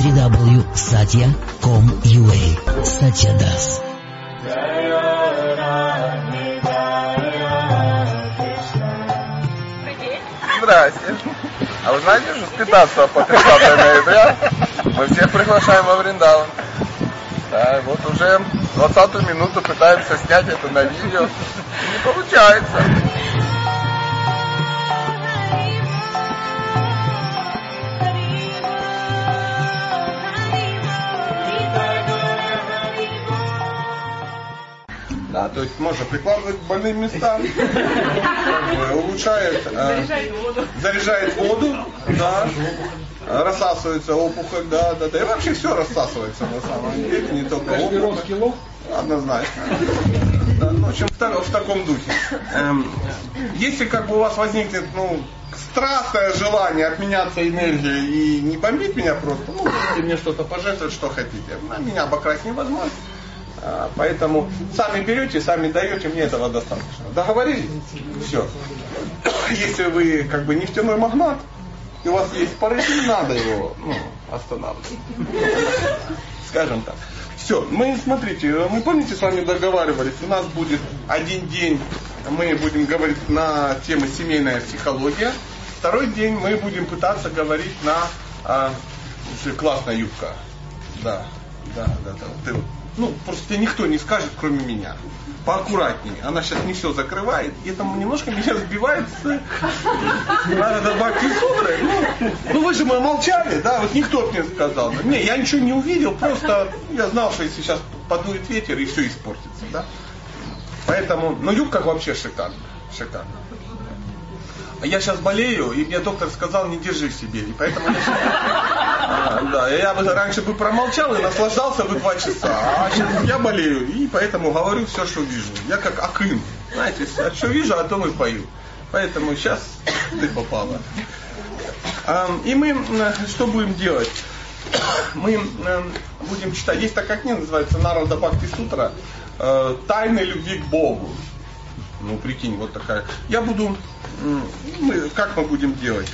www.satya.com.ua Satya Das. Здрасте. А вы знаете, что с 15 по 30 ноября мы всех приглашаем во Вриндаван. Да, вот уже 20 минуту пытаемся снять это на видео. Не получается. То есть можно прикладывать к больным местам, улучшает, э, заряжает воду, да, рассасывается опухоль, да, да, да, и вообще все рассасывается на самом деле, не только опухоль. Однозначно. Ну, в общем, в, в таком духе. Эм, если как бы у вас возникнет, ну, страстное желание обменяться энергией и не бомбить меня просто, ну, можете мне что-то пожертвовать, что хотите. На меня обокрасть невозможно. А, поэтому сами берете, сами даете, мне этого достаточно. Договорились? Все. Если вы как бы нефтяной магнат, и у вас есть порыв, не надо его ну, останавливать. Скажем так. Все, мы, смотрите, мы помните, с вами договаривались, у нас будет один день, мы будем говорить на тему семейная психология, второй день мы будем пытаться говорить на а, классная юбка. Да, да, да, да. Ты вот ну, просто никто не скажет, кроме меня. Поаккуратнее. Она сейчас не все закрывает. И это немножко меня сбивает Нарада Бхакти Судры. Ну, ну, вы же мы молчали, да, вот никто мне сказал. Не, я ничего не увидел, просто я знал, что если сейчас подует ветер, и все испортится, да. Поэтому, ну, юбка вообще шикарно, шикарно. А я сейчас болею, и мне доктор сказал, не держи в себе. И поэтому я сейчас... а, да, я бы раньше бы промолчал и наслаждался бы два часа. А сейчас я болею, и поэтому говорю все, что вижу. Я как акын. Знаете, а что вижу, о том и пою. Поэтому сейчас ты попала. И мы что будем делать? Мы будем читать. Есть такая книга, называется Народа Бхакти Сутра. Э, Тайны любви к Богу. Ну, прикинь, вот такая. Я буду... Мы, как мы будем делать?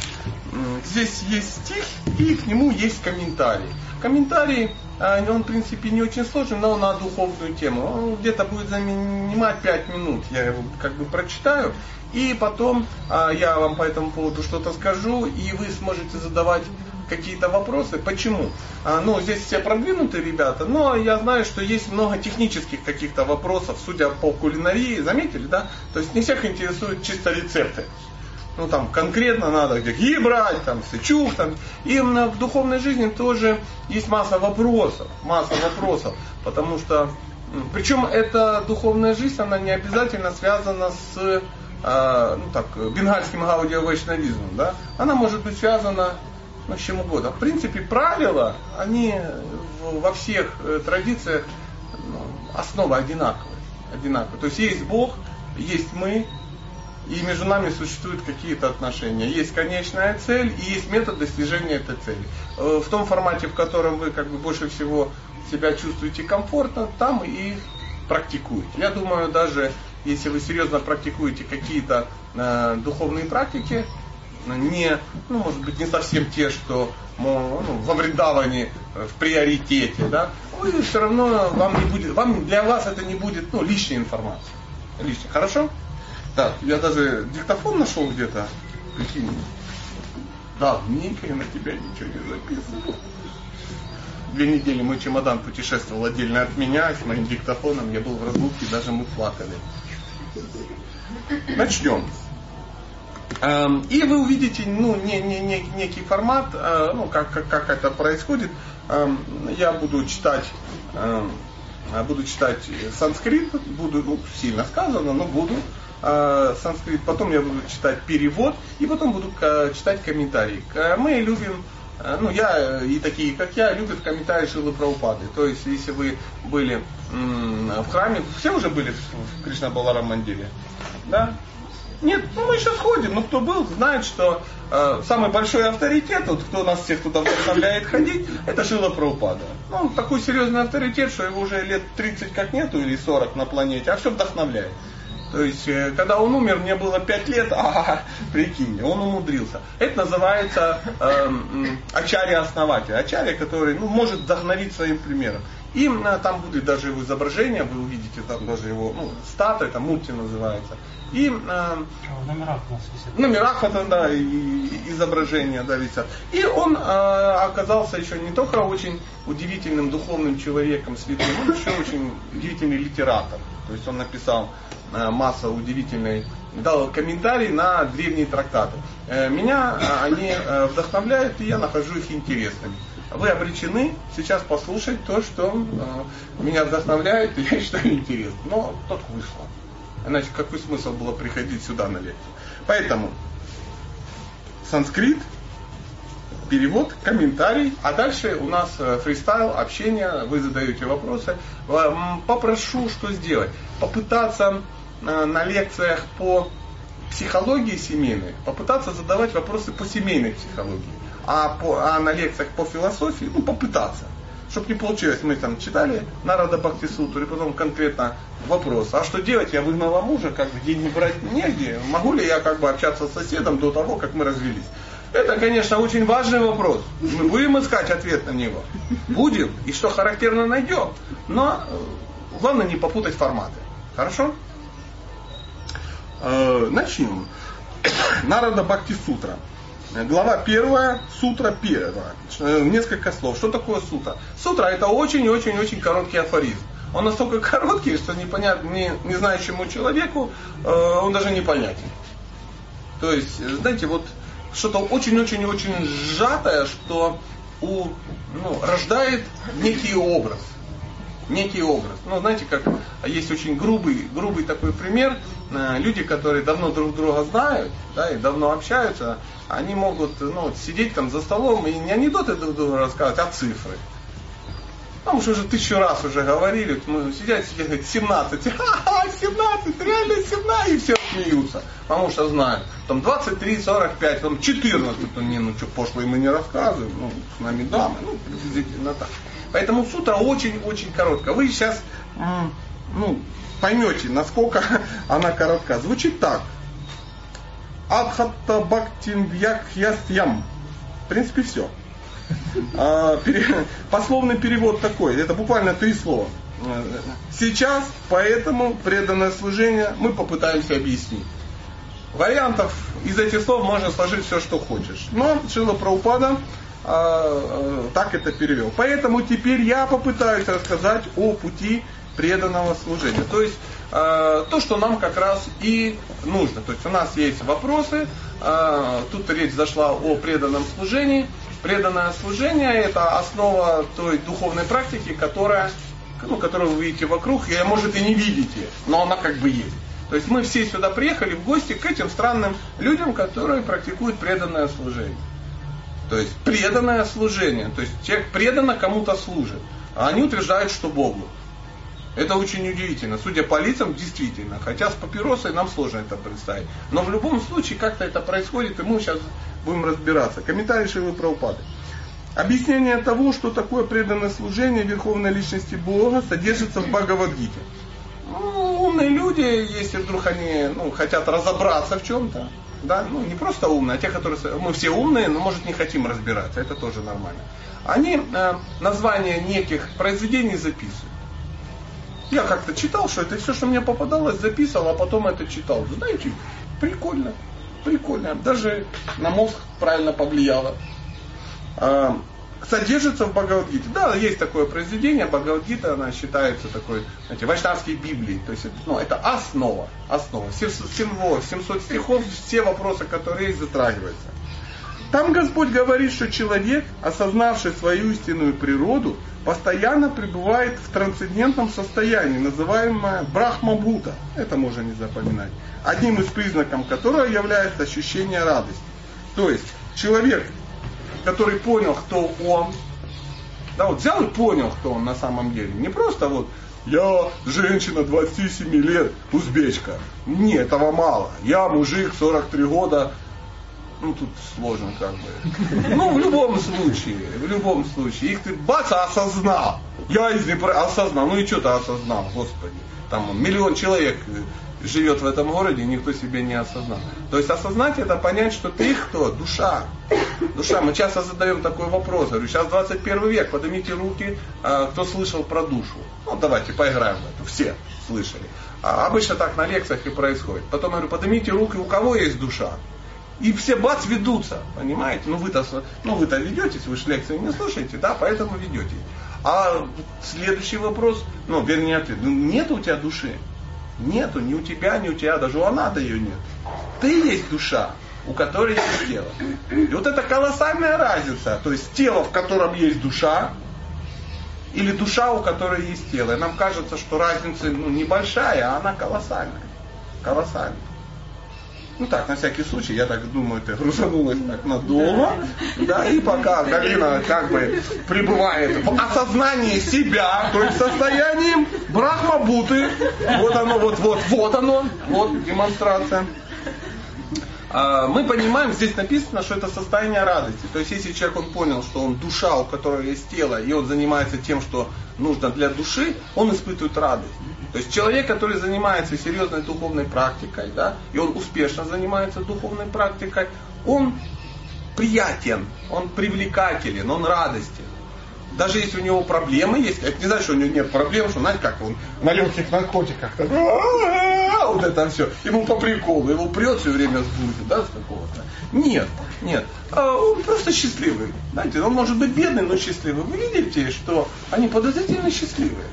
Здесь есть стих, и к нему есть комментарий. Комментарий, а, он, в принципе, не очень сложный, но на духовную тему. Он где-то будет занимать 5 минут. Я его как бы прочитаю. И потом а, я вам по этому поводу что-то скажу, и вы сможете задавать какие-то вопросы. Почему? А, ну, здесь все продвинутые ребята, но я знаю, что есть много технических каких-то вопросов, судя по кулинарии, заметили, да? То есть не всех интересуют чисто рецепты. Ну, там конкретно надо какие брать, там, сычух, там. И в духовной жизни тоже есть масса вопросов, масса вопросов, потому что причем эта духовная жизнь, она не обязательно связана с э, ну, так, бенгальским гаудио-вайшнавизмом. Да? Она может быть связана ну, с чем угодно. В принципе, правила, они во всех э, традициях ну, основа одинаковая. одинаковая. То есть есть Бог, есть мы, и между нами существуют какие-то отношения. Есть конечная цель и есть метод достижения этой цели. Э, в том формате, в котором вы как бы больше всего себя чувствуете комфортно, там и практикуете. Я думаю, даже если вы серьезно практикуете какие-то э, духовные практики, не, ну, может быть, не совсем те, что ну, во Вриндаване э, в приоритете, да, вы все равно вам не будет, вам для вас это не будет, ну, лишняя информация. Лишняя. Хорошо? Да, я даже диктофон нашел где-то. Прикинь. Давненько я на тебя ничего не записывал. Две недели мой чемодан путешествовал отдельно от меня, с моим диктофоном. Я был в разлуке, даже мы плакали. Начнем. Эм, и вы увидите ну, не, не, не, некий формат, э, ну, как, как, как это происходит. Эм, я буду читать, эм, буду читать санскрит, буду, ну, сильно сказано, но буду э, санскрит, потом я буду читать перевод, и потом буду э, читать комментарии. Мы любим ну, я и такие, как я, любят комментарии Шилы Праупады. То есть, если вы были в храме, все уже были в Кришна Баларам Мандире? Да? Нет, ну мы еще сходим. Ну кто был, знает, что э, самый большой авторитет, вот кто нас всех туда вдохновляет ходить, это Шила Праупада. Ну, такой серьезный авторитет, что его уже лет 30 как нету или 40 на планете, а все вдохновляет. То есть, э, когда он умер, мне было 5 лет, а прикинь, он умудрился. Это называется э, ачарья-основатель. Ачарья, который ну, может вдохновить своим примером. И э, там будет даже его изображение, вы увидите там даже его ну, статуя, это мульти называется. И э, в номерах у нас висят. В номерах это, да, и, и изображения да, висят. И он э, оказался еще не только очень удивительным духовным человеком, святым, он еще очень удивительный литератор. То есть он написал э, массу удивительной, дал комментарий на древние трактаты. Э, меня э, они э, вдохновляют, и я нахожу их интересными. Вы обречены сейчас послушать то, что э, меня вдохновляет, и я считаю интересным. Но только вышло. Иначе какой смысл было приходить сюда на лекцию? Поэтому санскрит, перевод, комментарий, а дальше у нас э, фристайл, общение, вы задаете вопросы. Попрошу, что сделать? Попытаться э, на лекциях по психологии семейной, попытаться задавать вопросы по семейной психологии, а, по, а на лекциях по философии, ну, попытаться чтобы не получилось, мы там читали Нарада Бхакти Сутру, и потом конкретно вопрос, а что делать, я выгнала мужа, как бы деньги брать негде, могу ли я как бы общаться с соседом до того, как мы развелись? Это, конечно, очень важный вопрос. Мы будем искать ответ на него. Будем. И что характерно найдем. Но э, главное не попутать форматы. Хорошо? Э, начнем. Нарада Бхакти Сутра. Глава первая, сутра первая. Э, несколько слов. Что такое сутра? Сутра это очень-очень-очень короткий афоризм. Он настолько короткий, что непонятно, не, не знающему человеку э, он даже не понятен. То есть, знаете, вот что-то очень-очень-очень сжатое, что у, ну, рождает некий образ некий образ. Ну, знаете, как есть очень грубый, грубый такой пример. Э, люди, которые давно друг друга знают, да, и давно общаются, они могут ну, сидеть там за столом и не анекдоты друг другу рассказывать, а цифры. Потому что уже тысячу раз уже говорили, мы сидят, сидят, говорят, 17, ха-ха, 17, реально 17, и все смеются. Потому что знают, там 23, 45, там 14, ну не, ну что, пошлые мы не рассказываем, ну, с нами дамы, ну, приблизительно так. Поэтому сутра очень-очень короткая. Вы сейчас ну, поймете, насколько она коротка. Звучит так. Адхатта бхактин ястьям. В принципе, все. А, пословный перевод такой. Это буквально три слова. Сейчас, поэтому преданное служение мы попытаемся объяснить. Вариантов из этих слов можно сложить все, что хочешь. Но Шила Праупада а, а, так это перевел. Поэтому теперь я попытаюсь рассказать о пути преданного служения. То есть э, то, что нам как раз и нужно. То есть у нас есть вопросы, э, тут речь зашла о преданном служении. Преданное служение это основа той духовной практики, которая, ну, которую вы видите вокруг, и может и не видите, но она как бы есть. То есть мы все сюда приехали в гости к этим странным людям, которые практикуют преданное служение. То есть преданное служение. То есть человек преданно кому-то служит. А они утверждают, что Богу. Это очень удивительно. Судя по лицам, действительно. Хотя с папиросой нам сложно это представить. Но в любом случае как-то это происходит, и мы сейчас будем разбираться. Комментарий Шилы Праупады. Объяснение того, что такое преданное служение Верховной Личности Бога, содержится в Бхагавадгите. Ну, умные люди, если вдруг они ну, хотят разобраться в чем-то, да, ну не просто умные, а те, которые мы все умные, но может не хотим разбираться, это тоже нормально. Они э, названия неких произведений записывают. Я как-то читал, что это все, что мне попадалось, записывал, а потом это читал. Знаете, прикольно, прикольно. Даже на мозг правильно повлияло. А, содержится в Бхагавадгите. Да, есть такое произведение, Бхагавадгита, она считается такой, знаете, вайшнавской Библией. То есть, ну, это основа, основа. 700, 700 стихов, все вопросы, которые затрагиваются. Там Господь говорит, что человек, осознавший свою истинную природу, постоянно пребывает в трансцендентном состоянии, называемое брахмабута. Это можно не запоминать. Одним из признаков которого является ощущение радости. То есть человек, который понял, кто он, да, вот взял и понял, кто он на самом деле. Не просто вот я женщина 27 лет, узбечка. Нет, этого мало. Я мужик 43 года, ну тут сложно как бы. Ну в любом случае, в любом случае. Их ты бац, осознал. Я из Днепра осознал. Ну и что ты осознал, господи. Там миллион человек живет в этом городе, никто себе не осознал. То есть осознать это понять, что ты кто? Душа. Душа. Мы часто задаем такой вопрос. Говорю, сейчас 21 век, поднимите руки, а, кто слышал про душу. Ну, давайте поиграем в это. Все слышали. А обычно так на лекциях и происходит. Потом говорю, поднимите руки, у кого есть душа. И все бац ведутся, понимаете? Ну вы-то, ну вы-то ведетесь, вы же лекции не слушаете, да, поэтому ведете. А следующий вопрос, ну вернее ответ, ну, нет у тебя души. Нету ни у тебя, ни у тебя, даже у она-то ее нет. Ты есть душа, у которой есть тело. И вот это колоссальная разница. То есть тело, в котором есть душа, или душа, у которой есть тело. И нам кажется, что разница ну, небольшая, а она колоссальная. Колоссальная. Ну так, на всякий случай, я так думаю, ты грузанулась так надолго, да, и пока Галина как бы пребывает в осознании себя, то есть состоянием брахмабуты, вот оно, вот, вот, вот оно, вот демонстрация. А, мы понимаем, здесь написано, что это состояние радости. То есть, если человек он понял, что он душа, у которой есть тело, и он занимается тем, что нужно для души, он испытывает радость. То есть человек, который занимается серьезной духовной практикой, да, и он успешно занимается духовной практикой, он приятен, он привлекателен, он радостен. Даже если у него проблемы есть, это не значит, что у него нет проблем, что, знаете, как он на легких наркотиках, вот это все, ему по приколу, его прет все время с бузи, да, с какого-то. Нет, нет, а он просто счастливый. Знаете, он может быть бедный, но счастливый. Вы видите, что они подозрительно счастливые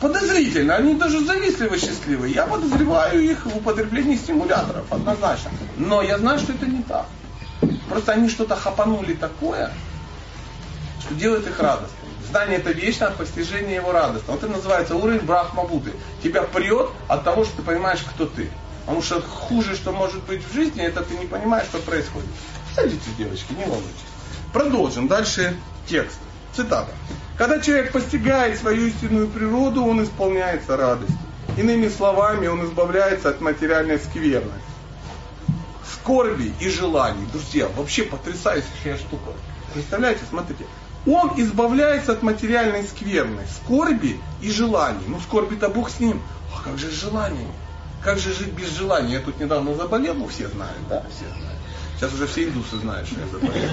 подозрительно, они даже завистливо счастливы. Я подозреваю их в употреблении стимуляторов, однозначно. Но я знаю, что это не так. Просто они что-то хапанули такое, что делает их радостными. Знание это вечное, постижение его радостно. Вот это называется уровень брахмабуты. Тебя прет от того, что ты понимаешь, кто ты. Потому что хуже, что может быть в жизни, это ты не понимаешь, что происходит. Садитесь, девочки, не волнуйтесь. Продолжим. Дальше текст. Цитата. Когда человек постигает свою истинную природу, он исполняется радостью. Иными словами, он избавляется от материальной скверны, скорби и желаний. Друзья, вообще потрясающая штука. Представляете, смотрите. Он избавляется от материальной скверны, скорби и желаний. Ну, скорби-то Бог с ним. А как же желание? Как же жить без желания? Я тут недавно заболел, ну все знают, да, все знают. Сейчас уже все индусы знают, что я заболел.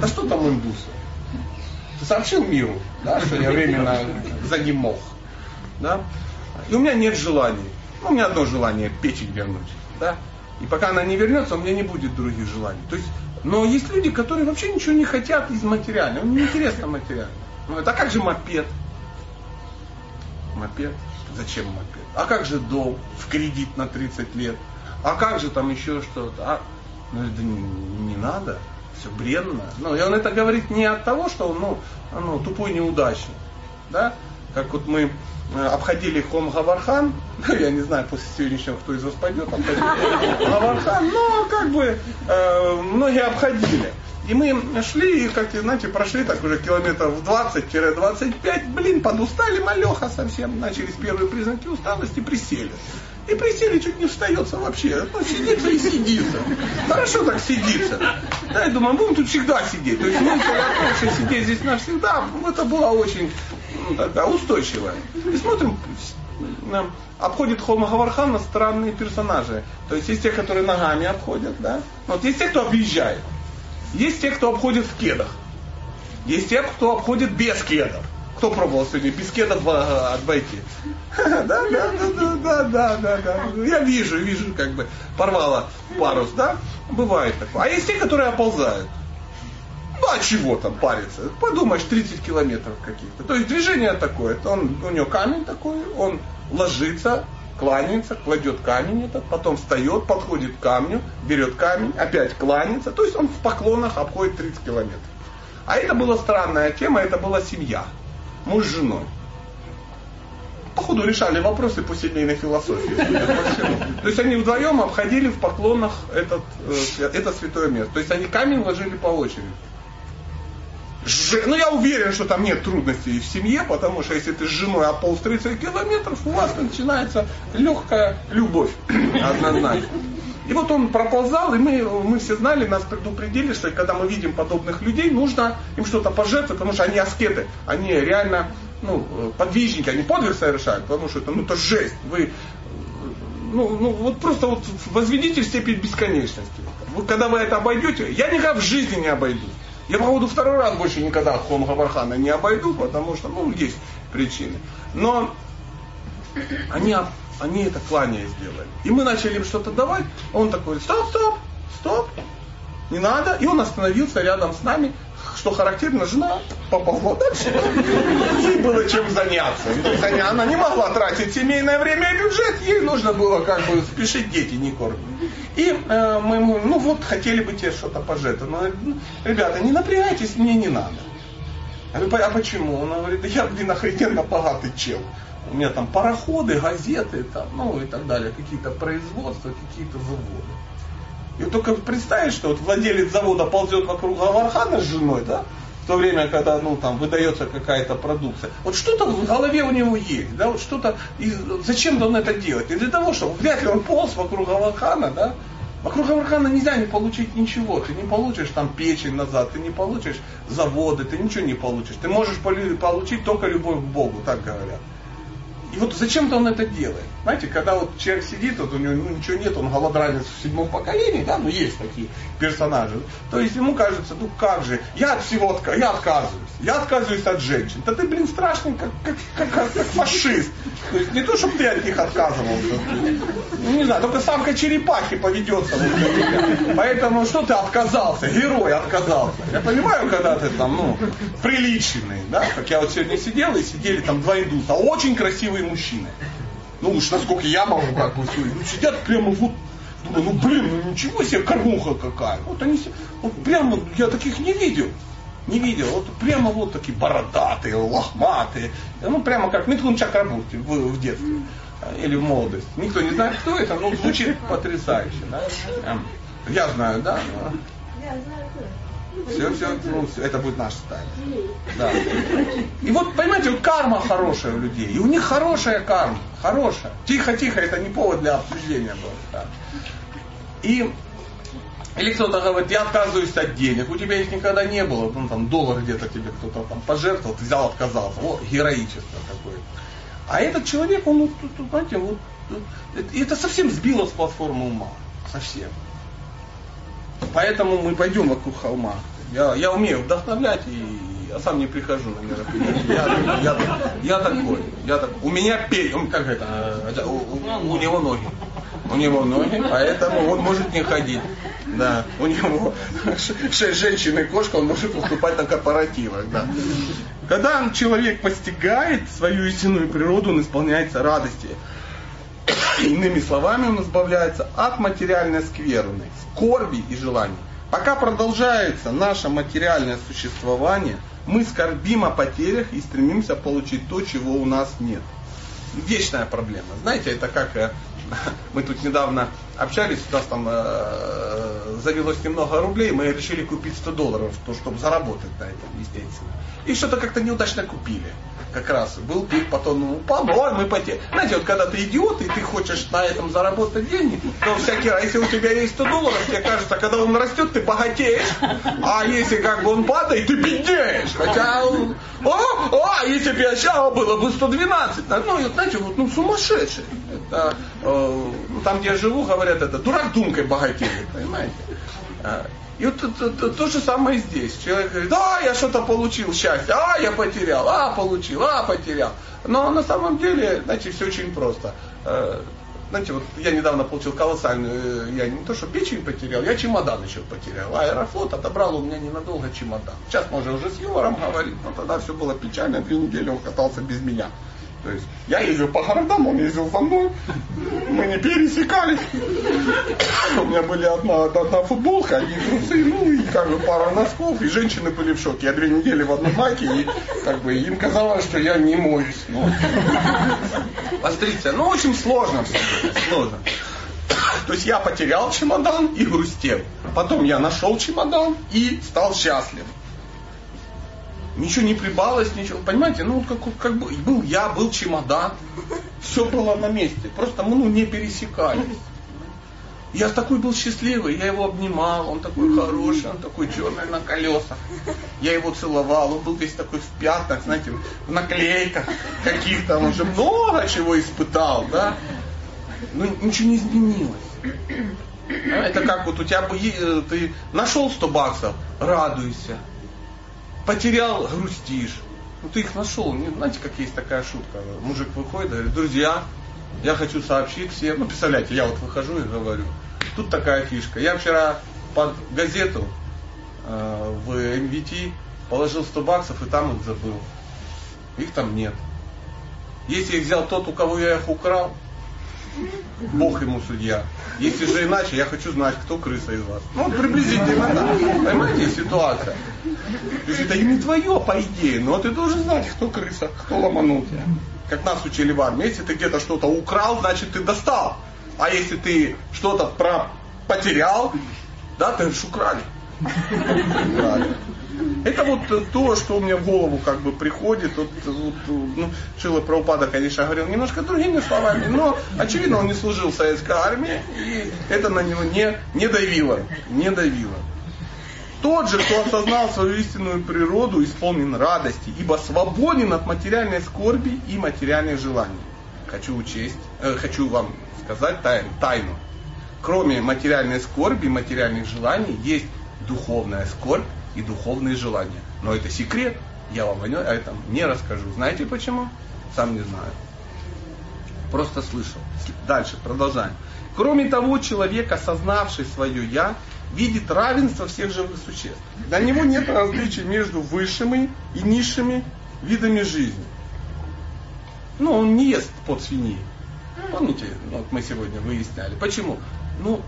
А что там индусы? Сообщил миру, да, что я временно за ним мог. Да? И у меня нет желаний. Ну, у меня одно желание печень вернуть. Да? И пока она не вернется, у меня не будет других желаний. То есть, но есть люди, которые вообще ничего не хотят из материального. Им не интересно материально. Ну, а как же мопед? Мопед? Зачем мопед? А как же дом в кредит на 30 лет? А как же там еще что-то? А, ну это не, не надо все бренно. Ну, и он это говорит не от того, что он ну, ну, тупой неудачник. Да? Как вот мы э, обходили Хом Гавархан, ну, я не знаю, после сегодняшнего, кто из вас пойдет, обходили Гавархан, но как бы э, многие обходили. И мы шли, и, как знаете, прошли так уже километров 20-25, блин, подустали малеха совсем, начались первые признаки усталости, присели. И присели, чуть не встается вообще. Ну, сидится и сидится. Хорошо так сидится. Да, я думаю, будем тут всегда сидеть. То есть мысль о сидеть здесь навсегда, это было очень ну, такая. И смотрим, обходит Хома Гавархана странные персонажи. То есть есть те, которые ногами обходят, да? Вот есть те, кто объезжает. Есть те, кто обходит в кедах. Есть те, кто обходит без кедов. Кто пробовал сегодня без кедов обойти? Да, да, да, да, да, да, да, да. Я вижу, вижу, как бы порвала парус, да? Бывает такое. А есть те, которые оползают. Ну а чего там париться? Подумаешь, 30 километров каких-то. То есть движение такое. Он, у него камень такой, он ложится, кланяется, кладет камень этот, потом встает, подходит к камню, берет камень, опять кланяется. То есть он в поклонах обходит 30 километров. А это была странная тема, это была семья муж с женой. Походу решали вопросы по семейной философии. То есть они вдвоем обходили в поклонах этот, э, это святое место. То есть они камень ложили по очереди. Ну, я уверен, что там нет трудностей в семье, потому что если ты с женой ополз 30 километров, у вас начинается легкая любовь. Однозначно. И вот он проползал, и мы, мы все знали, нас предупредили, что когда мы видим подобных людей, нужно им что-то пожертвовать, потому что они аскеты, они реально ну, подвижники, они подвиг совершают, потому что это, ну, это жесть. Вы ну, ну, вот просто вот возведите в степень бесконечности. Вот когда вы это обойдете, я никогда в жизни не обойду. Я, походу, второй раз больше никогда Хом Гавархана не обойду, потому что, ну, есть причины. Но они, они это клание сделали. И мы начали им что-то давать, он такой, стоп, стоп, стоп, не надо. И он остановился рядом с нами, что характерно, жена поползла дальше. Ей было чем заняться. То есть она не могла тратить семейное время и бюджет, ей нужно было как бы спешить дети не кормить. И э, мы ему, ну вот, хотели бы тебе что-то пожертвовать. Но, ребята, не напрягайтесь, мне не надо. Я говорю, а почему? Он говорит, да я, блин, охрененно богатый чел. У меня там пароходы, газеты, там, ну и так далее, какие-то производства, какие-то заводы. И вот только представить, что вот владелец завода ползет вокруг Гавархана с женой, да, в то время, когда ну, там, выдается какая-то продукция. Вот что-то в голове у него есть, да, вот что-то, и зачем он это делает? И для того, чтобы вряд ли он полз вокруг Гавархана, да, Вокруг Гавархана нельзя не получить ничего. Ты не получишь там печень назад, ты не получишь заводы, ты ничего не получишь. Ты можешь получить только любовь к Богу, так говорят. И вот зачем-то он это делает. Знаете, когда вот человек сидит, вот у него ну, ничего нет, он голодранец в седьмом поколении, да, ну есть такие персонажи. То есть ему кажется, ну как же, я от всего отка- я отказываюсь. Я отказываюсь от женщин. Да ты, блин, страшный, как, как, как, как, фашист. То есть не то, чтобы ты от них отказывался. Ну, не знаю, только самка черепахи поведется. Поэтому что ты отказался? Герой отказался. Я понимаю, когда ты там, ну, приличный, да, как я вот сегодня сидел и сидели там два индуса, очень красивые мужчины. Ну уж насколько я могу как бы все. Ну, сидят прямо вот Думаю, ну блин, ну ничего себе кормуха какая. Вот они вот прямо, я таких не видел. Не видел. Вот прямо вот такие бородатые, лохматые. Ну прямо как Митхун Чакрабурти в, в детстве. Или в молодости. Никто не знает, кто это, но звучит потрясающе. Да? Эм, я знаю, да? Я знаю, все, все, ну, все, это будет наш стая. Да. И вот, понимаете, карма хорошая у людей. И у них хорошая карма. Хорошая. Тихо-тихо, это не повод для обсуждения было. Да. И или кто-то говорит, я отказываюсь от денег, у тебя их никогда не было, ну там доллар где-то тебе кто-то там пожертвовал, ты взял, отказался. О, героичество какое А этот человек, он, знаете, вот, это совсем сбило с платформы ума. Совсем. Поэтому мы пойдем вокруг холма. Я, я умею вдохновлять и я сам не прихожу на мероприятие. Я, я, я такой. Я такой. У меня пей, он как это, у, у, у него ноги. У него ноги, поэтому он может не ходить. Да, у него шесть женщин и кошка, он может выступать на корпоративах. Да. Когда человек постигает свою истинную природу, он исполняется радости. Иными словами, он избавляется от материальной скверны, скорби и желаний. Пока продолжается наше материальное существование, мы скорбим о потерях и стремимся получить то, чего у нас нет. Вечная проблема. Знаете, это как э, мы тут недавно общались, у нас там э, завелось немного рублей, мы решили купить 100 долларов, то, чтобы заработать на этом, естественно. И что-то как-то неудачно купили как раз был пик, потом ну, упал, ой, мы потеряли. Знаете, вот когда ты идиот, и ты хочешь на этом заработать деньги, то всякий раз, если у тебя есть 100 долларов, тебе кажется, когда он растет, ты богатеешь, а если как бы он падает, ты беднеешь. Хотя, о, о, если бы я сейчас было бы 112. Ну, знаете, вот, ну, сумасшедший. Это, э, там, где я живу, говорят, это дурак думкой богатеет, понимаете? А, и вот то, то, то же самое здесь. Человек говорит, да, я что-то получил счастье, а, я потерял, а, получил, а, потерял. Но на самом деле, знаете, все очень просто. Э, знаете, вот я недавно получил колоссальную, э, я не то что печень потерял, я чемодан еще потерял. Аэрофлот отобрал у меня ненадолго чемодан. Сейчас можно уже с юмором говорить, но тогда все было печально, две недели он катался без меня. То есть я ездил по городам, он ездил за мной, мы не пересекались. У меня были одна, одна футболка, одни трусы, ну и как бы пара носков, и женщины были в шоке. Я две недели в одной майке, и как бы им казалось, что я не моюсь. Ну, посмотрите, ну очень сложно все сложно. То есть я потерял чемодан и грустил. Потом я нашел чемодан и стал счастлив ничего не прибавилось, ничего. Понимаете, ну как, как бы был я, был чемодан, все было на месте. Просто мы ну, не пересекались. Я такой был счастливый, я его обнимал, он такой хороший, он такой черный на колесах. Я его целовал, он был весь такой в пятнах, знаете, в наклейках каких-то, он же много чего испытал, да. ну ничего не изменилось. Это как вот у тебя э, ты нашел 100 баксов, радуйся. Потерял, грустишь. Ну ты их нашел. Знаете, как есть такая шутка. Мужик выходит, говорит, друзья, я хочу сообщить всем. Ну, представляете, я вот выхожу и говорю. Тут такая фишка. Я вчера под газету э, в МВТ положил 100 баксов и там их забыл. Их там нет. Если их взял тот, у кого я их украл, Бог ему судья. Если же иначе, я хочу знать, кто крыса из вас. Ну, приблизительно так. Понимаете, ситуация. То есть это и не твое, по идее, но ты должен знать, кто крыса, кто ломанул тебя. Как нас учили в армии. Если ты где-то что-то украл, значит ты достал. А если ты что-то про потерял, да, ты же украли. украли. Это вот то, что у меня в голову как бы приходит. Вот, вот, ну, Шила Праупада, конечно, говорил немножко другими словами, но очевидно он не служил советской армии, и это на него не, не давило. Не давило. Тот же, кто осознал свою истинную природу, исполнен радости, ибо свободен от материальной скорби и материальных желаний. Хочу учесть, э, хочу вам сказать тайну, тайну. Кроме материальной скорби и материальных желаний, есть духовная скорбь и духовные желания. Но это секрет, я вам о этом не расскажу. Знаете почему? Сам не знаю. Просто слышал. Дальше, продолжаем. Кроме того, человек, осознавший свое «я», видит равенство всех живых существ. Для него нет различий между высшими и низшими видами жизни. Ну, он не ест под свиньи. Помните, вот мы сегодня выясняли. Почему? Ну,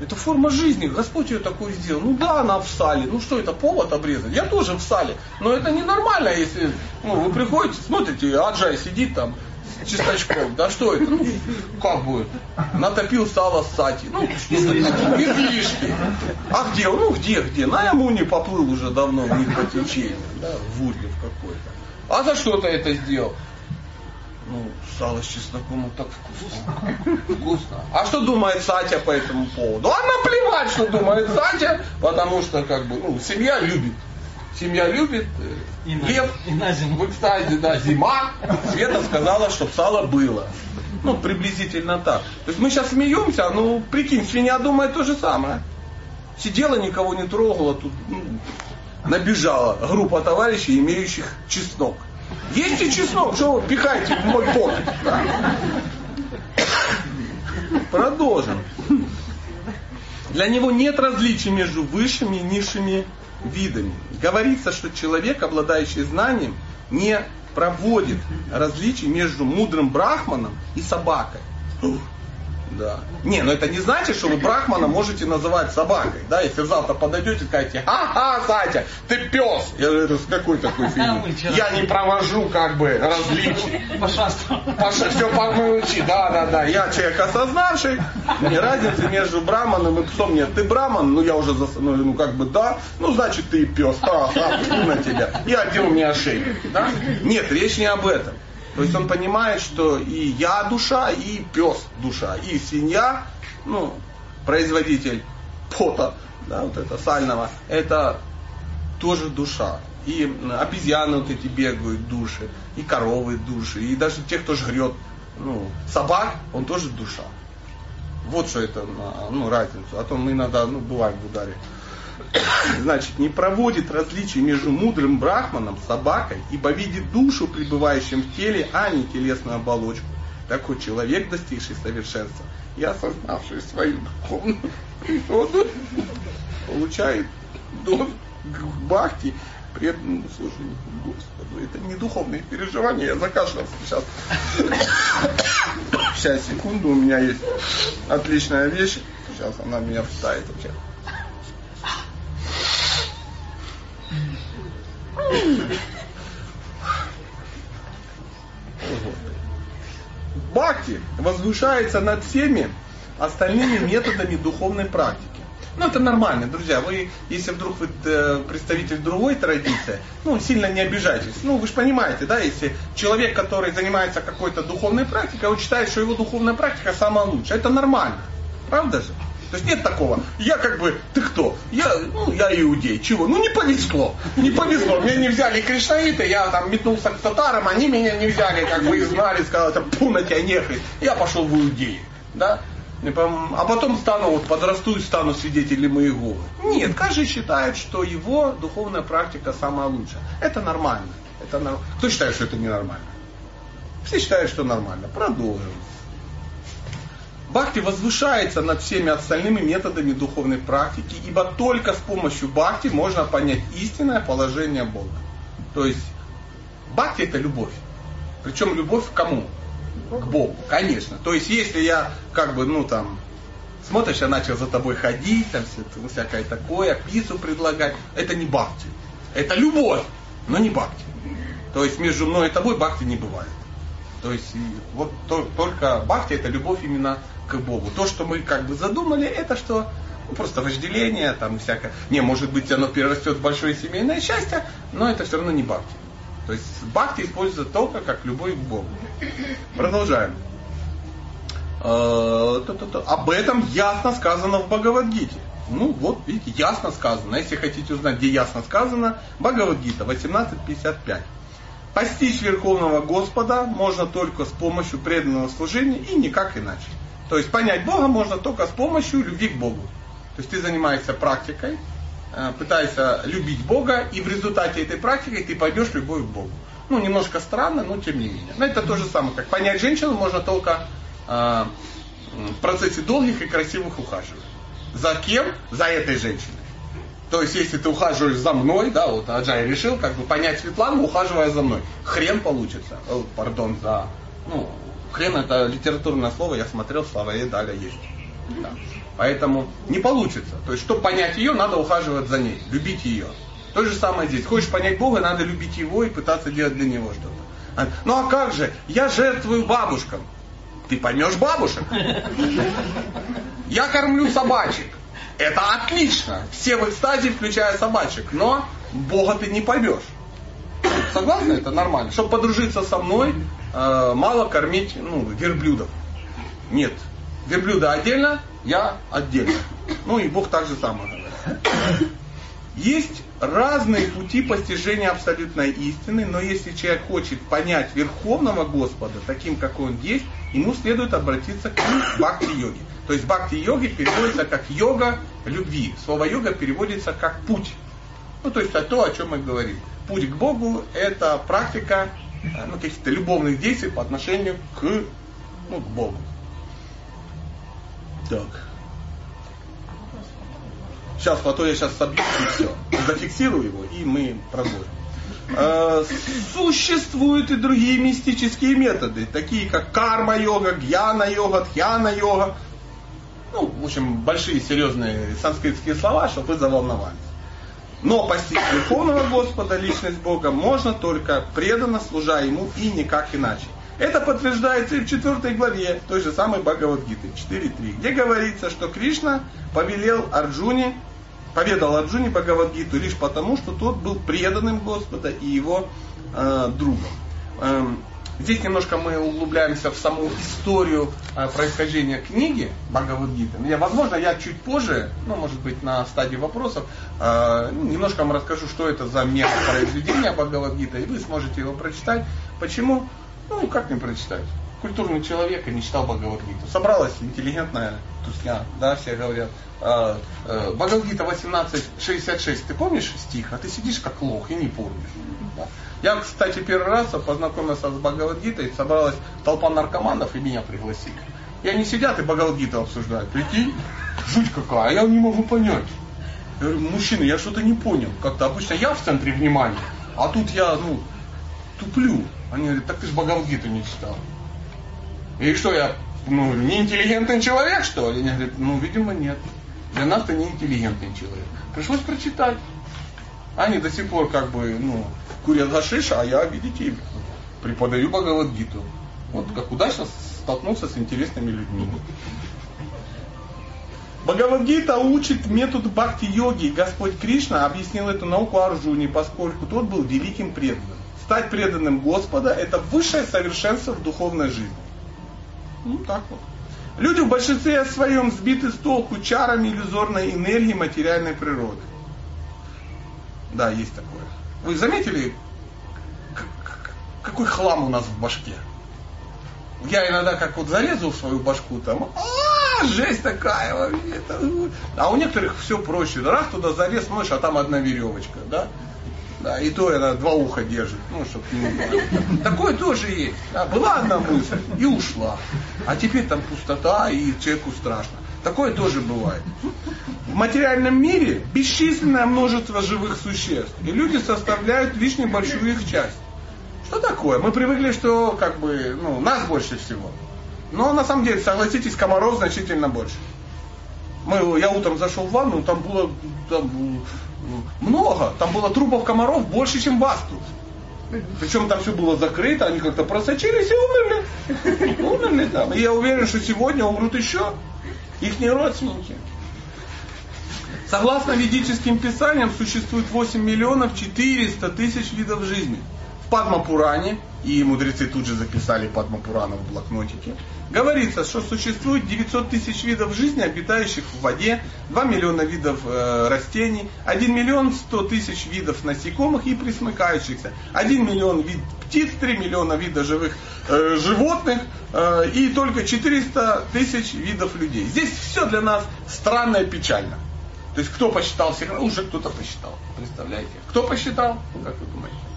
это форма жизни. Господь ее такую сделал. Ну да, она в сале. Ну что это, повод обрезать? Я тоже в сале. Но это ненормально, если ну, вы приходите, смотрите, Аджай сидит там с чисточком. Да что это? Ну, как будет? Натопил сало сати. Ну, излишки. А где? Ну, где, где? На Ямуне поплыл уже давно в них по течению. Да, в Ургев какой-то. А за что ты это сделал? Ну, сало с чесноком вот так вкусно. Вкусно. А что думает Сатя по этому поводу? А наплевать, что думает Сатя, потому что как бы, ну, семья любит. Семья любит. И Лев, на, и на зиму. Кстати, да, зима. Света сказала, чтобы сало было. Ну, приблизительно так. То есть мы сейчас смеемся, ну, прикинь, свинья думает то же самое. Сидела, никого не трогала, тут ну, набежала группа товарищей, имеющих чеснок. Есть чеснок, что вы пихаете в мой пот? Продолжим. Для него нет различий между высшими и низшими видами. Говорится, что человек, обладающий знанием, не проводит различий между мудрым брахманом и собакой. Да. Не, но это не значит, что вы Брахмана можете называть собакой. Да, если завтра подойдете и скажете, ага, Сатя, ты пес. Я говорю, это с какой такой фигни? Я не провожу как бы различий. Пошаство. Паша, все помолчи, да, да, да. Я человек осознавший, мне разницы между Браманом и псом нет. Ты Браман, ну я уже, зас... ну, ну как бы да, ну значит ты пес, ага, на тебя. И одел мне ошейник. Да? Нет, речь не об этом. То есть он понимает, что и я душа, и пес душа, и свинья, ну, производитель пота, да, вот это сального, это тоже душа. И обезьяны вот эти бегают души, и коровы души, и даже те, кто жрет ну, собак, он тоже душа. Вот что это, ну, разницу. А то мы иногда, ну, бываем в ударе значит, не проводит различий между мудрым брахманом, собакой, ибо видит душу, пребывающим в теле, а не телесную оболочку. Такой человек, достигший совершенства и осознавший свою духовную природу, получает дозу бхакти преданному служению Господу. Это не духовные переживания, я закашлялся сейчас. Сейчас, секунду, у меня есть отличная вещь. Сейчас она меня вставит вообще. Бхакти возвышается над всеми остальными методами духовной практики. Ну, это нормально, друзья. Вы, если вдруг вы э, представитель другой традиции, ну, сильно не обижайтесь. Ну, вы же понимаете, да, если человек, который занимается какой-то духовной практикой, он считает, что его духовная практика самая лучшая. Это нормально. Правда же? То есть нет такого. Я как бы, ты кто? Я, ну, я иудей. Чего? Ну не повезло. Не повезло. Меня не взяли кришнаиты, я там метнулся к татарам, они меня не взяли, как бы изгнали, сказали, там, пу на тебя нехай. Я пошел в иудеи. Да? А потом стану, вот подрасту и стану свидетелем Иеговы. Нет, каждый считает, что его духовная практика самая лучшая. Это нормально. Это норм... Кто считает, что это ненормально? Все считают, что нормально. Продолжим. Бхакти возвышается над всеми остальными методами духовной практики, ибо только с помощью бхакти можно понять истинное положение Бога. То есть бхакти это любовь. Причем любовь к кому? К Богу, конечно. То есть если я как бы, ну там, смотришь, я начал за тобой ходить, там всякое такое, пиццу предлагать, это не бхакти. Это любовь, но не бхакти. То есть между мной и тобой бхакти не бывает. То есть вот то, только бхакти это любовь именно к Богу. То, что мы как бы задумали, это что ну, просто вожделение, там всякое. Не, может быть, оно перерастет в большое семейное счастье, но это все равно не бхакти. То есть бхакти используется только как любовь к Богу. Продолжаем. Э, Об этом ясно сказано в Бхагавадгите. Ну вот, видите, ясно сказано. Если хотите узнать, где ясно сказано, Бхагавадгита 18.55. Постичь Верховного Господа можно только с помощью преданного служения и никак иначе. То есть понять Бога можно только с помощью любви к Богу. То есть ты занимаешься практикой, э, пытаешься любить Бога, и в результате этой практики ты пойдешь любовь к Богу. Ну, немножко странно, но тем не менее. Но это то же самое, как понять женщину можно только э, в процессе долгих и красивых ухаживаний. За кем? За этой женщиной. То есть, если ты ухаживаешь за мной, да, вот Аджай решил как бы понять Светлану, ухаживая за мной. Хрен получится. О, пардон за, ну, Хрен это литературное слово, я смотрел, слова и далее есть. Да. Поэтому не получится. То есть, чтобы понять ее, надо ухаживать за ней, любить ее. То же самое здесь. Хочешь понять Бога, надо любить Его и пытаться делать для Него что-то. А, ну а как же? Я жертвую бабушкам. Ты поймешь бабушек. Я кормлю собачек. Это отлично. Все в экстазе, включая собачек. Но Бога ты не поймешь. Согласны? Это нормально. Чтобы подружиться со мной, э, мало кормить ну, верблюдов. Нет. Верблюда отдельно, я отдельно. Ну и Бог так же самое говорит. Есть разные пути постижения абсолютной истины, но если человек хочет понять Верховного Господа таким, какой он есть, ему следует обратиться к бхакти-йоге. То есть бхакти-йоги переводится как йога любви. Слово йога переводится как путь. Ну, то есть а то, о чем мы говорим. Путь к Богу – это практика ну, каких-то любовных действий по отношению к, ну, к Богу. Так. Сейчас, а то я сейчас собью и все. Зафиксирую его, и мы продолжим. Э, существуют и другие мистические методы, такие как карма-йога, гьяна-йога, тхьяна-йога. Ну, в общем, большие серьезные санскритские слова, чтобы вы заволновались. Но постичь Верховного Господа, личность Бога, можно только преданно служа Ему и никак иначе. Это подтверждается и в 4 главе той же самой Бхагавадгиты 4.3, где говорится, что Кришна повелел Арджуне, поведал Арджуне Бхагавадгиту лишь потому, что тот был преданным Господа и его э, другом. Эм, Здесь немножко мы углубляемся в саму историю э, происхождения книги Бхагавадгиты. Я, возможно, я чуть позже, ну, может быть, на стадии вопросов, э, ну, немножко вам расскажу, что это за метод произведения Бхагавадгиты, и вы сможете его прочитать. Почему? Ну, как не прочитать? Культурный человек и не читал Бхагавадгиту. Собралась интеллигентная тусня, да, все говорят. Э, Бхагавадгита 18.66, ты помнишь стих? А ты сидишь как лох и не помнишь. Да? Я, кстати, первый раз познакомился с Бхагавадгитой, собралась толпа наркоманов и меня пригласили. И они сидят и Бхагавадгиту обсуждают. Прикинь, жуть какая, а я не могу понять. Я говорю, мужчина, я что-то не понял. Как-то обычно я в центре внимания, а тут я, ну, туплю. Они говорят, так ты же Бхагавадгиту не читал. И что, я, ну, неинтеллигентный человек, что ли? Они говорят, ну, видимо, нет. Для нас ты неинтеллигентный человек. Пришлось прочитать. Они до сих пор как бы, ну, курят гашиш, а я, видите, преподаю Бхагавадгиту. Вот как удачно столкнулся с интересными людьми. Бхагавадгита учит метод бхакти-йоги. Господь Кришна объяснил эту науку Арджуне, поскольку тот был великим преданным. Стать преданным Господа – это высшее совершенство в духовной жизни. Ну, так вот. Люди в большинстве своем сбиты с толку чарами иллюзорной энергии материальной природы. Да, есть такое. Вы заметили, какой хлам у нас в башке? Я иногда как вот зарезал свою башку там, а, жесть такая вообще. А у некоторых все проще. Раз туда зарез, смотришь, а там одна веревочка, да? Да, и то она два уха держит, ну, чтобы не Такое тоже есть. Да, была одна мысль и ушла. А теперь там пустота, и человеку страшно. Такое тоже бывает. В материальном мире бесчисленное множество живых существ. И люди составляют лишь небольшую их часть. Что такое? Мы привыкли, что как бы, ну, нас больше всего. Но на самом деле, согласитесь, комаров значительно больше. Мы, я утром зашел в ванну, там было там, много, там было трупов комаров больше, чем вас тут. Причем там все было закрыто, они как-то просочились и умерли. Умерли там. И я уверен, что сегодня умрут еще их родственники. Согласно ведическим писаниям, существует 8 миллионов 400 тысяч видов жизни. Падмапуране, и мудрецы тут же записали Падмапурана в блокнотике, говорится, что существует 900 тысяч видов жизни, обитающих в воде, 2 миллиона видов э, растений, 1 миллион 100 тысяч видов насекомых и присмыкающихся, 1 миллион вид птиц, 3 миллиона видов живых э, животных э, и только 400 тысяч видов людей. Здесь все для нас странно и печально. То есть кто посчитал всех? Уже кто-то посчитал. Представляете? Кто посчитал? Как вы думаете?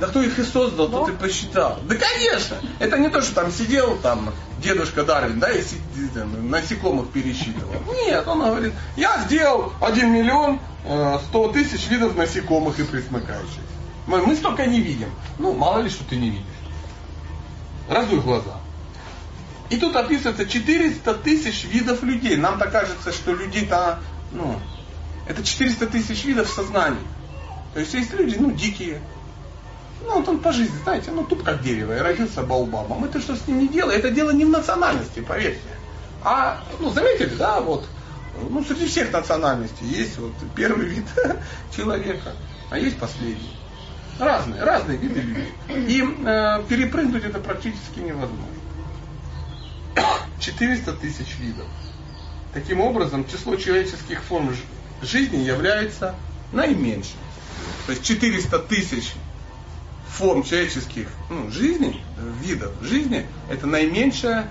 Да кто их и создал, ну? тот и посчитал. Да конечно! Это не то, что там сидел там дедушка Дарвин, да, и насекомых пересчитывал. Нет, он говорит, я сделал 1 миллион 100 э, тысяч видов насекомых и присмыкающих. Мы, мы столько не видим. Ну, мало ли, что ты не видишь. Раздуй глаза. И тут описывается 400 тысяч видов людей. Нам-то кажется, что людей-то, ну, это 400 тысяч видов сознания. То есть есть люди, ну, дикие, ну, вот он по жизни, знаете, ну тут как дерево, и родился баубабом. Это что с ним не дело? Это дело не в национальности, поверьте. А, ну, заметили, да, вот, ну, среди всех национальностей есть вот первый вид человека, а есть последний. Разные, разные виды людей. И э, перепрыгнуть это практически невозможно. 400 тысяч видов. Таким образом, число человеческих форм жизни является наименьшим. То есть 400 тысяч форм человеческих ну, жизней, видов жизни, это наименьшая,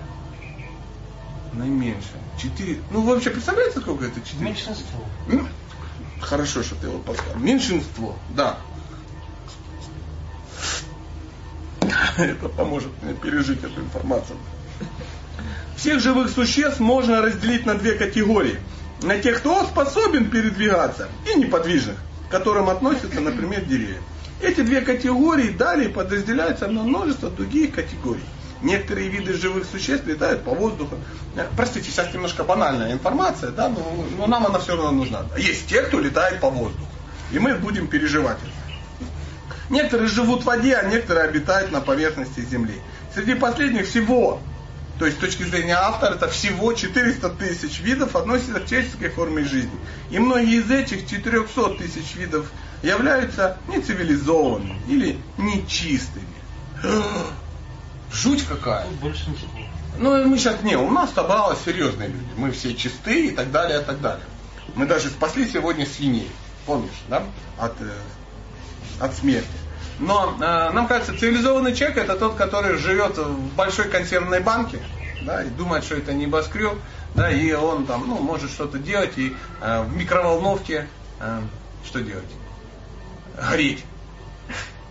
наименьшая. Четыре, ну вообще представляете, сколько это? Четыре? Меньшинство. Хорошо, что ты его подсказал. Меньшинство, да. Это поможет мне пережить эту информацию. Всех живых существ можно разделить на две категории. На тех, кто способен передвигаться, и неподвижных, к которым относятся, например, деревья. Эти две категории далее подразделяются на множество других категорий. Некоторые виды живых существ летают по воздуху. Э, простите, сейчас немножко банальная информация, да, но, но нам она все равно нужна. Есть те, кто летает по воздуху. И мы будем переживать это. Некоторые живут в воде, а некоторые обитают на поверхности Земли. Среди последних всего, то есть с точки зрения автора, это всего 400 тысяч видов относятся к человеческой форме жизни. И многие из этих 400 тысяч видов являются нецивилизованными или нечистыми. Жуть какая. Большинство. Ну, мы сейчас, не, у нас собралось серьезные люди. Мы все чистые и так далее, и так далее. Мы даже спасли сегодня свиней. Помнишь, да? От, э, от смерти. Но э, нам кажется, цивилизованный человек это тот, который живет в большой консервной банке, да, и думает, что это небоскреб, да, и он там, ну, может что-то делать, и э, в микроволновке э, что делать? Греть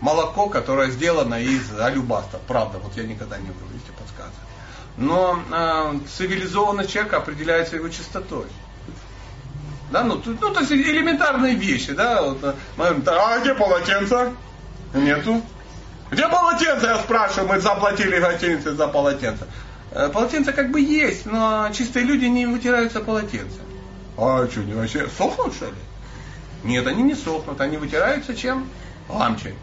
молоко, которое сделано из алюбаста. Правда, вот я никогда не вру, видите, подсказываю. Но э, цивилизованный человек определяется его чистотой. Да, ну, ну, то есть элементарные вещи, да, вот, э, мы, а где полотенце? Нету. Где полотенце, я спрашиваю, мы заплатили гостинице за полотенце. Э, полотенце как бы есть, но чистые люди не вытираются полотенцем. А что, не вообще сохнут что ли? Нет, они не сохнут, они вытираются чем? Амчей.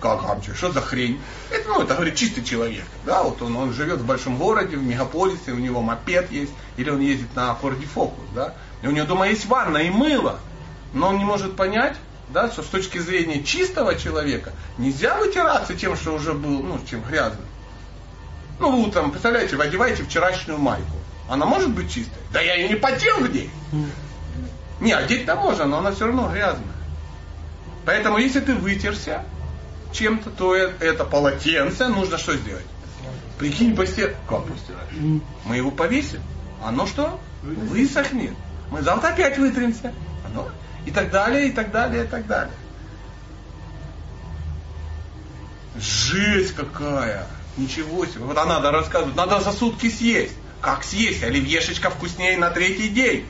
Как амчей? Что за хрень? Это, ну, это, говорит, чистый человек. Да, вот он, он живет в большом городе, в мегаполисе, у него мопед есть, или он ездит на Форде Фокус, да, и у него дома есть ванна и мыло, но он не может понять, да, что с точки зрения чистого человека нельзя вытираться тем, что уже был, ну, чем грязным. Ну, вы утром, представляете, вы одеваете вчерашнюю майку. Она может быть чистой? Да я ее не потел в ней. Не, одеть-то можно, но она все равно грязная. Поэтому, если ты вытерся чем-то, то это полотенце нужно что сделать? Прикинь, постирать. Как постирать? Мы его повесим. Оно что? Высохнет. Мы завтра опять вытремся. Оно? И так далее, и так далее, и так далее. Жесть какая! Ничего себе. Вот она надо рассказывать. Надо за сутки съесть. Как съесть? Оливьешечка вкуснее на третий день.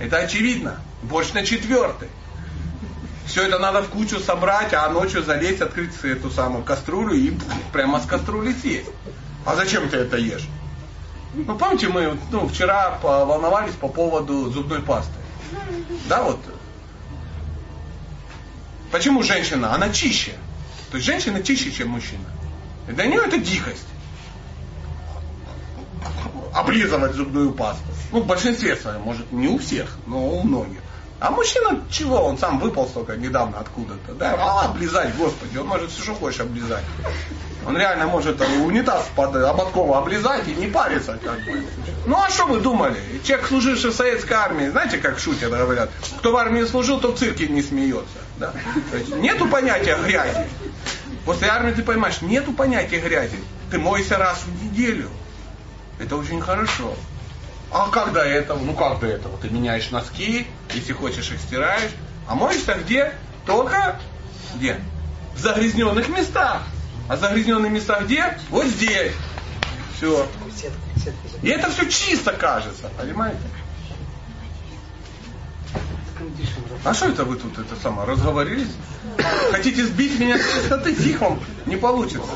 Это очевидно. Борщ на четвертый. Все это надо в кучу собрать, а ночью залезть, открыть эту самую кастрюлю и прямо с кастрюли съесть. А зачем ты это ешь? Ну, помните, мы ну, вчера волновались по поводу зубной пасты. Да, вот. Почему женщина? Она чище. То есть женщина чище, чем мужчина. И для нее это дикость. Облизывать зубную пасту. Ну, в большинстве своем, может, не у всех, но у многих. А мужчина чего? Он сам выпал только недавно откуда-то. Да, а облизать, господи, он может все, что хочешь облизать. Он реально может унитаз под ободкова облизать и не париться. Как бы. Ну а что вы думали? Человек, служивший в советской армии, знаете, как шутят, говорят, кто в армии служил, то в цирке не смеется. Да? Нету понятия грязи. После армии ты понимаешь, нету понятия грязи. Ты мойся раз в неделю. Это очень хорошо. А как до этого? Ну как до этого? Ты меняешь носки, если хочешь их стираешь. А моешься где? Только где? В загрязненных местах. А загрязненные места где? Вот здесь. Все. И это все чисто кажется, понимаете? А что это вы тут это самое разговорились? Хотите сбить меня с чистоты? Тихо, не получится.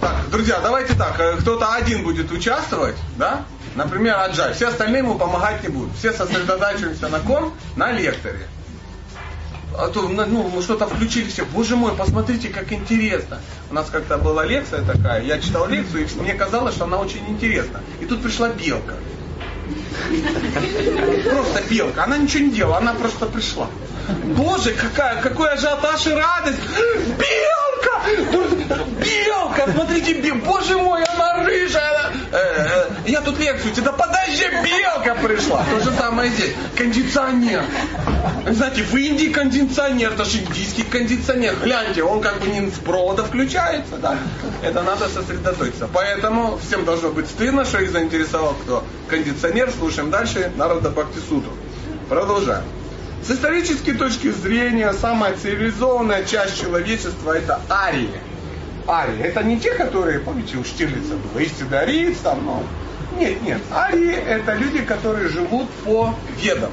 Так, друзья, давайте так, э, кто-то один будет участвовать, да? Например, Аджай. Все остальные ему помогать не будут. Все сосредотачиваемся на ком? На лекторе. А то ну, мы что-то включили все. Боже мой, посмотрите, как интересно. У нас как-то была лекция такая. Я читал лекцию, и мне казалось, что она очень интересна. И тут пришла белка. Просто белка. Она ничего не делала, она просто пришла. Боже, какая, какой ажиотаж и радость! Белка! Белка! Смотрите, бел... боже мой, она рыжая! Э, э, я тут лекцию тебе, да подожди, белка пришла! То же самое здесь. Кондиционер. Знаете, в Индии кондиционер, это же индийский кондиционер. Гляньте, он как бы не с провода включается, да. Это надо сосредоточиться. Поэтому всем должно быть стыдно, что их заинтересовал кто. Кондиционер, слушаем дальше, Народа Бхактисутру. Продолжаем. С исторической точки зрения, самая цивилизованная часть человечества это арии. Арии. Это не те, которые, помните, у Штирлица было, истинный ариец там, но... Нет, нет. Арии это люди, которые живут по ведам.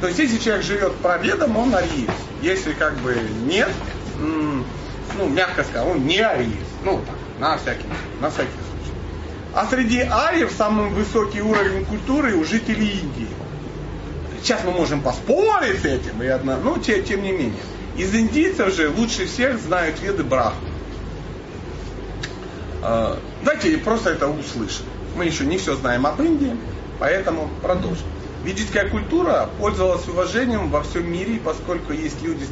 То есть, если человек живет по ведам, он ариец. Если как бы нет, ну, мягко сказать, он не ариец. Ну, так, на всякий, на всякий случай. А среди ариев самый высокий уровень культуры у жителей Индии. Сейчас мы можем поспорить с этим, и одна, но тем, тем не менее. Из индийцев же лучше всех знают веды Брахмы. А, давайте просто это услышим. Мы еще не все знаем об Индии, поэтому продолжим. Ведическая культура пользовалась уважением во всем мире, поскольку есть люди,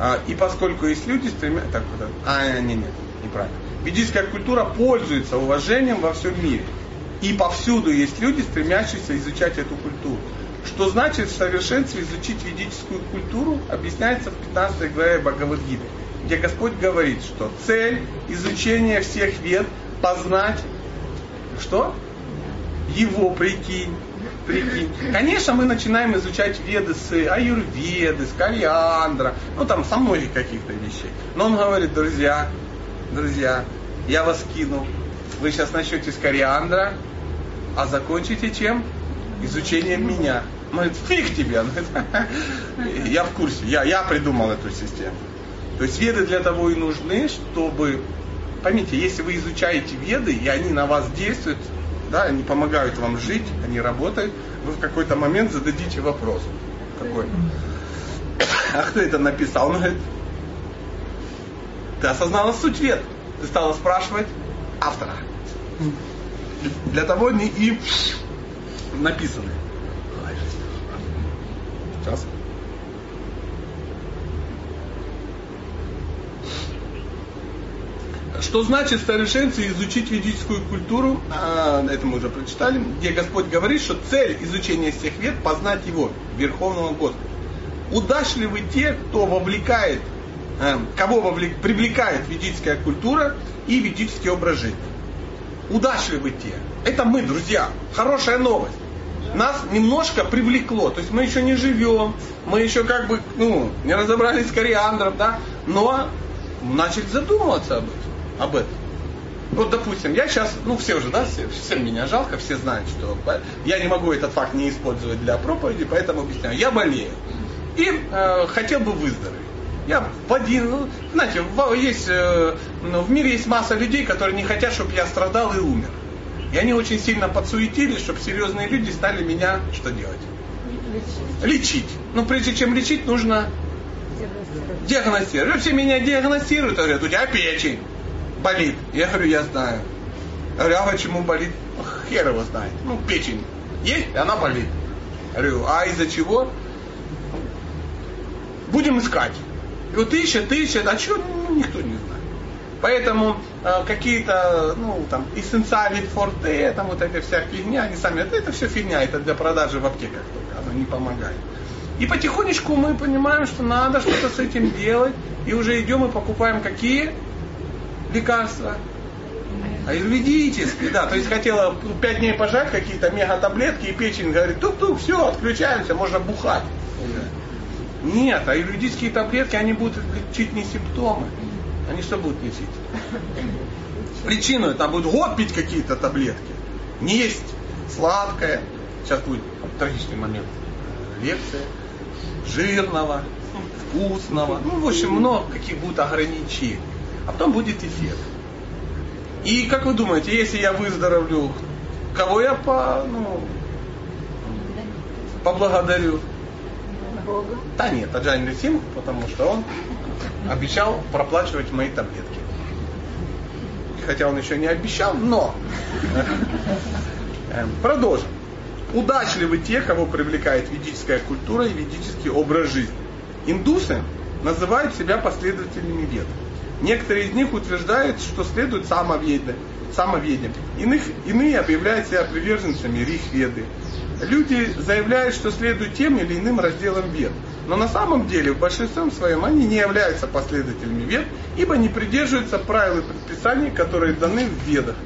а, и поскольку есть люди, стремятся... А, не, нет, неправильно. Ведическая культура пользуется уважением во всем мире. И повсюду есть люди, стремящиеся изучать эту культуру. Что значит в совершенстве изучить ведическую культуру, объясняется в 15 главе Бхагавадгиты, где Господь говорит, что цель изучения всех вед познать что? Его прикинь. Прикинь. Конечно, мы начинаем изучать веды с аюрведы, с кориандра, ну там со многих каких-то вещей. Но он говорит, друзья, друзья, я вас кину. Вы сейчас начнете с кориандра, а закончите чем? Изучением меня. Он говорит, фиг тебе. говорит, я в курсе, я, я придумал эту систему. То есть веды для того и нужны, чтобы, поймите, если вы изучаете веды, и они на вас действуют, да, они помогают вам жить, они работают, вы в какой-то момент зададите вопрос. Какой? А кто это написал? Он говорит, ты осознала суть вед. Ты стала спрашивать автора. Для того они и написаны. Сейчас. что значит и изучить ведическую культуру, а, это мы уже прочитали, где Господь говорит, что цель изучения всех вед – познать Его, Верховного Господа. Удачливы те, кто вовлекает, э, кого вовлек, привлекает ведическая культура и ведический образ жизни. Удачливы те. Это мы, друзья. Хорошая новость. Нас немножко привлекло. То есть мы еще не живем, мы еще как бы, ну, не разобрались с кориандром, да, но начали задумываться об этом. Об этом. Вот, допустим, я сейчас, ну все уже, да, все, всем меня жалко, все знают, что я не могу этот факт не использовать для проповеди, поэтому объясняю. Я болею и э, хотел бы выздороветь. Я в один, ну, знаете, в, есть, э, ну, в мире есть масса людей, которые не хотят, чтобы я страдал и умер. И они очень сильно подсуетились, чтобы серьезные люди стали меня что делать? Лечить. лечить. Но прежде чем лечить, нужно диагностировать. Все меня диагностируют, говорят, у тебя печень болит. Я говорю, я знаю. Я говорю, а почему болит? Хер его знает. Ну, печень есть, и она болит. Я говорю, а из-за чего? Будем искать. И вот ищет, ищет, а что, ну, никто не знает. Поэтому э, какие-то, ну, там, эссенциали форте, там вот эта вся фигня, они сами, это, это все фигня, это для продажи в аптеках только, оно не помогает. И потихонечку мы понимаем, что надо что-то с этим делать, и уже идем и покупаем какие лекарства? Аюрведические, да. То есть хотела пять дней пожать какие-то мега-таблетки, и печень говорит, тук-тук, все, отключаемся, можно бухать. Нет, аюрведические таблетки, они будут лечить не симптомы. Они что будут лечить? Причину, там будет год пить какие-то таблетки. Не есть сладкое. Сейчас будет трагичный момент. Лекция. Жирного, вкусного. Ну, в общем, много каких будут ограничений а потом будет эффект. И как вы думаете, если я выздоровлю, кого я по, ну, поблагодарю? Бога. Да нет, Аджань Сим, потому что он обещал проплачивать мои таблетки. Хотя он еще не обещал, но эм, продолжим. Удачливы те, кого привлекает ведическая культура и ведический образ жизни. Индусы называют себя последователями вед. Некоторые из них утверждают, что следует самоведением. самоведением. Иных, иные объявляют себя приверженцами рихведы. Люди заявляют, что следуют тем или иным разделам вед. Но на самом деле, в большинстве своем, они не являются последователями вед, ибо не придерживаются правил и предписаний, которые даны в ведах.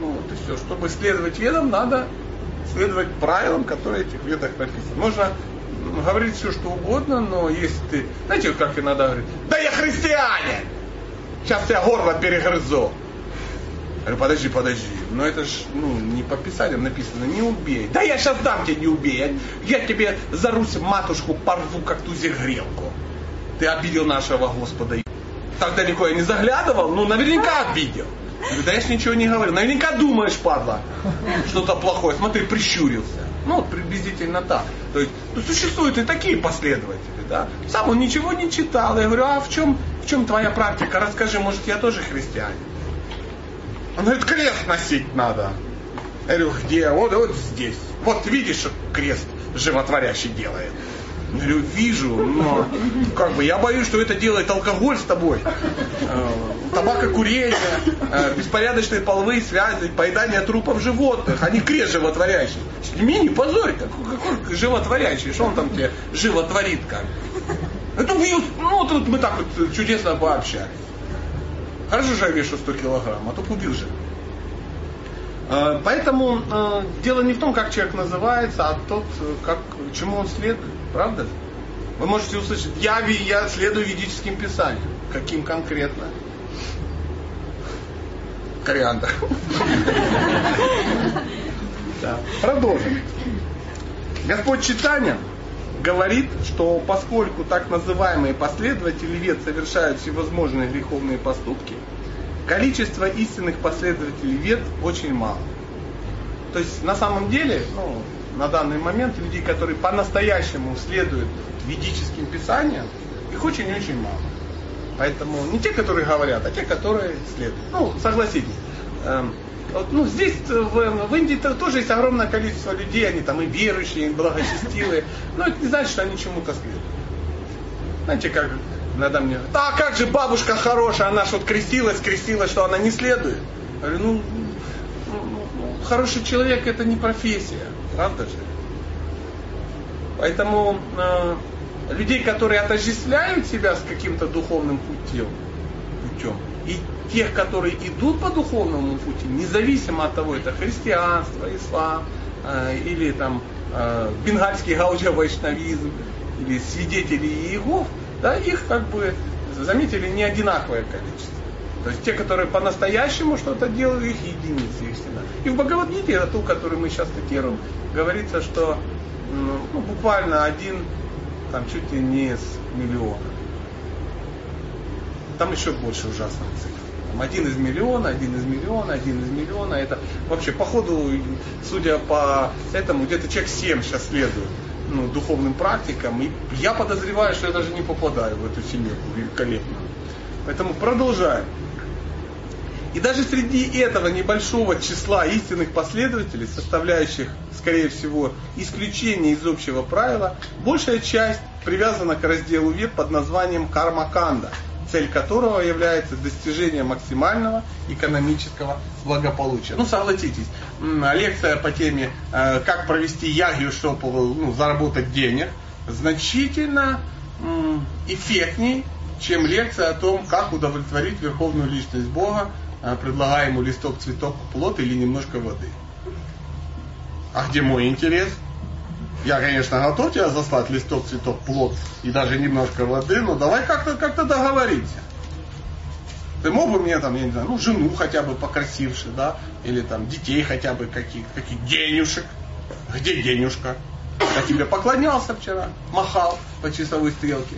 Ну вот и все. Чтобы следовать ведам, надо следовать правилам, которые в этих ведах написаны. Можно говорить все, что угодно, но если ты... Знаете, как иногда говорят, да я христианин! сейчас я горло перегрызу. Говорю, подожди, подожди, но это ж ну, не по писаниям написано, не убей. Да я сейчас дам тебе не убей, я, я тебе за Русь матушку порву, как ту зигрелку. Ты обидел нашего Господа. Так далеко я не заглядывал, ну наверняка обидел. Я говорю, да я ж ничего не говорю. Наверняка думаешь, падла, что-то плохое. Смотри, прищурился. Ну, вот приблизительно так. То есть, ну, существуют и такие последователи, да. Сам он ничего не читал. Я говорю, а в чем, в чем твоя практика? Расскажи, может, я тоже христианин? Он говорит, крест носить надо. Я говорю, где? Вот, вот здесь. Вот видишь, крест животворящий делает. Я говорю, вижу, но как бы я боюсь, что это делает алкоголь с тобой. Э, табакокурение, э, беспорядочные половые связи, поедание трупов животных. Они крест животворящий. Сними, не позорь, какой животворящий, что он там тебе животворит как? Это ну тут мы так вот чудесно пообщались. Хорошо же я вешу 100 килограмм, а то убил же. Э, поэтому э, дело не в том, как человек называется, а тот, как, чему он следует. Правда? Вы можете услышать, я, я следую ведическим писаниям. Каким конкретно? Кориандр. Продолжим. Господь читания говорит, что поскольку так называемые последователи вет совершают всевозможные греховные поступки, количество истинных последователей вет очень мало. То есть на самом деле, ну, на данный момент людей, которые по-настоящему следуют ведическим писаниям, их очень-очень мало. Поэтому не те, которые говорят, а те, которые следуют. Ну, согласитесь. Эм, ну, здесь в, в Индии тоже есть огромное количество людей, они там и верующие, и благочестивые, но это не значит, что они чему-то следуют. Знаете, как Иногда мне говорят, а как же бабушка хорошая, она что вот крестилась, крестилась, что она не следует. Я говорю, ну, ну, хороший человек это не профессия, правда же? Поэтому э, людей, которые отождествляют себя с каким-то духовным путем, путем, и тех, которые идут по духовному пути, независимо от того, это христианство, ислам, э, или там э, бенгальский гаудия вайшнавизм, или свидетели Иегов, да, их как бы заметили не одинаковое количество. То есть те, которые по-настоящему что-то делают, их единицы, их. И в Бхагавадгите, это ту, которую мы сейчас цитируем, говорится, что ну, буквально один, там чуть ли не с миллиона. Там еще больше ужасных цифр. Там один из миллиона, один из миллиона, один из миллиона. Это вообще, походу, судя по этому, где-то человек 7 сейчас следует ну, духовным практикам. И я подозреваю, что я даже не попадаю в эту семейку великолепную. Поэтому продолжаем. И даже среди этого небольшого числа истинных последователей, составляющих, скорее всего, исключение из общего правила, большая часть привязана к разделу вет под названием кармаканда, цель которого является достижение максимального экономического благополучия. Ну, согласитесь, лекция по теме э, «Как провести ягью, чтобы ну, заработать денег» значительно эффектней, чем лекция о том, как удовлетворить верховную личность Бога а, предлагаю ему листок, цветок, плод или немножко воды. А где мой интерес? Я, конечно, готов тебя заслать листок, цветок, плод и даже немножко воды, но давай как-то как договоримся. Ты мог бы мне там, я не знаю, ну, жену хотя бы покрасивше, да, или там детей хотя бы каких, каких денежек. Где денежка? Я тебе поклонялся вчера, махал по часовой стрелке,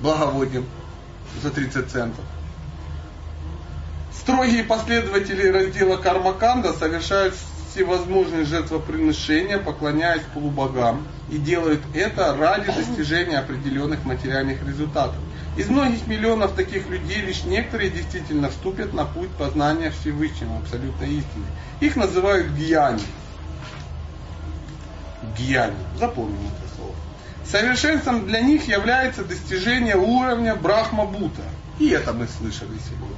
благоводим за 30 центов. Строгие последователи раздела Кармаканда совершают всевозможные жертвоприношения, поклоняясь полубогам, и делают это ради достижения определенных материальных результатов. Из многих миллионов таких людей лишь некоторые действительно вступят на путь познания Всевышнего, абсолютной истины. Их называют гьяни. Гьяни. Запомним это слово. Совершенством для них является достижение уровня Брахма-Бута. И это мы слышали сегодня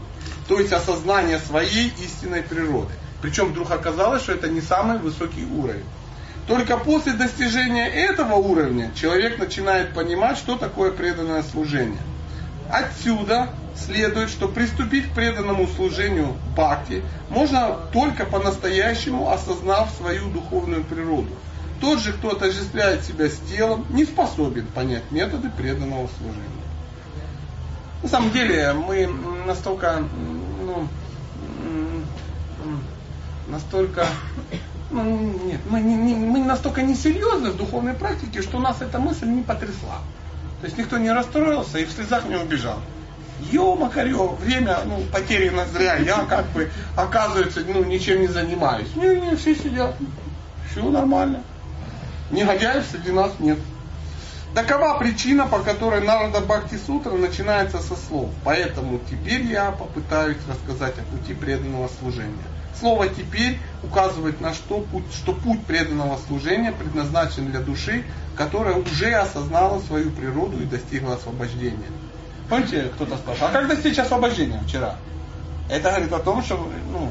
то есть осознание своей истинной природы. Причем вдруг оказалось, что это не самый высокий уровень. Только после достижения этого уровня человек начинает понимать, что такое преданное служение. Отсюда следует, что приступить к преданному служению бхакти можно только по-настоящему осознав свою духовную природу. Тот же, кто отождествляет себя с телом, не способен понять методы преданного служения. На самом деле мы настолько, ну, настолько, ну, нет, мы, не, не, мы настолько несерьезны в духовной практике, что нас эта мысль не потрясла. То есть никто не расстроился и в слезах не убежал. Ё, Макарё, время ну, потеряно зря, я как бы, оказывается, ну, ничем не занимаюсь. Не, не, все сидят. Все нормально. Негодяев среди нас нет. Такова причина, по которой Нарада Бхакти Сутра начинается со слов. Поэтому теперь я попытаюсь рассказать о пути преданного служения. Слово «теперь» указывает на что путь, что путь преданного служения предназначен для души, которая уже осознала свою природу и достигла освобождения. Помните, кто-то спрашивал, а как достичь освобождения вчера? Это говорит о том, что ну,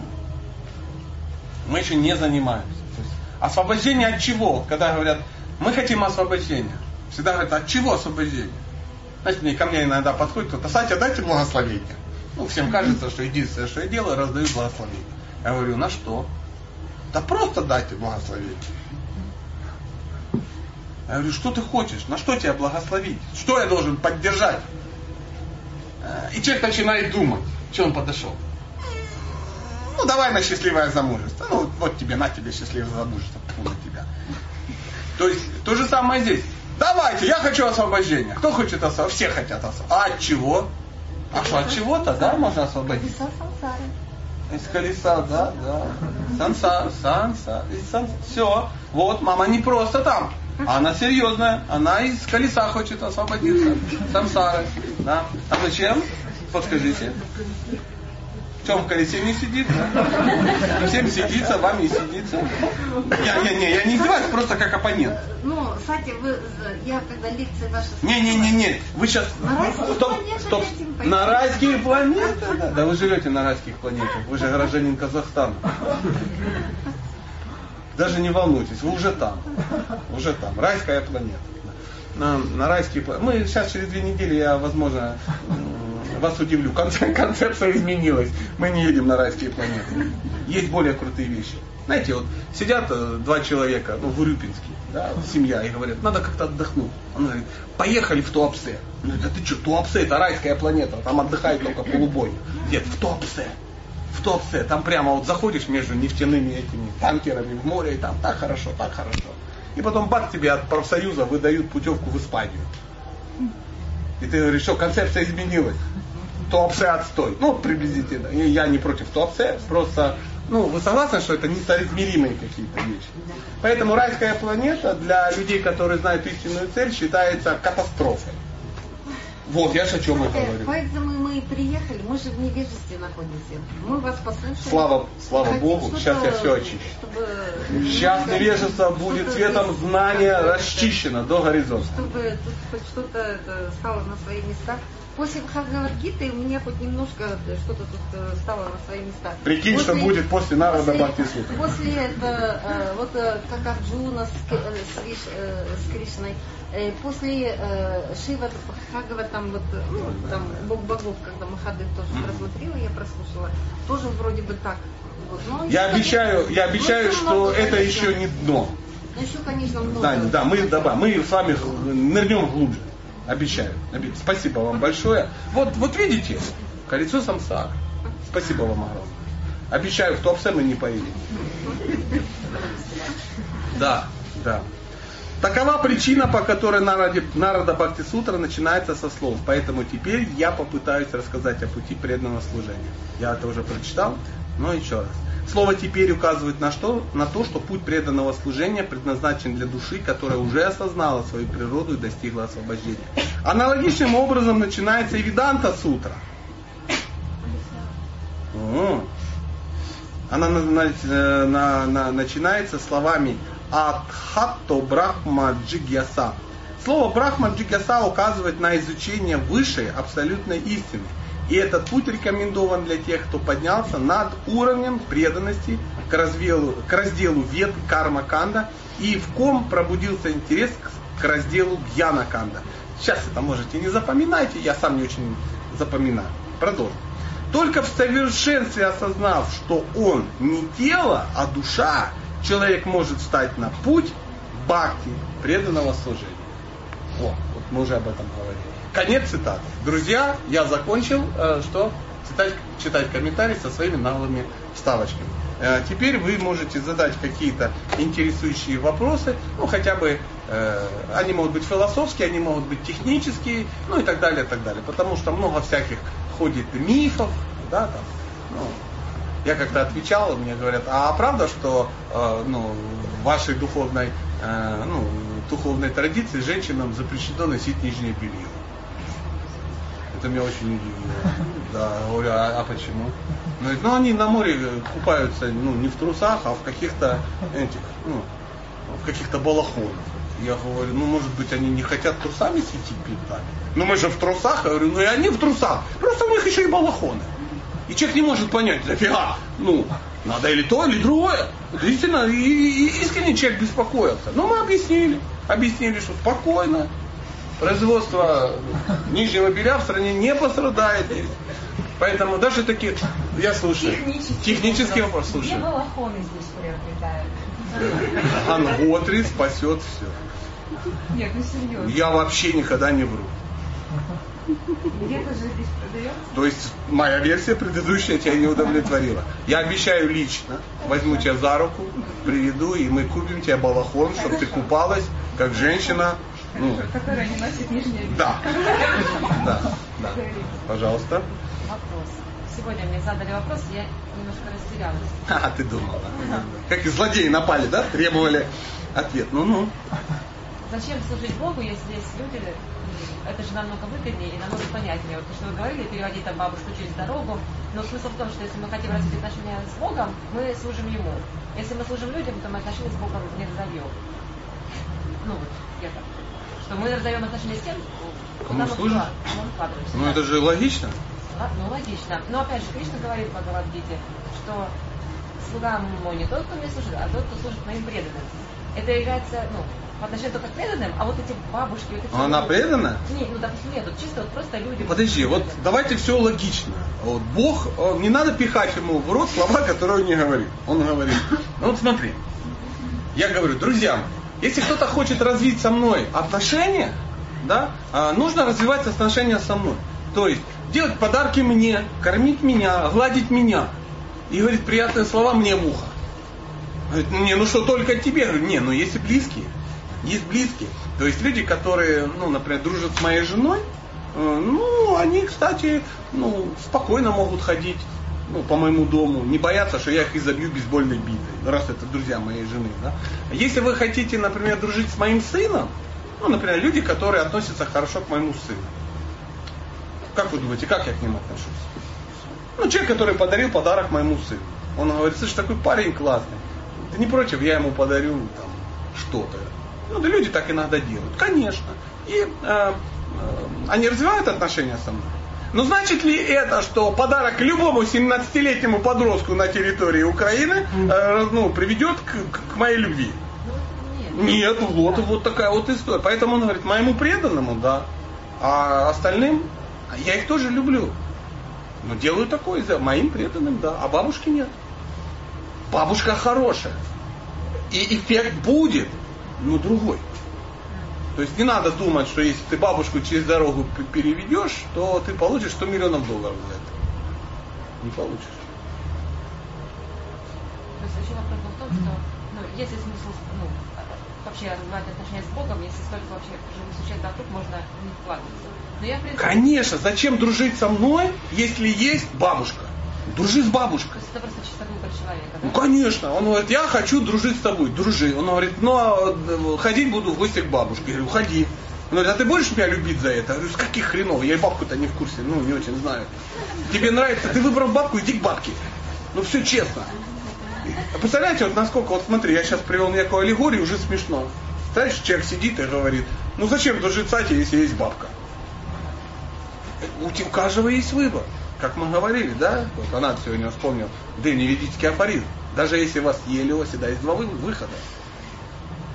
мы еще не занимаемся. Есть, освобождение от чего? Когда говорят, мы хотим освобождения. Всегда говорят, от чего освобождение? Знаете, мне ко мне иногда подходит кто-то, Сатя, дайте благословение. Ну, всем кажется, что единственное, что я делаю, раздаю благословение. Я говорю, на что? Да просто дайте благословение. Я говорю, что ты хочешь? На что тебя благословить? Что я должен поддержать? И человек начинает думать, что он подошел. Ну, давай на счастливое замужество. Ну, вот тебе, на тебе счастливое замужество, на тебя. То есть, то же самое здесь. Давайте, я хочу освобождения. Кто хочет освобождения? Все хотят освобождения. А от чего? А что, от чего-то, да, можно освободиться? Из колеса, да, да. Санса, санса, из санса. Все. Вот, мама не просто там. Она серьезная. Она из колеса хочет освободиться. Самсары. Да. А зачем? Подскажите. Чем в колесе не сидится? Всем сидится, вам не сидится. Я, я, не, я не издеваюсь, просто как оппонент. Ну, кстати, вы, я когда лекции ваши... Не, не, не, не, вы сейчас... На райские стоп, планеты стоп. На райские планеты? Да, да, вы живете на райских планетах, вы же гражданин Казахстана. Даже не волнуйтесь, вы уже там. Уже там. Райская планета. На, на райские планеты. Мы сейчас через две недели, я, возможно, вас удивлю. Концепция изменилась. Мы не едем на райские планеты. Есть более крутые вещи. Знаете, вот сидят э, два человека, ну, в Урюпинске, да, семья, и говорят, надо как-то отдохнуть. Он говорит, поехали в Туапсе. Он говорит, а ты что, Туапсе это райская планета, там отдыхает только полубоги. Дед, в Туапсе. В Туапсе, там прямо вот заходишь между нефтяными этими танкерами в море, и там так хорошо, так хорошо. И потом бац, тебе от профсоюза выдают путевку в Испанию. И ты говоришь, что концепция изменилась. Туапсе отстой. Ну, приблизительно. И я не против Туапсе, просто ну, вы согласны, что это несоизмеримые какие-то вещи? Поэтому райская планета для людей, которые знают истинную цель, считается катастрофой. Вот, я же о чем я говорю. Поэтому мы и приехали, мы же в невежестве находимся. Мы вас послушали. Слава, слава Хотим Богу, сейчас я все очищу. Чтобы... Сейчас невежество будет цветом знания расчищено до горизонта. Чтобы тут что-то стало на свои места. После Бхагавадгиты у меня хоть немножко что-то тут э, стало на свои места. Прикинь, после, что будет после Нарада Бхактисута. После этого, э, вот э, как Арджуна с, с, с Кришной, после Шива Бхагава, там вот, ну, там Бог богов, когда Махадев тоже просмотрела, я прослушала, тоже вроде бы так. Вот. Но я обещаю, я обещаю, что это еще не дно. Ну еще, конечно, много. Да, да, мы, да, мы с вами нырнем глубже. Обещаю. Спасибо вам большое. Вот, вот видите, колесо самсар. Спасибо вам огромное. Обещаю, в Туапсе мы не поедем. Да, да. Такова причина, по которой Нарада, Нарада Бхакти Сутра начинается со слов. Поэтому теперь я попытаюсь рассказать о пути преданного служения. Я это уже прочитал, но еще раз. Слово «теперь» указывает на, что? на то, что путь преданного служения предназначен для души, которая уже осознала свою природу и достигла освобождения. Аналогичным образом начинается и Виданта Сутра. Она на, на, на, на, начинается словами Адхатто Брахма Джигьяса. Слово Брахма Джигьяса указывает на изучение высшей абсолютной истины – и этот путь рекомендован для тех, кто поднялся над уровнем преданности к, разделу, к разделу вет карма канда и в ком пробудился интерес к, к разделу гьяна канда. Сейчас это можете не запоминайте, я сам не очень запоминаю. Продолжим. Только в совершенстве осознав, что он не тело, а душа, человек может встать на путь бхакти, преданного служения. О, вот мы уже об этом говорили. Конец цитаты. Друзья, я закончил, э, что читать, читать комментарии со своими наглыми вставочками. Э, теперь вы можете задать какие-то интересующие вопросы, ну хотя бы э, они могут быть философские, они могут быть технические, ну и так далее, и так далее. Потому что много всяких ходит мифов, да, там, ну, я как-то отвечал, мне говорят, а правда, что э, ну, в вашей духовной, э, ну, духовной традиции женщинам запрещено носить нижнее белье? Это меня очень удивило. Да, говорю, а, а почему? Ну, ну, они на море купаются, ну, не в трусах, а в каких-то этих, ну, в каких-то балахонах. Я говорю, ну, может быть, они не хотят трусами светить нами. Ну, мы же в трусах. Я говорю, ну, и они в трусах. Просто у них еще и балахоны. И человек не может понять, зафига, ну, надо или то, или другое. Действительно, и, и искренне человек беспокоился. Но мы объяснили. Объяснили, что спокойно, производство нижнего белья в стране не пострадает. Поэтому даже такие, я слушаю, технический, технический вопрос, слушаю. Где балахоны здесь приобретают? Анготри спасет все. Нет, ну серьезно. Я вообще никогда не вру. Где-то же здесь продается? То есть моя версия предыдущая тебя не удовлетворила. Я обещаю лично, возьму тебя за руку, приведу, и мы купим тебе балахон, чтобы ты купалась, как женщина ну, которая не носит нижнее Да. Да, да. Пожалуйста. Вопрос. Сегодня мне задали вопрос, я немножко растерялась. А, ты думала. Как и злодеи напали, да? Требовали ответ. Ну-ну. зачем служить Богу, если есть люди, это же намного выгоднее и намного понятнее. Вот то, что вы говорили, переводить там бабушку через дорогу. Но смысл в том, что если мы хотим развить отношения с Богом, мы служим Ему. Если мы служим людям, то мы отношения с Богом не разовьем. Ну вот, где-то. Что мы разовьем отношения с тем, мы служим? вкладываемся. Ну это же логично. Ну логично. Но опять же, Кришна говорит в Бхагавадгите, что слуга мой не тот, кто мне служит, а тот, кто служит моим преданным. Это является, ну, по отношению только к преданным, а вот эти бабушки... Вот эти а Она предана? Нет, ну, допустим, нет, вот чисто вот просто люди... Подожди, вот давайте все логично. Вот Бог, не надо пихать ему в рот слова, которые он не говорит. Он говорит, ну вот смотри, я говорю, друзья, если кто-то хочет развить со мной отношения, да, а, нужно развивать отношения со мной. То есть делать подарки мне, кормить меня, гладить меня. И говорит приятные слова мне в ухо. Говорит, не, ну что, только тебе? Я не, ну есть и близкие. Есть близкие. То есть люди, которые, ну, например, дружат с моей женой, э, ну, они, кстати, ну, спокойно могут ходить ну, по моему дому, не боятся, что я их изобью бейсбольной битой, раз это друзья моей жены. Да? Если вы хотите, например, дружить с моим сыном, ну, например, люди, которые относятся хорошо к моему сыну. Как вы думаете, как я к ним отношусь? Ну, человек, который подарил подарок моему сыну. Он говорит, слышь, такой парень классный. Ты не против, я ему подарю там, что-то. Ну, да люди так иногда делают. Конечно. И э, э, они развивают отношения со мной. Но значит ли это, что подарок любому 17-летнему подростку на территории Украины э, ну, приведет к, к моей любви? Нет, вот, вот такая вот история. Поэтому он говорит, моему преданному, да. А остальным, я их тоже люблю. Но делаю такое, моим преданным, да. А бабушке нет. Бабушка хорошая. И эффект будет, но другой. То есть не надо думать, что если ты бабушку через дорогу переведешь, то ты получишь 100 миллионов долларов за это. Не получишь. То есть еще вопрос в том, что ну, если смысл ну, вообще развивать отношения с Богом, если столько вообще живых существ вокруг, можно не вкладываться. Но я, принципе... Конечно, зачем дружить со мной, если есть бабушка? Дружи с бабушкой. Это просто чисто выбор человека, да? Ну, конечно. Он говорит, я хочу дружить с тобой. Дружи. Он говорит, ну, а ходить буду в гости к бабушке. Я говорю, ходи. Он говорит, а ты будешь меня любить за это? Я говорю, с каких хренов? Я и бабку-то не в курсе, ну, не очень знаю. Тебе нравится, ты выбрал бабку, иди к бабке. Ну, все честно. Представляете, вот насколько, вот смотри, я сейчас привел некую аллегорию, уже смешно. Знаешь, человек сидит и говорит, ну зачем дружить с Ати, если есть бабка? У каждого есть выбор. Как мы говорили, да? Вот она сегодня вспомнил древневедический афоризм. Даже если вас ели, всегда есть два выхода.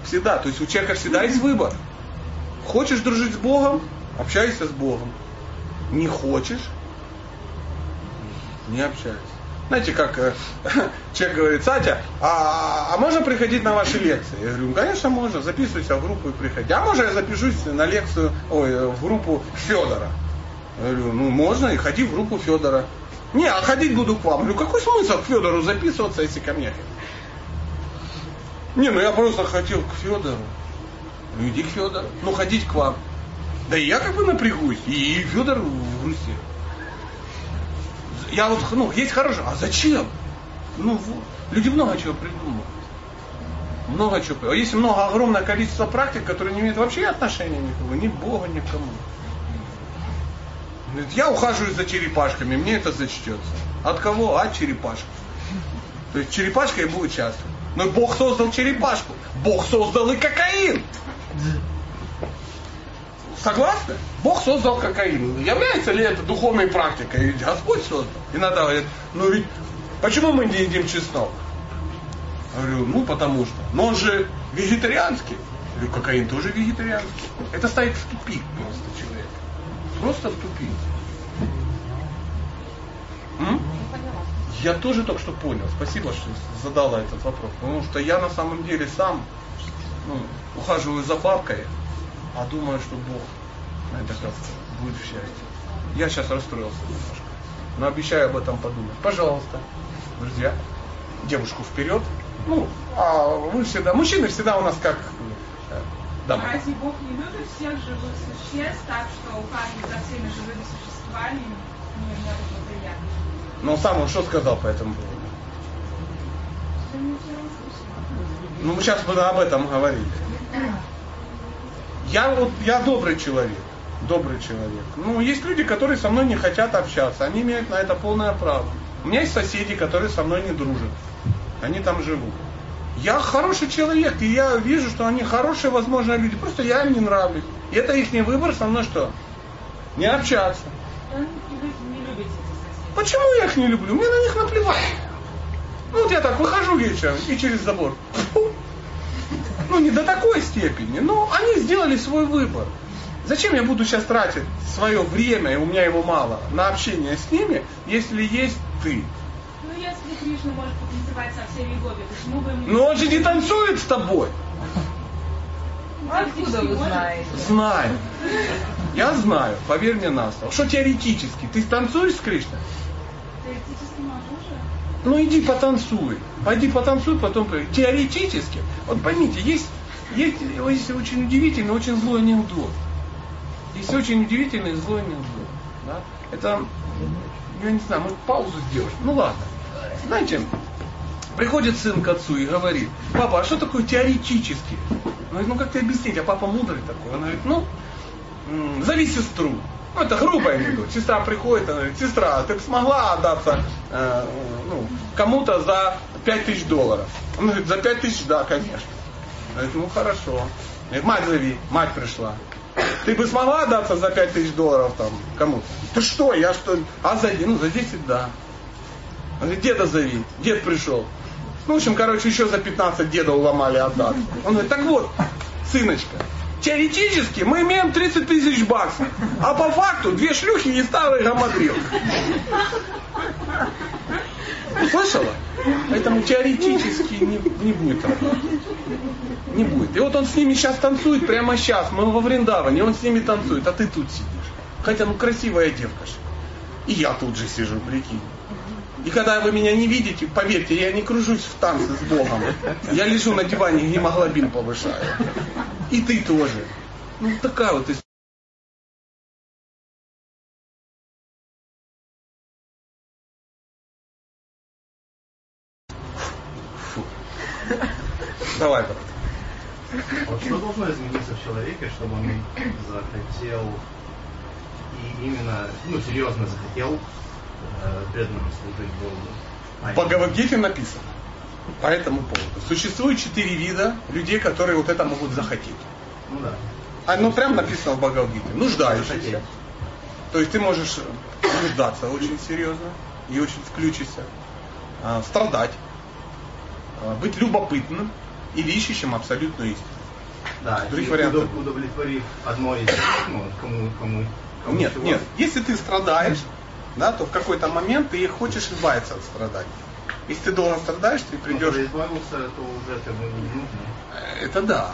Всегда. То есть у человека всегда есть выбор. Хочешь дружить с Богом, общайся с Богом. Не хочешь, не общайся. Знаете, как э, человек говорит, Сатя, а, а можно приходить на ваши лекции? Я говорю, «Ну, конечно можно, записывайся в группу и приходи. А можно я запишусь на лекцию, ой, в группу Федора? Я говорю, ну можно, и ходи в группу Федора. Не, а ходить буду к вам. Я говорю, какой смысл к Федору записываться, если ко мне Не, ну я просто хотел к Федору. Ну иди к Федору. Ну ходить к вам. Да и я как бы напрягусь. И Федор в Руси. Я вот, ну, есть хорошее. А зачем? Ну, люди много чего придумывают. Много чего. А есть много, огромное количество практик, которые не имеют вообще отношения никакого, ни к Богу, ни к кому. Я ухаживаю за черепашками, мне это зачтется. От кого? От черепашки. То есть черепашка и будет счастлив. Но Бог создал черепашку. Бог создал и кокаин. Согласны? Бог создал кокаин. Является ли это духовной практикой? Ведь Господь создал. Иногда говорят, ну ведь почему мы не едим чеснок? Я говорю, ну потому что. Но он же вегетарианский. Я говорю, кокаин тоже вегетарианский. Это ставит в тупик просто. Просто в тупик. М? Я тоже только что понял. Спасибо, что задала этот вопрос. Потому что я на самом деле сам ну, ухаживаю за бабкой, а думаю, что Бог на это как будет в счастье. Я сейчас расстроился немножко. Но обещаю об этом подумать. Пожалуйста, друзья, девушку вперед. Ну, а вы всегда, мужчины всегда у нас как Дамы. А разве Бог не любит всех живых существ, так что ухаживать за всеми живыми существами немного неприятно? Но сам он что сказал по этому поводу? Ну, мы сейчас об этом говорили. Я вот, я добрый человек. Добрый человек. Ну, есть люди, которые со мной не хотят общаться. Они имеют на это полное право. У меня есть соседи, которые со мной не дружат. Они там живут. Я хороший человек, и я вижу, что они хорошие, возможно, люди. Просто я им не нравлюсь. И это их выбор со мной что? Не общаться. Почему я их не люблю? Мне на них наплевать. Ну вот я так выхожу вечером и через забор. Ну не до такой степени, но они сделали свой выбор. Зачем я буду сейчас тратить свое время, и у меня его мало, на общение с ними, если есть ты? Ну если Кришна может потанцевать со всеми гоби, почему бы ему... Но он же не танцует с тобой. Откуда вы знаете? Знаю. Я знаю, поверь мне на слово. Что теоретически? Ты танцуешь с Кришной? Теоретически могу же. Ну иди потанцуй. Пойди потанцуй, потом. Теоретически. Вот поймите, есть, есть, есть очень удивительный, очень злой анекдот. Есть очень удивительный злой анекдот. Да? Это, я не знаю, может паузу сделать? Ну ладно. Знаете, приходит сын к отцу и говорит, папа, а что такое теоретически? Он говорит, ну как тебе объяснить, а папа мудрый такой. Он говорит, ну, зови сестру. Ну, это грубый анекдот. Сестра приходит, она говорит, сестра, ты бы смогла отдаться э, ну, кому-то за 5 тысяч долларов? Он говорит, за 5 тысяч, да, конечно. Он говорит, ну хорошо. Говорит, мать зови, мать пришла. Ты бы смогла отдаться за 5 тысяч долларов там кому-то? Ты что, я что? А за, ну, за 10, да. Он говорит, деда зови. Дед пришел. Ну, в общем, короче, еще за 15 деда уломали отдаться. Он говорит, так вот, сыночка, теоретически мы имеем 30 тысяч баксов, а по факту две шлюхи и старый гамадрил. Слышала? Поэтому теоретически не, не будет работать. Не будет. И вот он с ними сейчас танцует, прямо сейчас. Мы во Вриндаване, он с ними танцует, а ты тут сидишь. Хотя, ну, красивая девка же. И я тут же сижу, прикинь. И когда вы меня не видите, поверьте, я не кружусь в танце с Богом. Я лежу на диване, гемоглобин повышаю. И ты тоже. Ну, такая вот история. Давай, брат. Вот что должно измениться в человеке, чтобы он захотел и именно, ну, серьезно захотел э, преданно служить Богу? В Бхагавадгите написано по этому поводу. Существует четыре вида людей, которые вот это могут захотеть. Ну да. А, ну прям написано в Бхагавадгите. Нуждающийся. То есть ты можешь нуждаться очень серьезно и очень включиться, а, страдать, а, быть любопытным или ищущим абсолютную истину. Да, Других и вариантов. удов- удовлетворив одно из ну, кому, кому, кому Нет, чего. нет. Если ты страдаешь, да, то в какой-то момент ты хочешь избавиться от страданий. Если ты долго страдаешь, ты придешь... когда избавился, то уже как бы не нужно. Это да.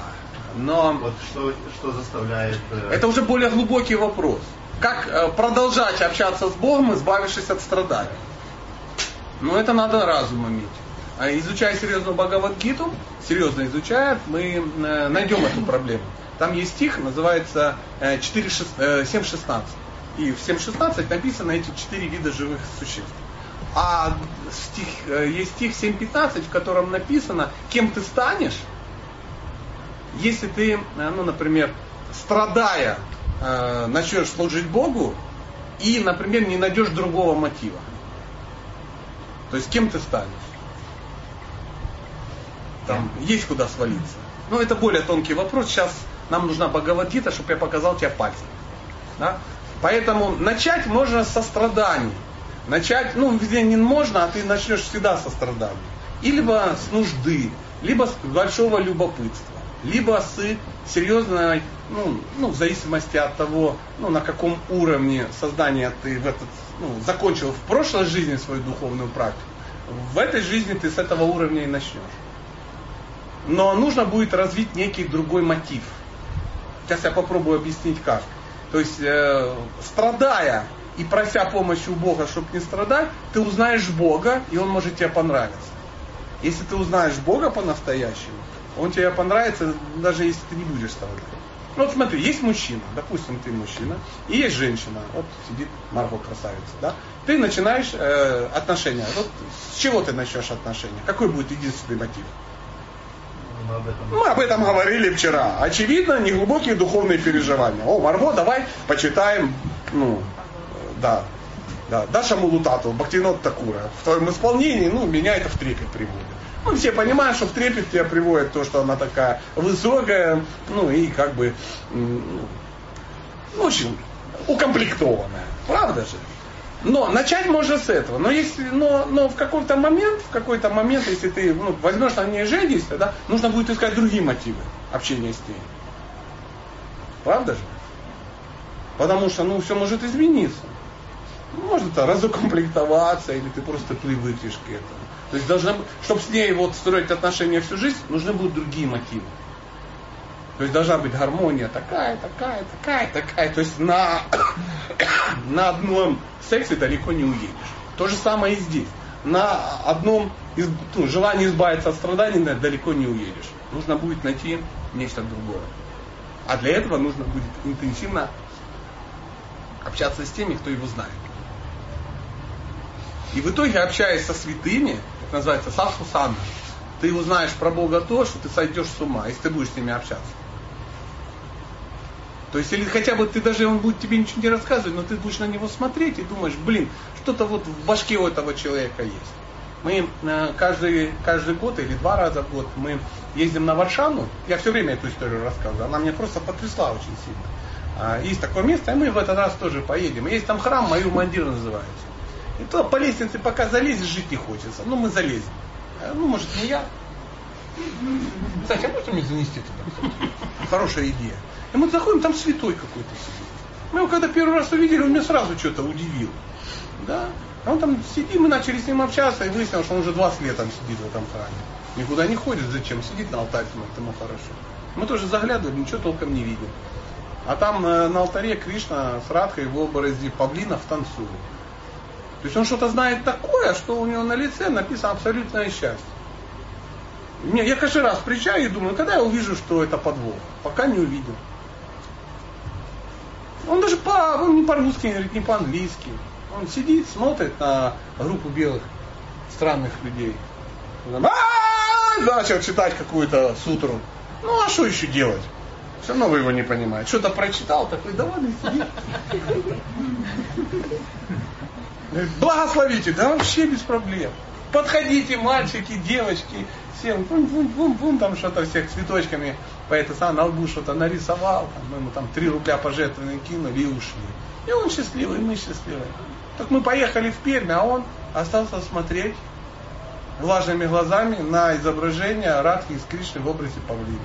Но Вот что, что заставляет... э, это уже более глубокий вопрос. Как э, продолжать общаться с Богом, избавившись от страданий? Ну, это надо разум иметь. А изучая серьезно Бхагавадгиту, серьезно изучая, мы э, найдем эту проблему. Там есть стих, называется э, 4, шест- э, 7.16. И в 7.16 написано эти четыре вида живых существ. А стих, э, есть стих 7.15, в котором написано, кем ты станешь, если ты, э, ну, например, страдая, э, начнешь служить Богу и, например, не найдешь другого мотива. То есть кем ты станешь? Там есть куда свалиться. Ну, это более тонкий вопрос. Сейчас нам нужна Бхагавадгита, чтобы я показал тебе пальцем. Да? Поэтому начать можно со страданий. Начать, ну, везде не можно, а ты начнешь всегда со страданий. И либо с нужды, либо с большого любопытства, либо с серьезной, ну, ну, в зависимости от того, ну, на каком уровне сознания ты в этот, ну, закончил в прошлой жизни свою духовную практику. В этой жизни ты с этого уровня и начнешь. Но нужно будет развить некий другой мотив. Сейчас я попробую объяснить как. То есть, э, страдая и прося помощи у Бога, чтобы не страдать, ты узнаешь Бога, и Он может тебе понравиться. Если ты узнаешь Бога по-настоящему, Он тебе понравится, даже если ты не будешь страдать. Ну вот смотри, есть мужчина, допустим, ты мужчина, и есть женщина, вот сидит Марго красавица, да? Ты начинаешь э, отношения. Вот с чего ты начнешь отношения? Какой будет единственный мотив? Мы об этом... Мы говорили вчера. Очевидно, неглубокие духовные переживания. О, Марго, давай почитаем, ну, да, да, Даша Мулутатова, Бхактинот Такура. В твоем исполнении, ну, меня это в трепет приводит. Ну, все понимают, что в трепет тебя приводит то, что она такая высокая, ну, и как бы, ну, очень укомплектованная. Правда же? Но начать можно с этого. Но, если, но, но в какой-то момент, в какой-то момент, если ты ну, возьмешь на ней женишься, да, нужно будет искать другие мотивы общения с ней. Правда же? Потому что ну, все может измениться. Может это разукомплектоваться, или ты просто привыкнешь к этому. То есть, должна, чтобы с ней вот строить отношения всю жизнь, нужны будут другие мотивы. То есть должна быть гармония такая, такая, такая, такая. То есть на, на одном сексе далеко не уедешь. То же самое и здесь. На одном из, ну, желании избавиться от страданий далеко не уедешь. Нужно будет найти нечто другое. А для этого нужно будет интенсивно общаться с теми, кто его знает. И в итоге, общаясь со святыми, это называется садхусана, ты узнаешь про Бога то, что ты сойдешь с ума, если ты будешь с ними общаться. То есть, или хотя бы ты даже, он будет тебе ничего не рассказывать, но ты будешь на него смотреть и думаешь, блин, что-то вот в башке у этого человека есть. Мы э, каждый, каждый год или два раза в год мы ездим на Варшаву. Я все время эту историю рассказываю. Она меня просто потрясла очень сильно. А, есть такое место, и мы в этот раз тоже поедем. Есть там храм, Мою Мандир называется. И то по лестнице пока залезешь, жить не хочется. Ну, мы залезем. Э, ну, может, не я. Кстати, а можно мне занести туда? Хорошая идея. И мы заходим, там святой какой-то сидит. Мы его когда первый раз увидели, он меня сразу что-то удивил. Да? А он там сидит, мы начали с ним общаться, и выяснилось, что он уже 20 лет там сидит в этом храме. Никуда не ходит, зачем? Сидит на алтаре, смотрит, ему хорошо. Мы тоже заглядывали, ничего толком не видим. А там э, на алтаре Кришна с Радхой в образе павлинов танцует. То есть он что-то знает такое, что у него на лице написано абсолютное счастье. Не, я каждый раз приезжаю и думаю, когда я увижу, что это подвох? Пока не увидел. Он даже по, он не по-русски говорит, не по-английски. Он сидит, смотрит на группу белых странных людей. Начал читать какую-то сутру. Ну а что еще делать? Все равно вы его не понимаете. Что-то прочитал, такой, да ладно, сидит. Благословите, да вообще без проблем. Подходите, мальчики, девочки, всем, бум-бум-бум-бум, там что-то всех цветочками по это сам на лбу что-то нарисовал, там, мы ему там 3 рубля пожертвованные кинули и ушли. И он счастливый, мы счастливы. Так мы поехали в Пермь, а он остался смотреть влажными глазами на изображение Радхи из Кришны в образе павлина.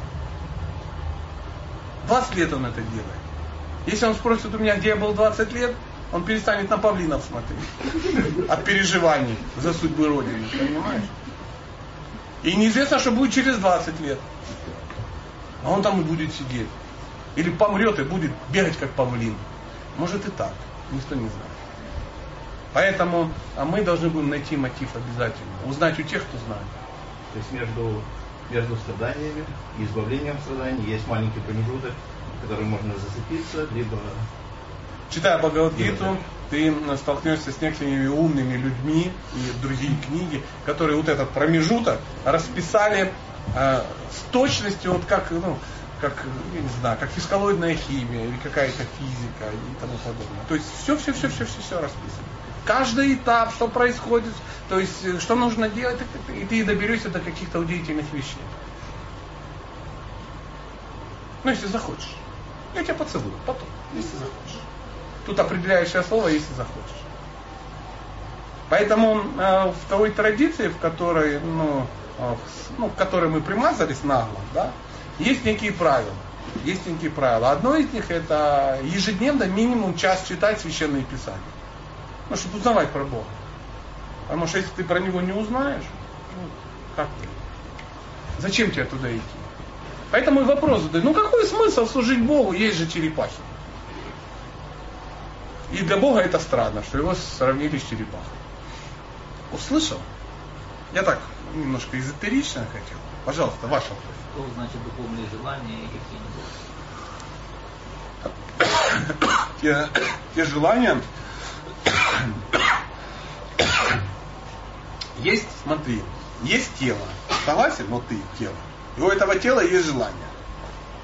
20 лет он это делает. Если он спросит у меня, где я был 20 лет, он перестанет на павлинов смотреть. От переживаний за судьбы Родины, понимаешь? И неизвестно, что будет через 20 лет. А он там и будет сидеть. Или помрет и будет бегать как павлин. Может и так. Никто не знает. Поэтому а мы должны будем найти мотив обязательно. Узнать у тех, кто знает. То есть между, между страданиями и избавлением страданий есть маленький промежуток, который можно зацепиться, либо... Читая Бхагавадгиту, ты столкнешься с некоторыми умными людьми и другие книги, которые вот этот промежуток расписали э, с точностью, вот как, ну, как, я не знаю, как фискалоидная химия или какая-то физика и тому подобное. То есть все, все, все, все, все, все расписано. Каждый этап, что происходит, то есть э, что нужно делать, и ты доберешься до каких-то удивительных вещей. Ну, если захочешь. Я тебя поцелую потом, если захочешь. Тут определяющее слово, если захочешь. Поэтому э, в той традиции, в которой, ну, ну, в которой мы примазались нагло, да, есть некие правила. Есть некие правила. Одно из них это ежедневно минимум час читать священные писания. Ну, чтобы узнавать про Бога. Потому что если ты про него не узнаешь, ну, как ты? Зачем тебе туда идти? Поэтому и вопрос задаю, ну какой смысл служить Богу, есть же черепахи? И для Бога это странно, что его сравнили с черепахой. Услышал? Я так немножко эзотерично хотел. Пожалуйста, ваш вопрос. Что значит духовные желания и какие те, те желания есть, смотри, есть тело. Согласен? Вот ты тело. И у этого тела есть желание.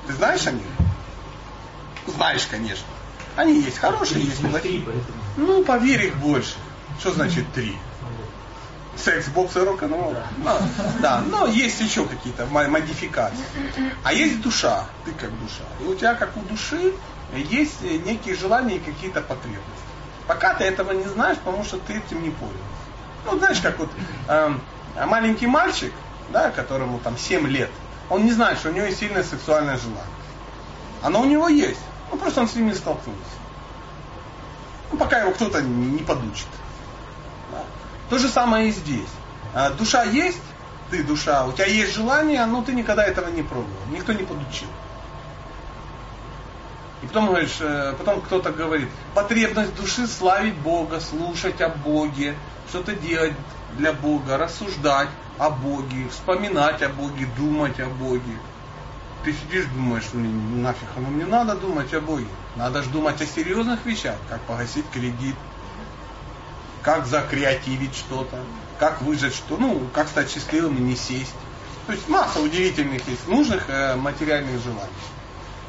Ты знаешь о них? Знаешь, конечно. Они есть хорошие, есть плохие. Ну, поверь их больше. Что значит три? Секс, бокс и рок-н-ролл. Да. Ну, да, но есть еще какие-то модификации. А есть душа, ты как душа. И у тебя, как у души, есть некие желания и какие-то потребности. Пока ты этого не знаешь, потому что ты этим не понял. Ну, знаешь, как вот э, маленький мальчик, да, которому там 7 лет, он не знает, что у него есть сильное сексуальное желание. Оно у него есть. Ну, просто он с ним не столкнулся. Ну, пока его кто-то не подучит. То же самое и здесь. А, душа есть, ты душа, у тебя есть желание, но ты никогда этого не пробовал. Никто не подучил. И потом говоришь, э, потом кто-то говорит, потребность души славить Бога, слушать о Боге, что-то делать для Бога, рассуждать о Боге, вспоминать о Боге, думать о Боге. Ты сидишь, думаешь, ну, нафиг оно мне надо думать о Боге. Надо же думать о серьезных вещах, как погасить кредит, как закреативить что-то, как выжать что, ну, как стать счастливым и не сесть. То есть масса удивительных есть нужных э, материальных желаний.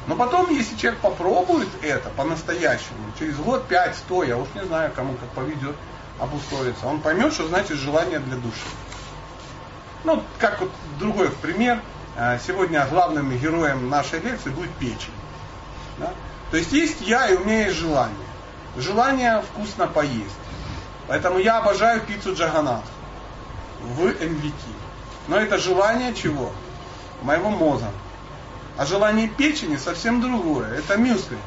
Но потом, если человек попробует это по-настоящему, через год, пять, сто, я уж не знаю, кому как поведет, обусловится, он поймет, что значит желание для души. Ну, как вот другой пример, э, сегодня главным героем нашей лекции будет печень. Да? То есть есть я и у меня есть желание. Желание вкусно поесть. Поэтому я обожаю пиццу Джаганат в МВК. Но это желание чего? Моего мозга. А желание печени совсем другое. Это мюсли.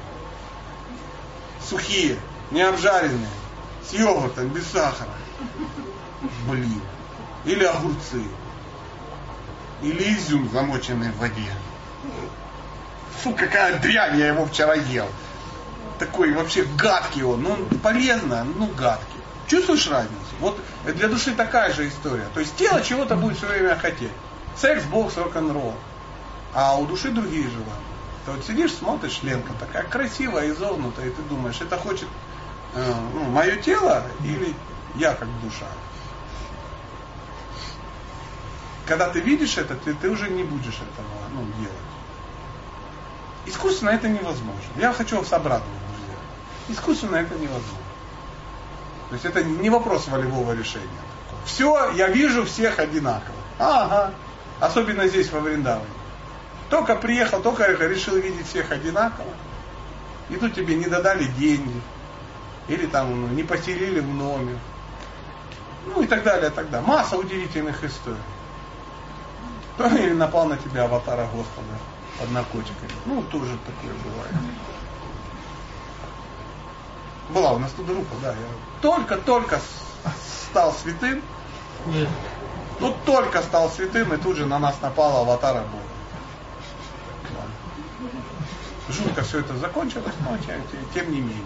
Сухие, не обжаренные, с йогуртом, без сахара. Блин. Или огурцы. Или изюм, замоченный в воде. Фу, какая дрянь, я его вчера ел. Такой вообще гадкий он. Ну, полезно, ну гадкий. Чувствуешь разницу? Вот для души такая же история. То есть тело чего-то будет все время хотеть. Секс, бокс, рок-н-ролл. А у души другие желания. Ты вот сидишь, смотришь, Ленка такая красивая, изогнутая, и ты думаешь, это хочет э, ну, мое тело или я как душа? Когда ты видишь это, ты, ты уже не будешь этого ну, делать. Искусственно это невозможно. Я хочу вас обрадовать, друзья. Искусственно это невозможно. То есть это не вопрос волевого решения. Все, я вижу всех одинаково. Ага. Особенно здесь, во Вриндаване. Только приехал, только решил видеть всех одинаково. И тут тебе не додали деньги. Или там не поселили в номер. Ну и так далее, так далее. Масса удивительных историй. Или напал на тебя аватара Господа под наркотиками. Ну, тоже такое бывает. Была у нас тут группа, да. Я только-только стал святым. Нет. Ну, только стал святым, и тут же на нас напала аватара Бога. Жутко все это закончилось, но тем не менее.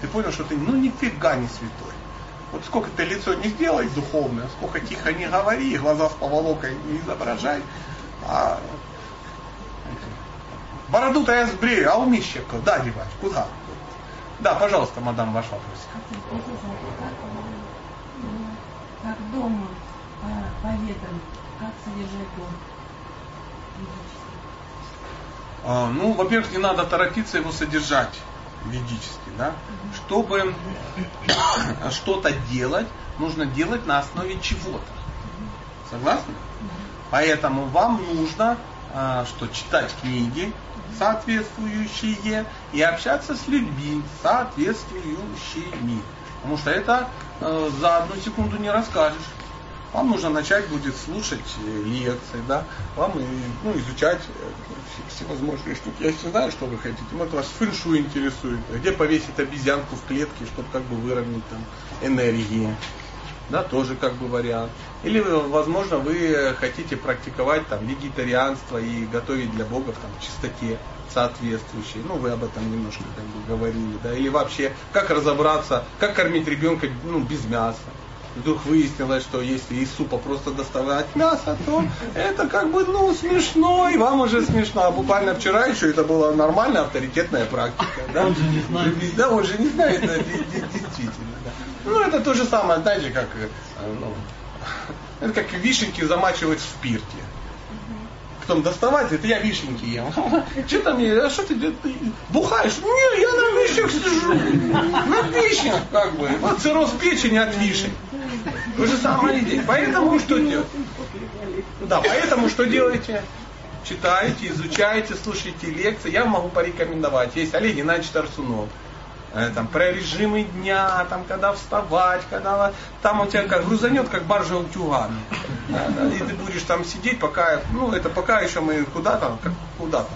Ты понял, что ты ну нифига не святой. Вот сколько ты лицо не сделай духовное, сколько тихо не говори, глаза с поволокой не изображай, а Бороду-то я сбрею, а умище Да, девать, куда? Да, пожалуйста, мадам, ваш вопрос. Как дом по ветрам, как содержать дом? А, ну, во-первых, не надо торопиться его содержать ведически, да? Чтобы что-то делать, нужно делать на основе чего-то. Согласны? Поэтому вам нужно а, что читать книги, соответствующие, и общаться с людьми, соответствующими. Потому что это э, за одну секунду не расскажешь. Вам нужно начать будет слушать э, лекции, да, вам ну, изучать э, всевозможные штуки. Я не знаю, что вы хотите. Может, вас фэншу интересует, где повесить обезьянку в клетке, чтобы как бы выровнять там энергии да, тоже как бы вариант. Или, возможно, вы хотите практиковать там вегетарианство и готовить для богов там в чистоте соответствующей. Ну, вы об этом немножко как бы говорили, да. Или вообще, как разобраться, как кормить ребенка ну, без мяса. Вдруг выяснилось, что если из супа просто доставать мясо, то это как бы, ну, смешно, и вам уже смешно. А буквально вчера еще это была нормальная авторитетная практика. Да? Он же не знает. Да, он же не знает, действительно. Ну, это то же самое, знаете, как, э, ну, это как вишенки замачивать в спирте. потом доставать, это я вишенки ем. Что там, а что ты, ты бухаешь? Не, я на вишнях сижу. На вишнях, как бы. Вот цирроз печени от вишен. Вы же самое идея. Поэтому что делать? Да, поэтому что делаете? Читаете, изучаете, слушаете лекции. Я могу порекомендовать. Есть Олег Геннадьевич Тарсунов. Э, там, про режимы дня, там, когда вставать, когда там у тебя как грузанет, как баржа утюгами. И ты будешь там сидеть, пока, ну, это пока еще мы куда-то, куда-то.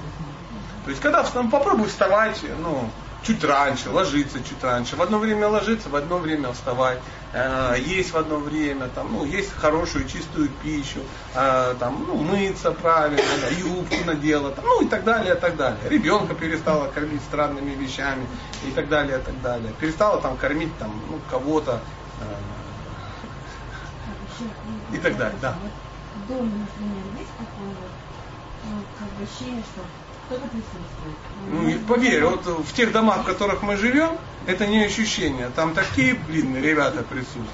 То есть, когда там, попробуй вставать, ну, чуть раньше, ложиться чуть раньше, в одно время ложиться, в одно время вставать, э, есть в одно время, там, ну, есть хорошую чистую пищу, э, там, ну, мыться правильно, да, юбку надела, там, ну и так далее, и так далее. Ребенка перестала кормить странными вещами и так далее, и так далее. Перестала там кормить там, ну, кого-то э, и так далее, да. Дома, например, есть такое ну, как бы ощущение, что. Ну, поверь, вот в тех домах, в которых мы живем, это не ощущение. Там такие, блин, ребята присутствуют.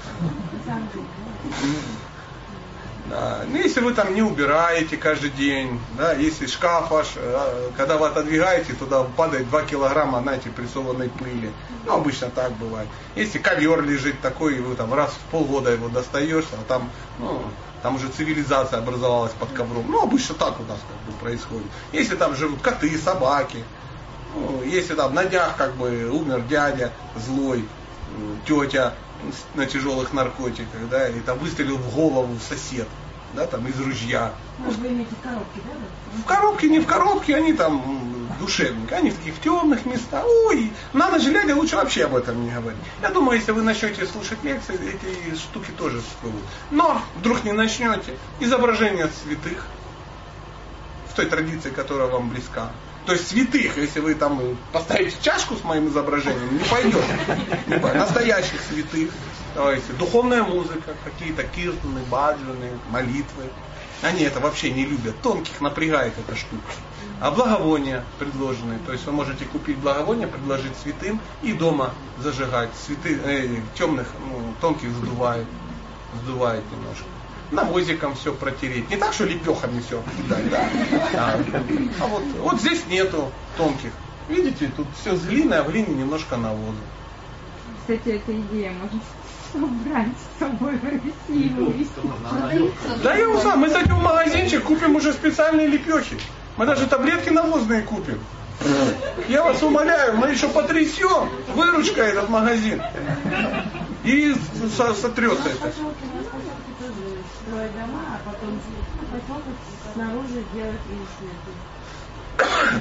Да. Ну, если вы там не убираете каждый день, да, если шкаф ваш, э, когда вы отодвигаете, туда падает 2 килограмма, знаете, прессованной пыли. Ну, обычно так бывает. Если ковер лежит такой, и вы там раз в полгода его достаешь, а там, ну, там уже цивилизация образовалась под ковром. Ну, обычно так у нас как бы происходит. Если там живут коты, собаки, ну, если там на днях как бы умер дядя злой, тетя на тяжелых наркотиках, да, или там выстрелил в голову сосед, да, там из ружья. Может, вы имеете коробки, да? В коробке, не в коробке, они там душевненько, они в таких темных местах. Ой, на ночь глядя лучше вообще об этом не говорить. Я думаю, если вы начнете слушать лекции, эти штуки тоже всплывут. Но вдруг не начнете, изображение святых, в той традиции, которая вам близка, то есть святых, если вы там поставите чашку с моим изображением. Не пойдет. Настоящих святых. Давайте. Духовная музыка, какие-то киртаны, баджаны, молитвы. Они это вообще не любят. Тонких напрягает эта штука. А благовония предложенные. То есть вы можете купить благовония, предложить святым и дома зажигать. Цветы э, темных, ну, тонких сдувает. Сдувает немножко навозиком все протереть. Не так, что лепехами все кидать, да. А, а вот, вот здесь нету тонких. Видите, тут все с глины, а в глине немножко навоза. Кстати, эта идея может собрать с собой в Россию. Да я сам, мы зайдем в магазинчик, купим уже специальные лепехи. Мы даже таблетки навозные купим. Я вас умоляю, мы еще потрясем выручка этот магазин. И сотрется это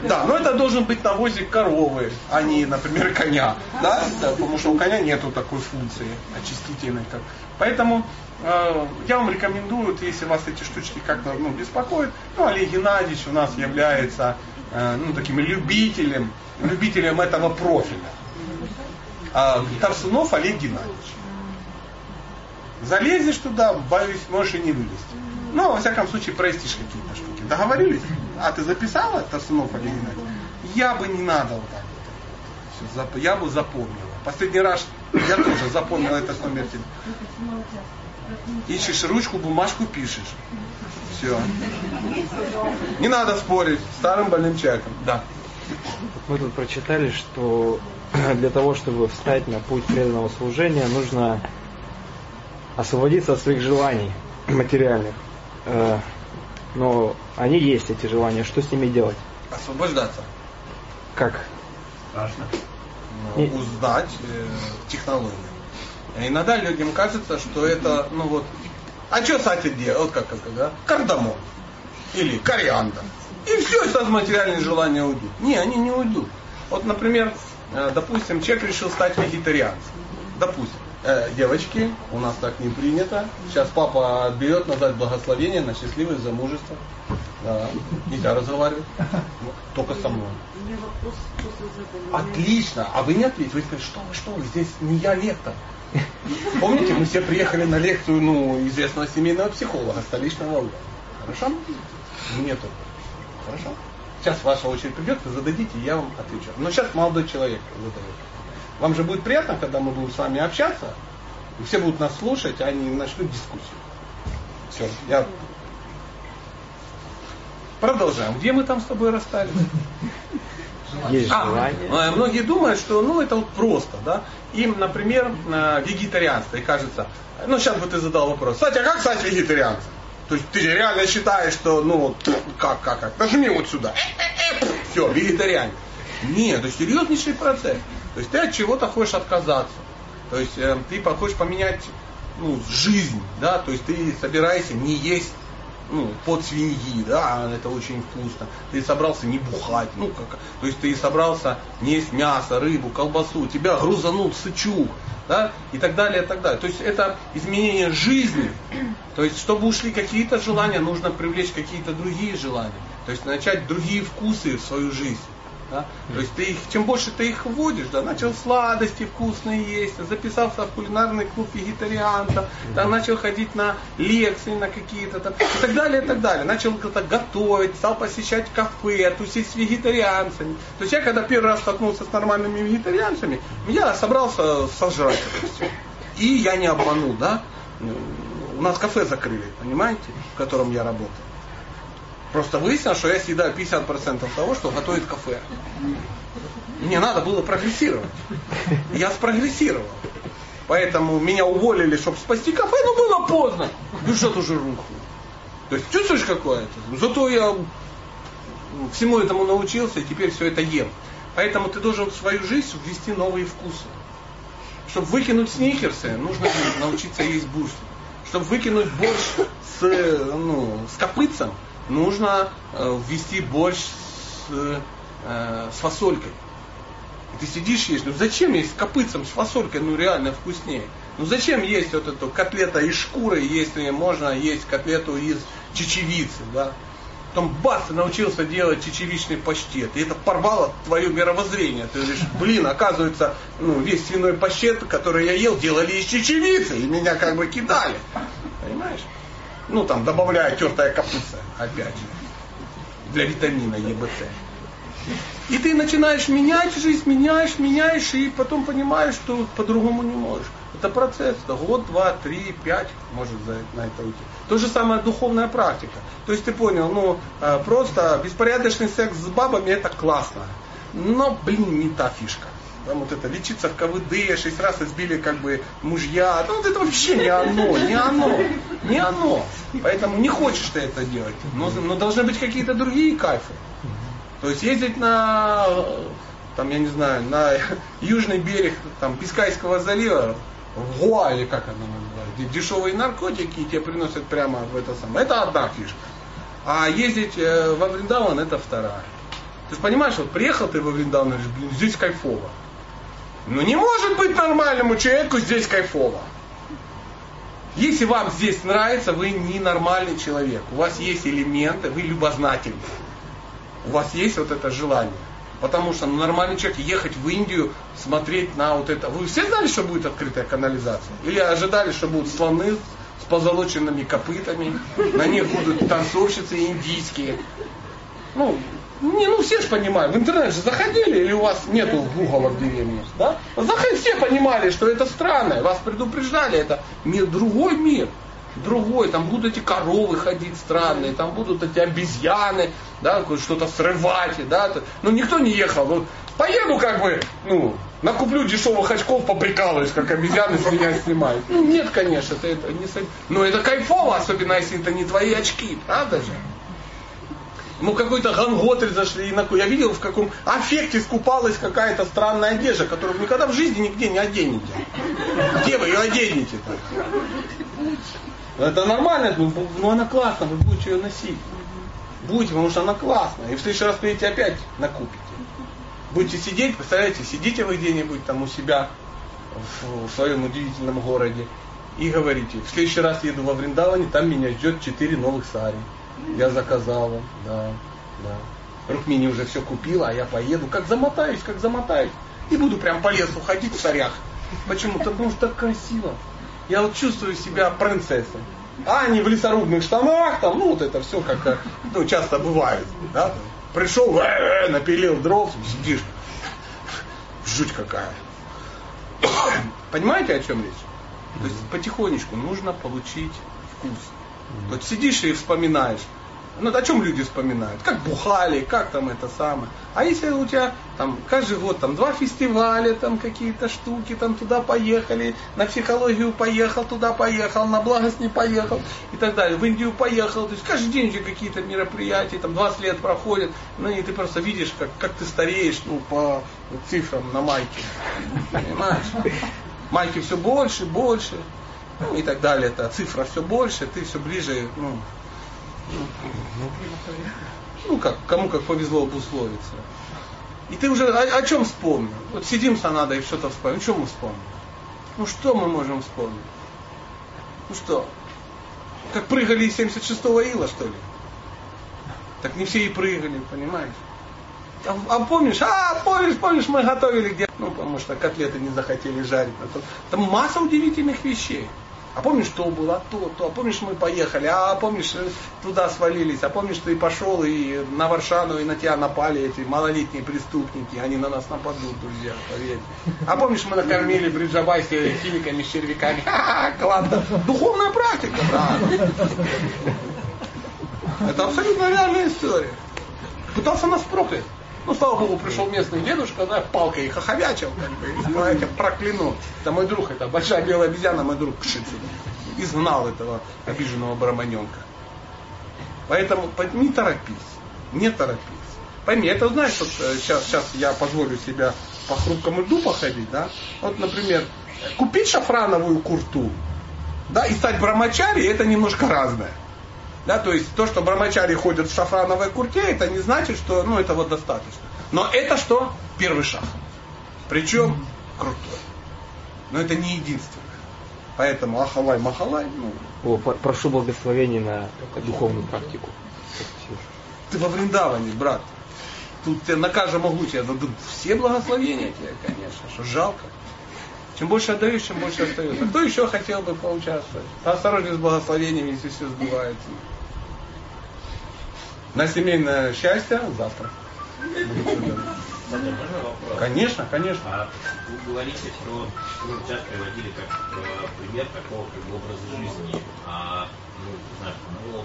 Да, но это должен быть навозик коровы, а не, например, коня. Да? да потому что у коня нету такой функции очистительной. Как. Поэтому я вам рекомендую, если вас эти штучки как-то ну, беспокоят, ну, Олег Геннадьевич у нас является э, ну, таким любителем, любителем этого профиля. А Тарсунов Олег Геннадьевич. Залезешь туда, боюсь, можешь и не вылезти. Ну, во всяком случае, простишь какие-то штуки. Договорились? А ты записала Тарсунов или нет? Я бы не надо вот так вот. Я бы запомнила. Последний раз я тоже запомнил этот номер телефона. Ищешь ручку, бумажку пишешь. Все. Не надо спорить. Старым больным человеком. Да. Мы тут прочитали, что для того, чтобы встать на путь преданного служения, нужно освободиться от своих желаний материальных. Э, но они есть, эти желания. Что с ними делать? Освобождаться. Как? Страшно. Ну, узнать э, технологию. Иногда людям кажется, что это, ну вот, а что сати делать? Вот как это, да? Кардамон. Или кориандр. И все, это материальные желания уйдут. Не, они не уйдут. Вот, например, э, допустим, человек решил стать вегетарианцем. Допустим. Э, девочки, у нас так не принято. Сейчас папа отберет назад благословение на счастливое замужество. Да, нельзя разговаривать. Только со мной. Отлично. А вы не ответите. Вы скажете, что вы, что вы, здесь не я лектор. Помните, мы все приехали на лекцию ну, известного семейного психолога, столичного уровня. Хорошо? Нету. Хорошо? Сейчас ваша очередь придет, вы зададите, я вам отвечу. Но сейчас молодой человек задает. Вам же будет приятно, когда мы будем с вами общаться, и все будут нас слушать, а они начнут дискуссию. Все, я... Продолжаем. Где мы там с тобой расстались? Есть А, желание. э, многие думают, что ну это вот просто, да. Им, например, э, вегетарианство, и кажется, ну сейчас бы ты задал вопрос, кстати, а как стать вегетарианцем? То есть ты реально считаешь, что, ну, как, как, как, нажми вот сюда, все, вегетарианец. Нет, это серьезнейший процесс. То есть ты от чего-то хочешь отказаться. То есть э, ты хочешь поменять ну, жизнь, да, то есть ты собираешься не есть ну, под свиньи, да, это очень вкусно. Ты собрался не бухать, ну как, то есть ты собрался не есть мясо, рыбу, колбасу, тебя грузанул сычук, да, и так далее, и так далее. То есть это изменение жизни. То есть, чтобы ушли какие-то желания, нужно привлечь какие-то другие желания. То есть начать другие вкусы в свою жизнь. Да? То есть ты их, чем больше ты их вводишь, да, начал сладости вкусные есть, записался в кулинарный клуб вегетарианцев, там, начал ходить на лекции на какие-то там, и так далее, и так далее. Начал как-то готовить, стал посещать кафе, тусить с вегетарианцами. То есть я когда первый раз столкнулся с нормальными вегетарианцами, я собрался сожрать это все. И я не обманул, да. У нас кафе закрыли, понимаете, в котором я работал. Просто выяснилось, что я съедаю 50% того, что готовит кафе. Мне надо было прогрессировать. Я спрогрессировал. Поэтому меня уволили, чтобы спасти кафе, но было поздно. Ну что ту жируху. То есть чувствуешь какое-то? Зато я всему этому научился и теперь все это ем. Поэтому ты должен в свою жизнь ввести новые вкусы. Чтобы выкинуть сникерсы, нужно научиться есть бурс. Чтобы выкинуть борщ с, ну, с копытцем, нужно э, ввести борщ с, э, с фасолькой. И ты сидишь есть, ну зачем есть копытцем, с фасолькой, ну реально вкуснее. Ну зачем есть вот эту котлета из шкуры, если можно есть котлету из чечевицы, да? Потом бац, научился делать чечевичный паштет. И это порвало твое мировоззрение. Ты говоришь, блин, оказывается, ну, весь свиной паштет, который я ел, делали из чечевицы. И меня как бы кидали. Понимаешь? Ну, там, добавляя тертая капуста, опять же, для витамина ЕБТ. И ты начинаешь менять жизнь, меняешь, меняешь, и потом понимаешь, что по-другому не можешь. Это процесс, это год, два, три, пять может за, на это уйти. То же самое духовная практика. То есть ты понял, ну, просто беспорядочный секс с бабами это классно. Но, блин, не та фишка там вот это лечиться в КВД, шесть раз избили как бы мужья, ну вот это вообще не оно, не оно, не оно. Поэтому не хочешь ты это делать, но, но должны быть какие-то другие кайфы. То есть ездить на, там, я не знаю, на южный берег там, Пискайского залива, в Гуа или как оно называется, дешевые наркотики и тебе приносят прямо в это самое. Это одна фишка. А ездить э, во Вриндаван это вторая. Ты же понимаешь, вот приехал ты во Вриндаван, блин, здесь кайфово. Ну не может быть нормальному человеку здесь кайфово. Если вам здесь нравится, вы не нормальный человек. У вас есть элементы, вы любознательны. У вас есть вот это желание. Потому что нормальный человек ехать в Индию, смотреть на вот это. Вы все знали, что будет открытая канализация? Или ожидали, что будут слоны с позолоченными копытами, на них будут танцовщицы индийские. Ну, не, ну все же понимают. В интернет же заходили или у вас нету гугла в деревне? Да? Заходили, все понимали, что это странное. Вас предупреждали, это мир, другой мир. Другой, там будут эти коровы ходить странные, там будут эти обезьяны, да, что-то срывать, да, ну никто не ехал, ну, поеду как бы, ну, накуплю дешевых очков, поприкалываюсь, как обезьяны с меня снимают. Ну, нет, конечно, это, это не... Но это кайфово, особенно если это не твои очки, правда же? Ну какой-то ганготрь зашли, я видел в каком аффекте скупалась какая-то странная одежда, которую вы никогда в жизни нигде не оденете. Где вы ее оденете-то? Это нормально, ну, она классная, вы будете ее носить. Будете, потому что она классная. И в следующий раз приедете опять накупите. Будете сидеть, представляете, сидите вы где-нибудь там у себя в своем удивительном городе и говорите, в следующий раз еду во Вриндаване, там меня ждет четыре новых сари. Я заказала, да, да. Рукмини уже все купила, а я поеду. Как замотаюсь, как замотаюсь. И буду прям по лесу ходить в сарях. Почему? Потому что так красиво. Я вот чувствую себя принцессой. А не в лесорубных штанах, там, ну вот это все как ну, часто бывает. Да? Пришел, э -э, напилил дров, сидишь. Жуть какая. Понимаете, о чем речь? То есть потихонечку нужно получить вкус. Вот сидишь и вспоминаешь. Ну, о чем люди вспоминают? Как бухали, как там это самое. А если у тебя там каждый год там два фестиваля, там какие-то штуки, там туда поехали, на психологию поехал, туда поехал, на благость не поехал и так далее, в Индию поехал, то есть каждый день же какие-то мероприятия, там 20 лет проходят, ну и ты просто видишь, как, как ты стареешь, ну, по цифрам на майке. Понимаешь? Майки все больше, больше, ну и так далее. Это цифра все больше, ты все ближе, ну, ну как, кому как повезло обусловиться. И ты уже о, о чем вспомнил? Вот сидим с Анадой и что-то вспомним. Что мы вспомним? Ну что мы можем вспомнить? Ну что? Как прыгали из 76-го ила, что ли? Так не все и прыгали, понимаешь? А, а помнишь, а помнишь, помнишь, мы готовили где ну, потому что котлеты не захотели жарить. Там масса удивительных вещей. А помнишь, то было, то, то, а помнишь, мы поехали, а помнишь, э, туда свалились, а помнишь, ты пошел и на Варшану, и на тебя напали эти малолетние преступники, они на нас нападут, друзья, поверьте. А помнишь, мы накормили Бриджабайсе химиками, с червяками, ха-ха, классно. Духовная практика, да. Это абсолютно реальная история. Пытался нас проклять. Ну, слава богу, пришел местный дедушка, да, палкой их оховячил, как бы, я прокляну. Это мой друг, это большая белая обезьяна, мой друг Кшицын. Изгнал этого обиженного браманенка. Поэтому не торопись, не торопись. Пойми, это знаешь, вот сейчас, э, сейчас я позволю себя по хрупкому льду походить, да? Вот, например, купить шафрановую курту, да, и стать брамачари, это немножко разное. Да, то есть то, что брамачари ходят в шафрановой курте, это не значит, что ну, этого достаточно. Но это что? Первый шаг. Причем крутой. Но это не единственное. Поэтому ахалай махалай. Ну. О, прошу благословения на духовную практику. Ты во Вриндаване, брат. Тут тебе на каждом углу тебе дадут все благословения тебе, конечно, что жалко. Чем больше отдаешь, чем больше остается. Кто еще хотел бы поучаствовать? Осторожнее с благословениями, если все сбывается. На семейное счастье завтра. Конечно, конечно. А вы говорите, что вы часто приводили как э, пример такого как бы образа жизни, а ну, знаю, ну,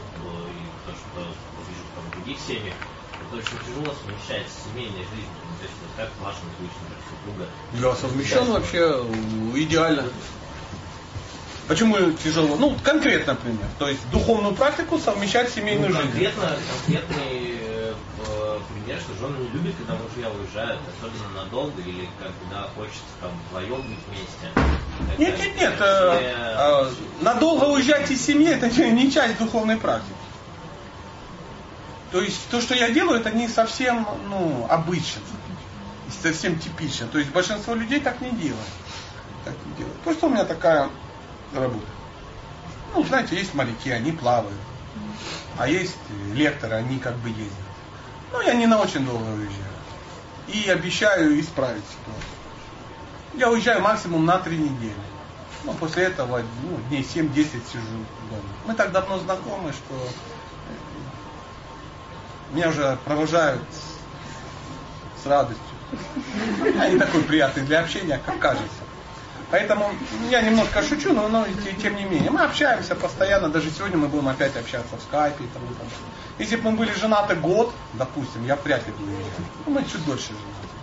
и то, что вижу там в других семьях, это очень тяжело совмещать семейной жизнью. Ну, то есть, вот как в вашем случае, например, супруга. Да, совмещен вообще идеально. Почему тяжело? Ну, конкретно, например. То есть духовную практику совмещать с семейной ну, жизнью. Конкретно, конкретный э, пример, что жены не любят, когда мужья уезжают, особенно надолго, или когда хочется там вдвоем быть вместе. Нет, нет, нет. Э, э, надолго уезжать из семьи, это не часть духовной практики. То есть то, что я делаю, это не совсем ну, обычно, совсем типично. То есть большинство людей так не делают. Так не делают. Просто у меня такая работать. Ну, знаете, есть моряки, они плавают. А есть лекторы, они как бы ездят. Ну, я не на очень долго уезжаю. И обещаю исправить ситуацию. Я уезжаю максимум на три недели. Ну, после этого ну, дней 7-10 сижу дома. Мы так давно знакомы, что э, меня уже провожают с радостью. Они такой приятный для общения, как кажется. Поэтому я немножко шучу, но, но тем не менее. Мы общаемся постоянно, даже сегодня мы будем опять общаться в скайпе. И и там. Если бы мы были женаты год, допустим, я вряд ли бы. Ну, мы чуть дольше женаты.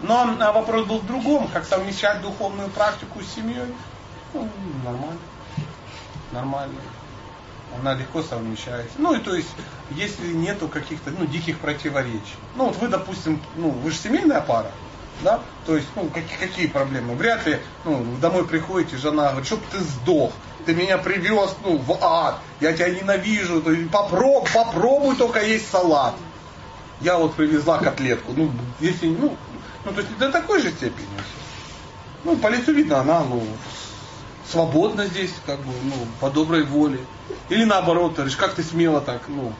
Но а, вопрос был в другом, как совмещать духовную практику с семьей. Ну, нормально. Нормально. Она легко совмещается. Ну и то есть, если нету каких-то ну, диких противоречий. Ну вот вы, допустим, ну, вы же семейная пара да, то есть, ну, какие, какие проблемы? Вряд ли, ну, домой приходите, жена говорит, чтоб ты сдох, ты меня привез, ну, в ад, я тебя ненавижу, то есть, попробуй, только есть салат. Я вот привезла котлетку, ну, если, ну, ну, то есть, до такой же степени. Ну, по лицу видно, она, ну, свободна здесь, как бы, ну, по доброй воле. Или наоборот, говоришь, как ты смело так, ну,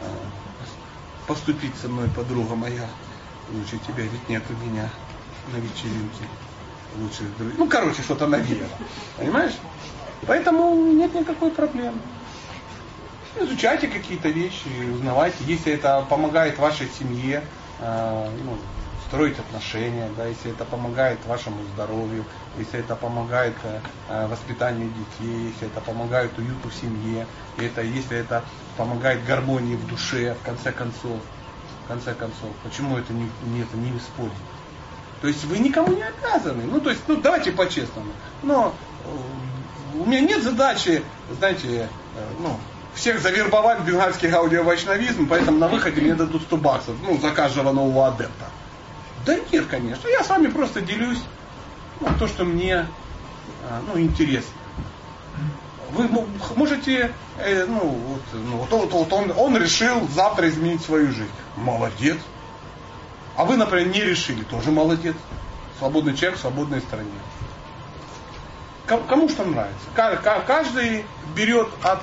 э, поступить со мной, подруга моя. Лучше тебя ведь нет у меня на вечеринке друзей. Ну, короче, что-то навеяло. Понимаешь? Поэтому нет никакой проблемы. Изучайте какие-то вещи, узнавайте. Если это помогает вашей семье, э, ну, строить отношения, да, если это помогает вашему здоровью, если это помогает э, воспитанию детей, если это помогает уюту в семье, это, если это помогает гармонии в душе, в конце концов, в конце концов, почему это не, не, это не использовать? То есть вы никому не обязаны. Ну, то есть, ну, давайте по-честному. Но э, у меня нет задачи, знаете, э, ну, всех завербовать в бенгальский аудиовайшнавизм, поэтому на выходе мне дадут 100 баксов, ну, за каждого нового адепта. Да нет, конечно. Я с вами просто делюсь ну, то, что мне а, ну, интересно. Вы можете, э, ну, вот, ну, вот, вот он, он решил завтра изменить свою жизнь. Молодец. А вы, например, не решили, тоже молодец. Свободный человек в свободной стране. Кому что нравится. Каждый берет от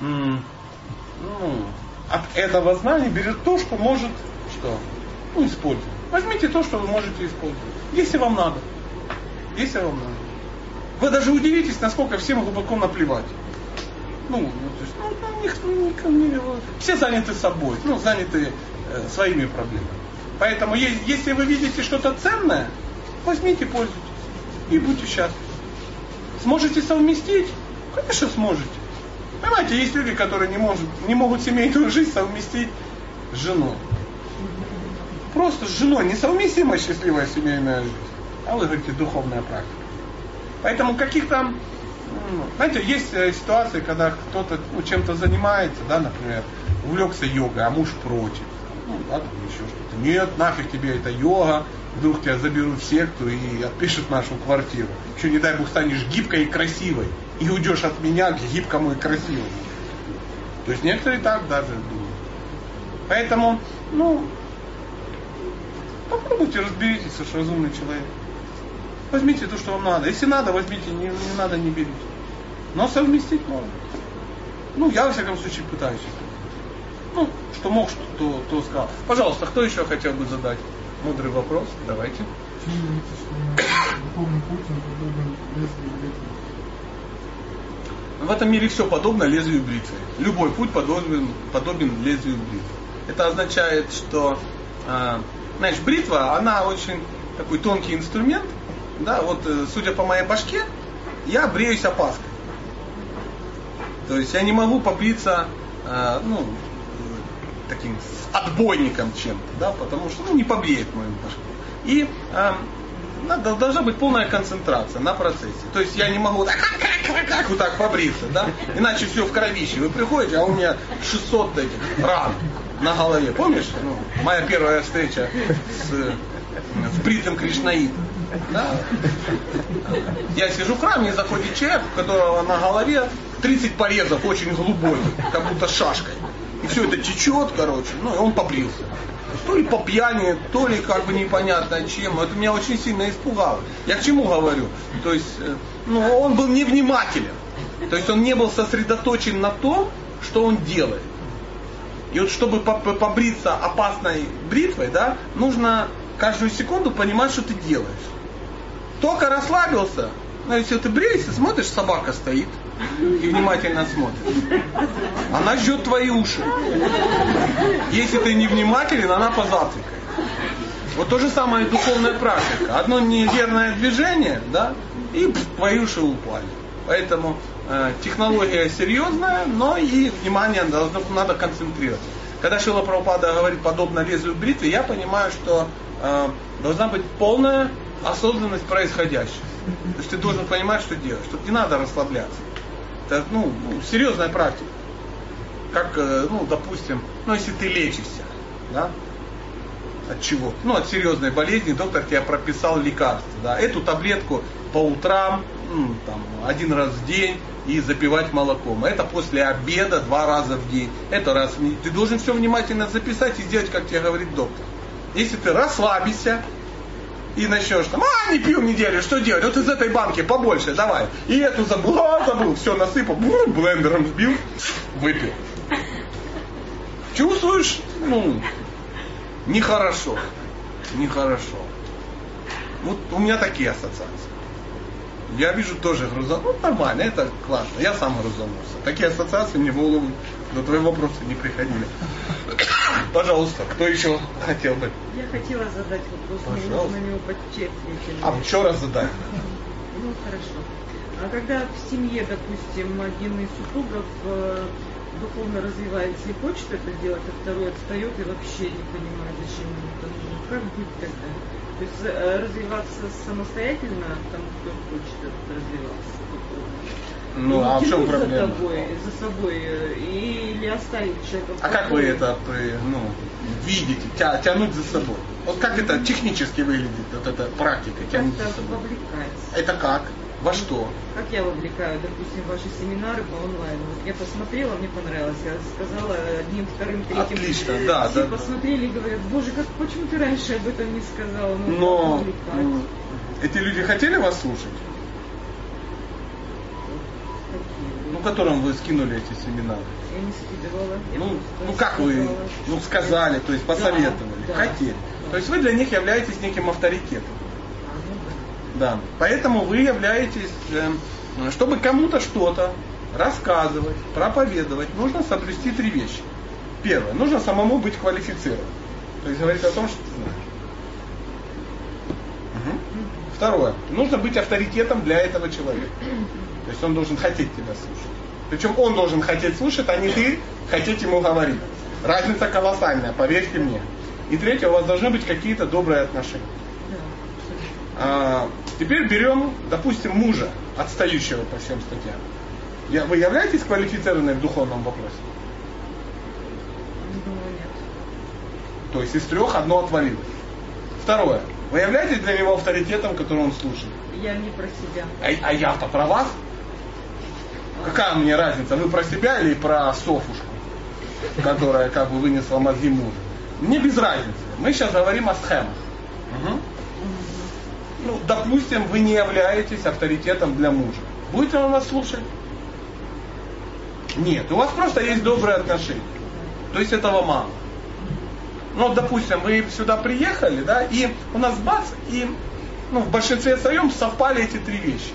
ну, от этого знания берет то, что может что? Ну, использовать. Возьмите то, что вы можете использовать. Если вам надо. Если вам надо. Вы даже удивитесь, насколько всем глубоко наплевать. Ну, ну то есть, ну, никто, никто не, все заняты собой, ну, заняты э, своими проблемами. Поэтому, если вы видите что-то ценное, возьмите, пользуйтесь и будьте счастливы. Сможете совместить? Конечно, сможете. Понимаете, есть люди, которые не, может, не могут семейную жизнь совместить с женой. Просто с женой несовместима счастливая семейная жизнь. А вы говорите, духовная практика. Поэтому каких-то, ну, знаете, есть э, ситуации, когда кто-то ну, чем-то занимается, да, например, увлекся йогой, а муж против. Ну, да, там еще что-то. Нет, нафиг тебе эта йога, вдруг тебя заберут в секту и отпишут нашу квартиру. Еще не дай бог станешь гибкой и красивой и уйдешь от меня к гибкому и красивому. То есть некоторые так даже думают. Поэтому, ну, попробуйте разберитесь, что разумный человек. Возьмите то, что вам надо. Если надо, возьмите, не, не надо, не берите. Но совместить можно. Ну, я, во всяком случае, пытаюсь. Ну, что мог, что то, то сказал. Пожалуйста, кто еще хотел бы задать мудрый вопрос? Давайте. В этом мире все подобно лезвию бритвы. Любой путь подобен, подобен лезвию бритвы. Это означает, что, э, знаешь, бритва, она очень такой тонкий инструмент. Да, вот, э, судя по моей башке, я бреюсь опаской. То есть я не могу побриться, э, ну, таким отбойником чем-то, да, потому что, ну, не побреет мою башку. И э, надо, должна быть полная концентрация на процессе. То есть я не могу так, вот так побриться, да? Иначе все в кровище. Вы приходите, а у меня 600 этих ран на голове. Помнишь? Ну, моя первая встреча с, с бритым Кришнаитом. Да? Я сижу в храме, и заходит человек, у которого на голове 30 порезов очень глубоких, как будто шашкой. И все это течет, короче, ну и он побрился то ли по пьяни, то ли как бы непонятно чем. Это меня очень сильно испугало. Я к чему говорю? То есть, э, ну, он был невнимателен. То есть он не был сосредоточен на том, что он делает. И вот чтобы побриться опасной бритвой, да, нужно каждую секунду понимать, что ты делаешь. Только расслабился, ну, если ты бреешься, смотришь, собака стоит и внимательно смотрит. Она ждет твои уши. Если ты не внимателен, она позавтракает. Вот то же самое духовная практика. Одно неверное движение, да, и твои уши упали. Поэтому э, технология серьезная, но и внимание должно, надо концентрироваться. Когда Шила Прабхупада говорит подобно лезвию бритвы, я понимаю, что э, должна быть полная осознанность происходящего. То есть ты должен понимать, что делать, что не надо расслабляться. Это ну, серьезная практика. Как, э, ну, допустим, ну, если ты лечишься, да, от чего? Ну, от серьезной болезни доктор тебе прописал лекарство. Да. Эту таблетку по утрам, ну, там, один раз в день и запивать молоком. Это после обеда два раза в день. Это раз в день. Ты должен все внимательно записать и сделать, как тебе говорит доктор. Если ты расслабишься, и начнешь там, а, не пил неделю, что делать? Вот из этой банки побольше, давай. И эту забыл, а, забыл, все, насыпал, блендером сбил, выпил. Чувствуешь, ну, нехорошо, нехорошо. Вот у меня такие ассоциации. Я вижу тоже груза, ну нормально, это классно, я сам грузанулся. Такие ассоциации мне в голову до твоего вопроса не приходили. Пожалуйста, кто еще хотел бы? Я хотела задать вопрос, Пожалуйста. на него подчеркнуть. А еще раз задай. Ну, хорошо. А когда в семье, допустим, один из супругов э, духовно развивается и хочет это сделать, а второй отстает и вообще не понимает, зачем ему это нужно, как быть тогда? То есть э, развиваться самостоятельно, тому, кто хочет это развиваться. Ну, а в чем за проблема? собой, за собой э, или оставить человека А как вы это ну, видите, тя- тянуть за собой? Вот как это технически выглядит, вот эта практика тянуть за собой? вовлекается. Это как? Во что? Как я вовлекаю, допустим, ваши семинары по онлайну. Вот я посмотрела, мне понравилось. Я сказала одним, вторым, третьим. Отлично, да, Все да, посмотрели и говорят, боже, как, почему ты раньше об этом не сказала? Ну, Но вовлекать? эти люди хотели вас слушать? Ну, которым вы скинули эти семинары? Я не скидывала. я Ну, ну как вы, ну сказали, то есть посоветовали, Да, да. хотели. То есть вы для них являетесь неким авторитетом. А, ну Да. Поэтому вы являетесь, э, чтобы кому-то что-то рассказывать, проповедовать, нужно соблюсти три вещи. Первое, нужно самому быть квалифицированным. То есть говорить о том, что ты знаешь. Мгм. Второе, нужно быть авторитетом для этого человека. То есть он должен хотеть тебя слушать. Причем он должен хотеть слушать, а не ты хотеть ему говорить. Разница колоссальная, поверьте мне. И третье, у вас должны быть какие-то добрые отношения. А, теперь берем, допустим, мужа, отстающего по всем статьям. Я- Вы являетесь квалифицированной в духовном вопросе? Думаю, нет. То есть из трех одно отвалилось. Второе. Вы являетесь для него авторитетом, который он слушает? Я не про себя. А, а я-то про вас? Какая мне разница, вы про себя или про Софушку, которая как бы вынесла мозги мужа? Мне без разницы. Мы сейчас говорим о схемах. Мгм. Ну, допустим, вы не являетесь авторитетом для мужа. Будет ли он вас слушать? Нет, у вас просто есть добрые отношения. То есть этого мало. Ну, допустим, вы сюда приехали, да, и у нас бац, и ну, в большинстве своем совпали эти три вещи.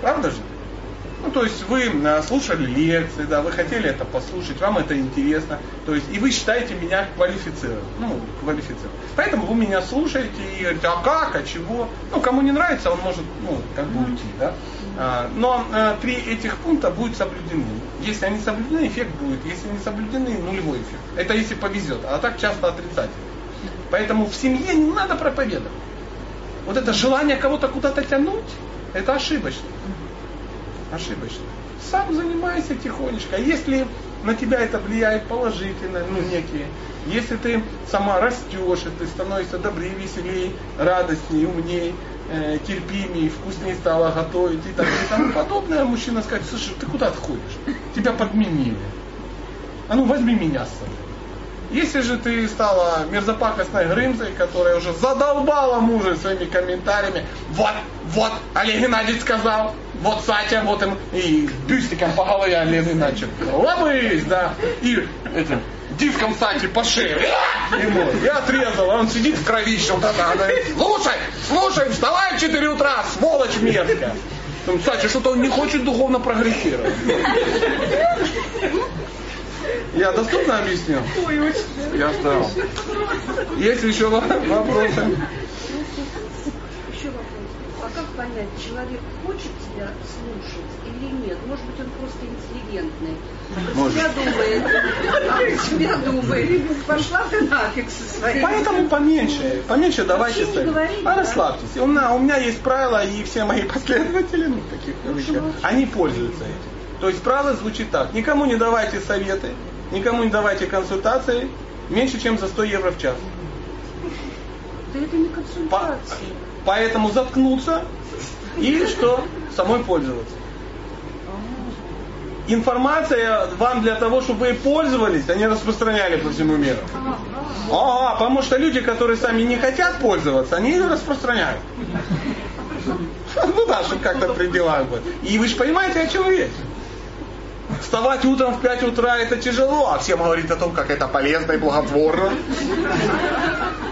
Правда же? Ну, то есть вы э, слушали лекции, да, вы хотели это послушать, вам это интересно, то есть и вы считаете меня квалифицированным, ну, квалифицированным. Поэтому вы меня слушаете и говорите, а как, а чего? Ну, кому не нравится, он может, ну, как бы уйти, да. А, Но э, три этих пункта будут соблюдены. Если они соблюдены, эффект будет. Если не соблюдены, нулевой эффект. Это если повезет, а так часто отрицательный. Поэтому в семье не надо проповедовать. Вот это желание кого-то куда-то тянуть, это ошибочно. Ошибочно. Сам занимайся тихонечко. А Если на тебя это влияет положительно, ну некие, если ты сама растешь, и ты становишься добрее, веселее, радостнее, умнее, э, терпимее, вкуснее стала готовить и так и тому подобное, мужчина скажет, слушай, ты куда ты ходишь? Тебя подменили. А ну возьми меня с собой. Если же ты стала мерзопакостной Грымзой, которая уже задолбала мужа своими комментариями, вот, вот, Олег Геннадьевич сказал, вот Сатя, вот им, и бюстиком по голове Олег Геннадьевич, лобысь, да, и этим диском Сати по шее, ему, и отрезал, а он сидит в кровище, вот это, она говорит, слушай, слушай, вставай в 4 утра, сволочь мерзкая. Сатя, что-то он не хочет духовно прогрессировать. Я доступно объяснил? Ой, очень. Я ждал. Есть еще во- вопросы? Еще вопрос. А как понять, человек хочет тебя слушать или нет? Может быть, он просто интеллигентный. Может. себя думает. А себя думает. Пошла ты нафиг со своей. Поэтому поменьше, поменьше давайте говорить, А расслабьтесь. У меня, у меня есть правила, и все мои последователи, ну, таких вещах, они пользуются этим. То есть правило звучит так. Никому не давайте советы, никому не давайте консультации меньше, чем за 100 евро в час. Да это не консультация. Поэтому заткнуться и что? Самой пользоваться. Информация вам для того, чтобы вы пользовались, а не распространяли по всему миру. Ага, потому что люди, которые сами не хотят пользоваться, они ее распространяют. Ну да, чтобы как-то при делах быть. И вы же понимаете, о чем речь. Вставать утром в 5 утра это тяжело, а всем говорить о том, как это полезно и благотворно.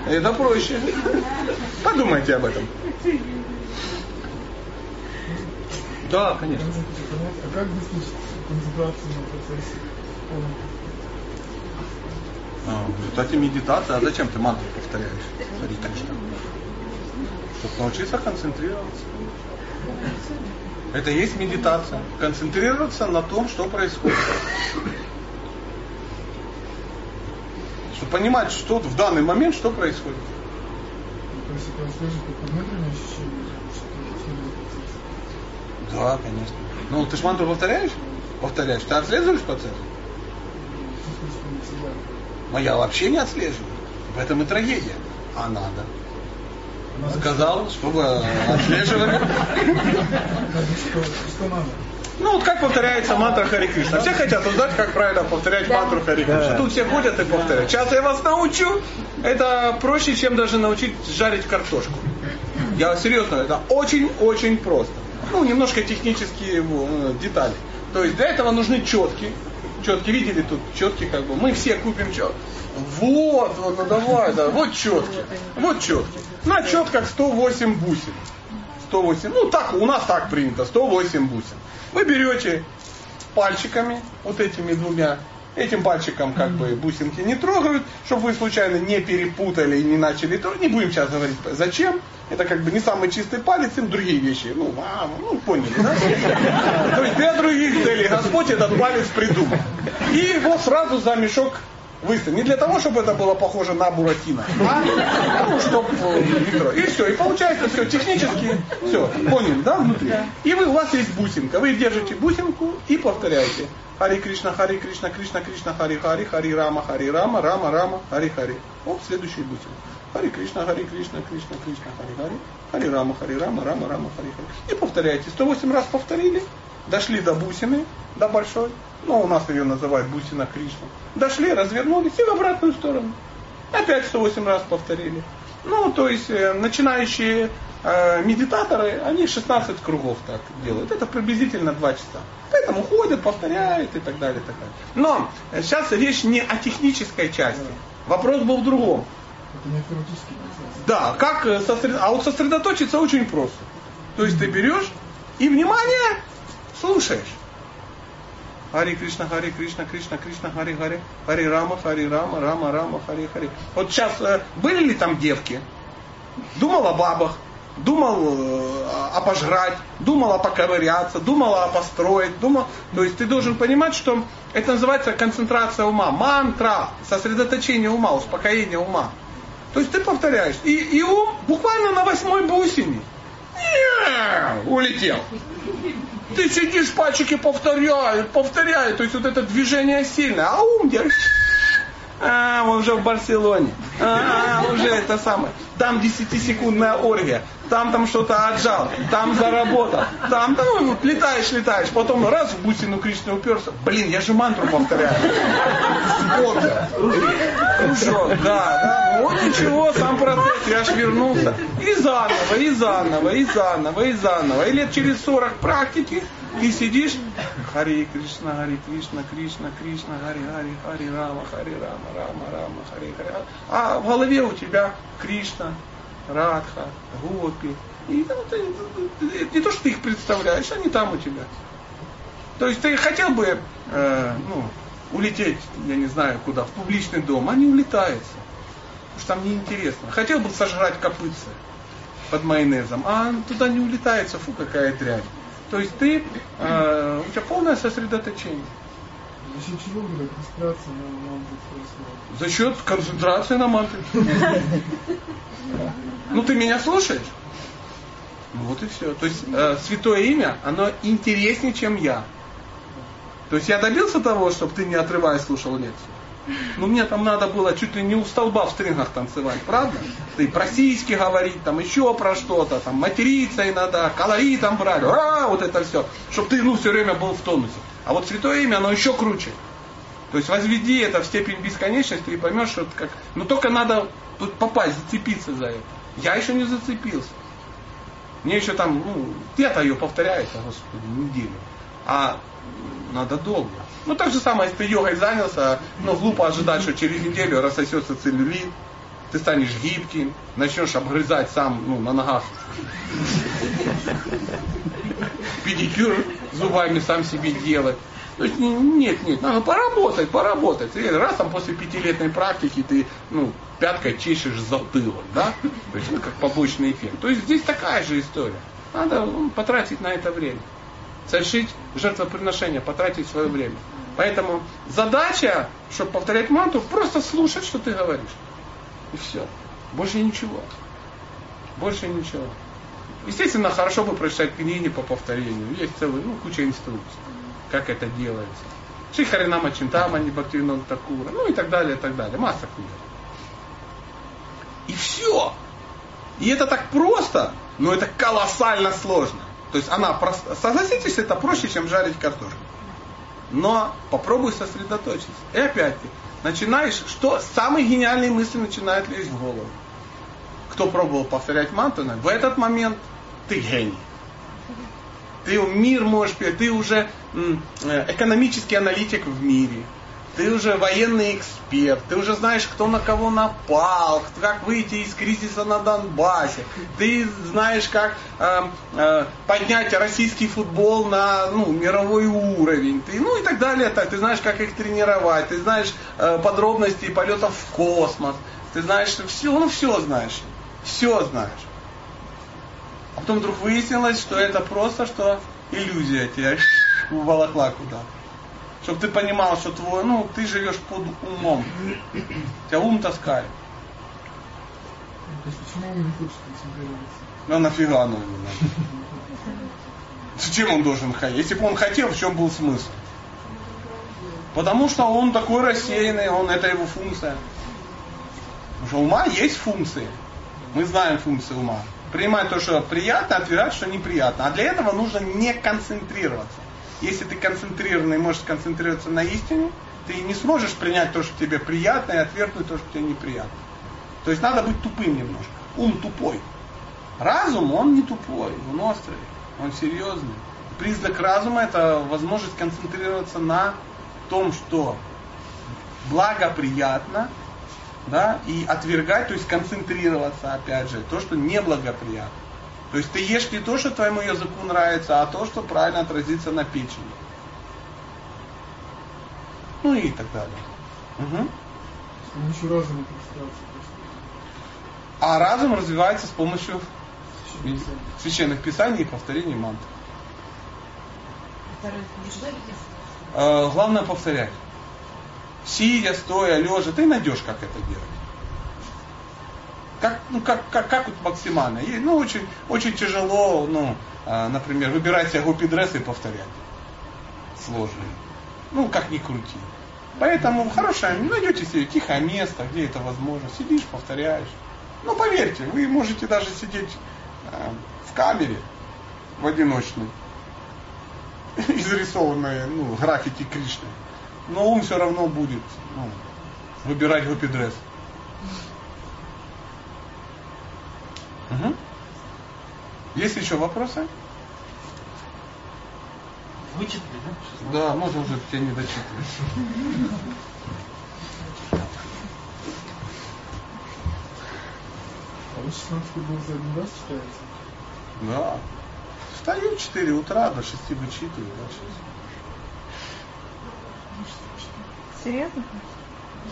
Это проще. Подумайте об этом. Да, конечно. А как достичь концентрации на процессе? А, в результате медитации, а зачем ты мантру повторяешь? Хари Кришна. Чтобы научиться концентрироваться. Это и есть медитация. Концентрироваться на том, что происходит. Чтобы понимать, что в данный момент, что происходит. Да, конечно. Ну, ты ж мантру повторяешь? Повторяешь. Ты отслеживаешь процесс? Но я вообще не отслеживаю. В этом и трагедия. А надо. Сказал, чтобы отслеживали. Ну вот как повторяется мантра Хари Кришна. Все хотят узнать, как правильно повторять мантру Хари Кришна. Тут все ходят и повторяют. Сейчас я вас научу. Это проще, чем даже научить жарить картошку. Я серьезно, это очень-очень просто. Ну, немножко технические э, детали. То есть для этого нужны четки. Четки, видели тут четки как бы. Мы все купим четки. Вот, вот, ну давай, да, вот четки. Вот четки. На четках 108 бусин. 108, ну так, у нас так принято, 108 бусин. Вы берете пальчиками, вот этими двумя, этим пальчиком как бы бусинки не трогают, чтобы вы случайно не перепутали и не начали трогать. Не будем сейчас говорить, зачем. Это как бы не самый чистый палец, им другие вещи. Ну, а, ну поняли, да? То есть для других целей Господь этот палец придумал. И его сразу за мешок выставить. Не для того, чтобы это было похоже на Буратино, а ну, чтобы метро. И все, и получается все технически, все, поняли, да, внутри. И вы, у вас есть бусинка, вы держите бусинку и повторяете. Хари Кришна, Хари Кришна, Кришна, Кришна, Хари Хари, Хари Рама, Хари Рама, Рама, Рама, Хари Хари. Оп, следующий бусин. Хари Кришна, Хари Кришна, Кришна, Кришна, Хари Хари, Хари Рама, Хари Рама, Рама, Рама, Хари Хари. И повторяйте. 108 раз повторили, дошли до бусины, до большой, ну у нас ее называют бусина Кришна. Дошли, развернулись и в обратную сторону. Опять 108 раз повторили. Ну, то есть э, начинающие э, медитаторы, они 16 кругов так делают. Это приблизительно 2 часа. Поэтому ходят, повторяют и так далее. И так далее. Но сейчас речь не о технической части. Вопрос был в другом. Это не теоретический Да, как э, сосредоточиться? А вот сосредоточиться очень просто. То есть ты берешь и внимание слушаешь. Хари Кришна, Хари Кришна, Кришна, Кришна, Хари Хари, Хари Рама, Хари Рама, Рама, Рама, Хари Хари. Вот сейчас э, были ли там девки? Думал о бабах, думал э, о пожрать, думал о поковыряться, думал о построить, думал. То есть ты должен понимать, что это называется концентрация ума, мантра, сосредоточение ума, успокоение ума. То есть ты повторяешь. И, и ум буквально на восьмой бусине. Улетел. Ты сидишь, пальчики повторяют, повторяют. То есть вот это движение сильное. А ум держит. А, он уже в Барселоне. А, уже это самое. Там 10-секундная оргия. Там там что-то отжал. Там заработал. Там, там ну, летаешь, летаешь. Потом раз в бусину Кришны уперся. Блин, я же мантру повторяю. Спокер. Кружок, да, да. Вот ничего, сам процесс. Я аж вернулся. И заново, и заново, и заново, и заново. И лет через 40 практики ты сидишь, Хари Кришна, Хари Кришна, Кришна, Кришна, Хари Хари, Хари Рама, Хари Рама, Рама, Рама, Хари Хари. А в голове у тебя Кришна, Радха, Гопи. И ну, ты, ты, не то, что ты их представляешь, они там у тебя. То есть ты хотел бы э, ну, улететь, я не знаю куда, в публичный дом, не улетается. Потому что там неинтересно. Хотел бы сожрать копытцы под майонезом, а туда не улетается, фу, какая дрянь. То есть ты, э, у тебя полное сосредоточение. За счет чего говорят концентрация на мантре За счет концентрации на мантре. Ну ты меня слушаешь? Ну вот и все. То есть э, святое имя, оно интереснее, чем я. То есть я добился того, чтобы ты не отрываясь слушал лекцию. Ну мне там надо было чуть ли не у столба в стрингах танцевать, правда? Ты про сиськи говорить, там еще про что-то, там материться иногда, калории там брать, а, вот это все. Чтобы ты, ну, все время был в тонусе. А вот святое имя, оно еще круче. То есть возведи это в степень бесконечности и поймешь, что это как... Но только надо тут попасть, зацепиться за это. Я еще не зацепился. Мне еще там, ну, где-то ее повторяется, господи, неделю. А надо долго. Ну, так же самое, если ты йогой занялся, ну, глупо ожидать, что через неделю рассосется целлюлит, ты станешь гибким, начнешь обгрызать сам, ну, на ногах. Педикюр зубами сам себе делать. То есть нет, нет, надо поработать, поработать. И раз там после пятилетней практики ты, ну, пяткой чешешь затылок, да? То есть это как побочный эффект. То есть здесь такая же история. Надо ну, потратить на это время. Совершить жертвоприношение, потратить свое время. Поэтому задача, чтобы повторять мантру, просто слушать, что ты говоришь. И все. Больше ничего. Больше ничего. Естественно, хорошо бы прочитать книги по повторению. Есть целый, ну, куча инструкций, как это делается. Шихаринама Чинтамани, Бхактивинон Такура, ну и так далее, и так далее. Масса книг. И все. И это так просто, но это колоссально сложно. То есть она просто, согласитесь, это проще, чем жарить картошку. Но попробуй сосредоточиться. И опять-таки, начинаешь, что самые гениальные мысли начинают лезть в голову. Кто пробовал повторять мантру, в этот момент ты гений. Ты мир можешь, ты уже э, экономический аналитик в мире ты уже военный эксперт, ты уже знаешь, кто на кого напал, как выйти из кризиса на Донбассе, ты знаешь, как э, э, поднять российский футбол на ну, мировой уровень, ты, ну и так далее, так, ты знаешь, как их тренировать, ты знаешь э, подробности полетов в космос, ты знаешь все, ну все знаешь, все знаешь. А потом вдруг выяснилось, что это просто что иллюзия тебя уволокла куда-то. Чтобы ты понимал, что твой, ну, ты живешь под умом. Тебя ум таскает. Почему он не хочет концентрироваться? Ну нафига оно ему надо? Зачем он должен хотеть? Если бы он хотел, в чем был смысл? Потому что он такой рассеянный, он это его функция. Потому что ума есть функции. Мы знаем функции ума. Принимать то, что приятно, отвергать, что неприятно. А для этого нужно не концентрироваться. Если ты концентрированный можешь сконцентрироваться на истине, ты не сможешь принять то, что тебе приятно, и отвергнуть то, что тебе неприятно. То есть надо быть тупым немножко. Ум тупой. Разум, он не тупой, он острый, он серьезный. Признак разума это возможность концентрироваться на том, что благоприятно, да, и отвергать, то есть концентрироваться, опять же, то, что неблагоприятно. То есть ты ешь не то, что твоему языку нравится, а то, что правильно отразится на печени. Ну и так далее. Угу. С разума А разум развивается с помощью священных писаний и повторений мантр. Э, главное повторять. Сидя, стоя, лежа, ты найдешь, как это делать. Как, ну, как, как, как вот максимально? И, ну, очень, очень тяжело, ну, э, например, выбирать себе гупидресс и повторять. Сложно. Ну, как ни крути. Поэтому хорошее, найдете себе тихое место, где это возможно. Сидишь, повторяешь. Ну, поверьте, вы можете даже сидеть э, в камере, в одиночной, изрисованной, ну, графики Кришны. Но ум все равно будет ну, выбирать гупидресс. Угу. Есть еще вопросы? Вычитали, да? Да, можно уже тебя не дочитывать. А вы 16 был за один раз читаете? Да. Встаю в 4 утра, до 6 вычитываю. Дальше. Серьезно?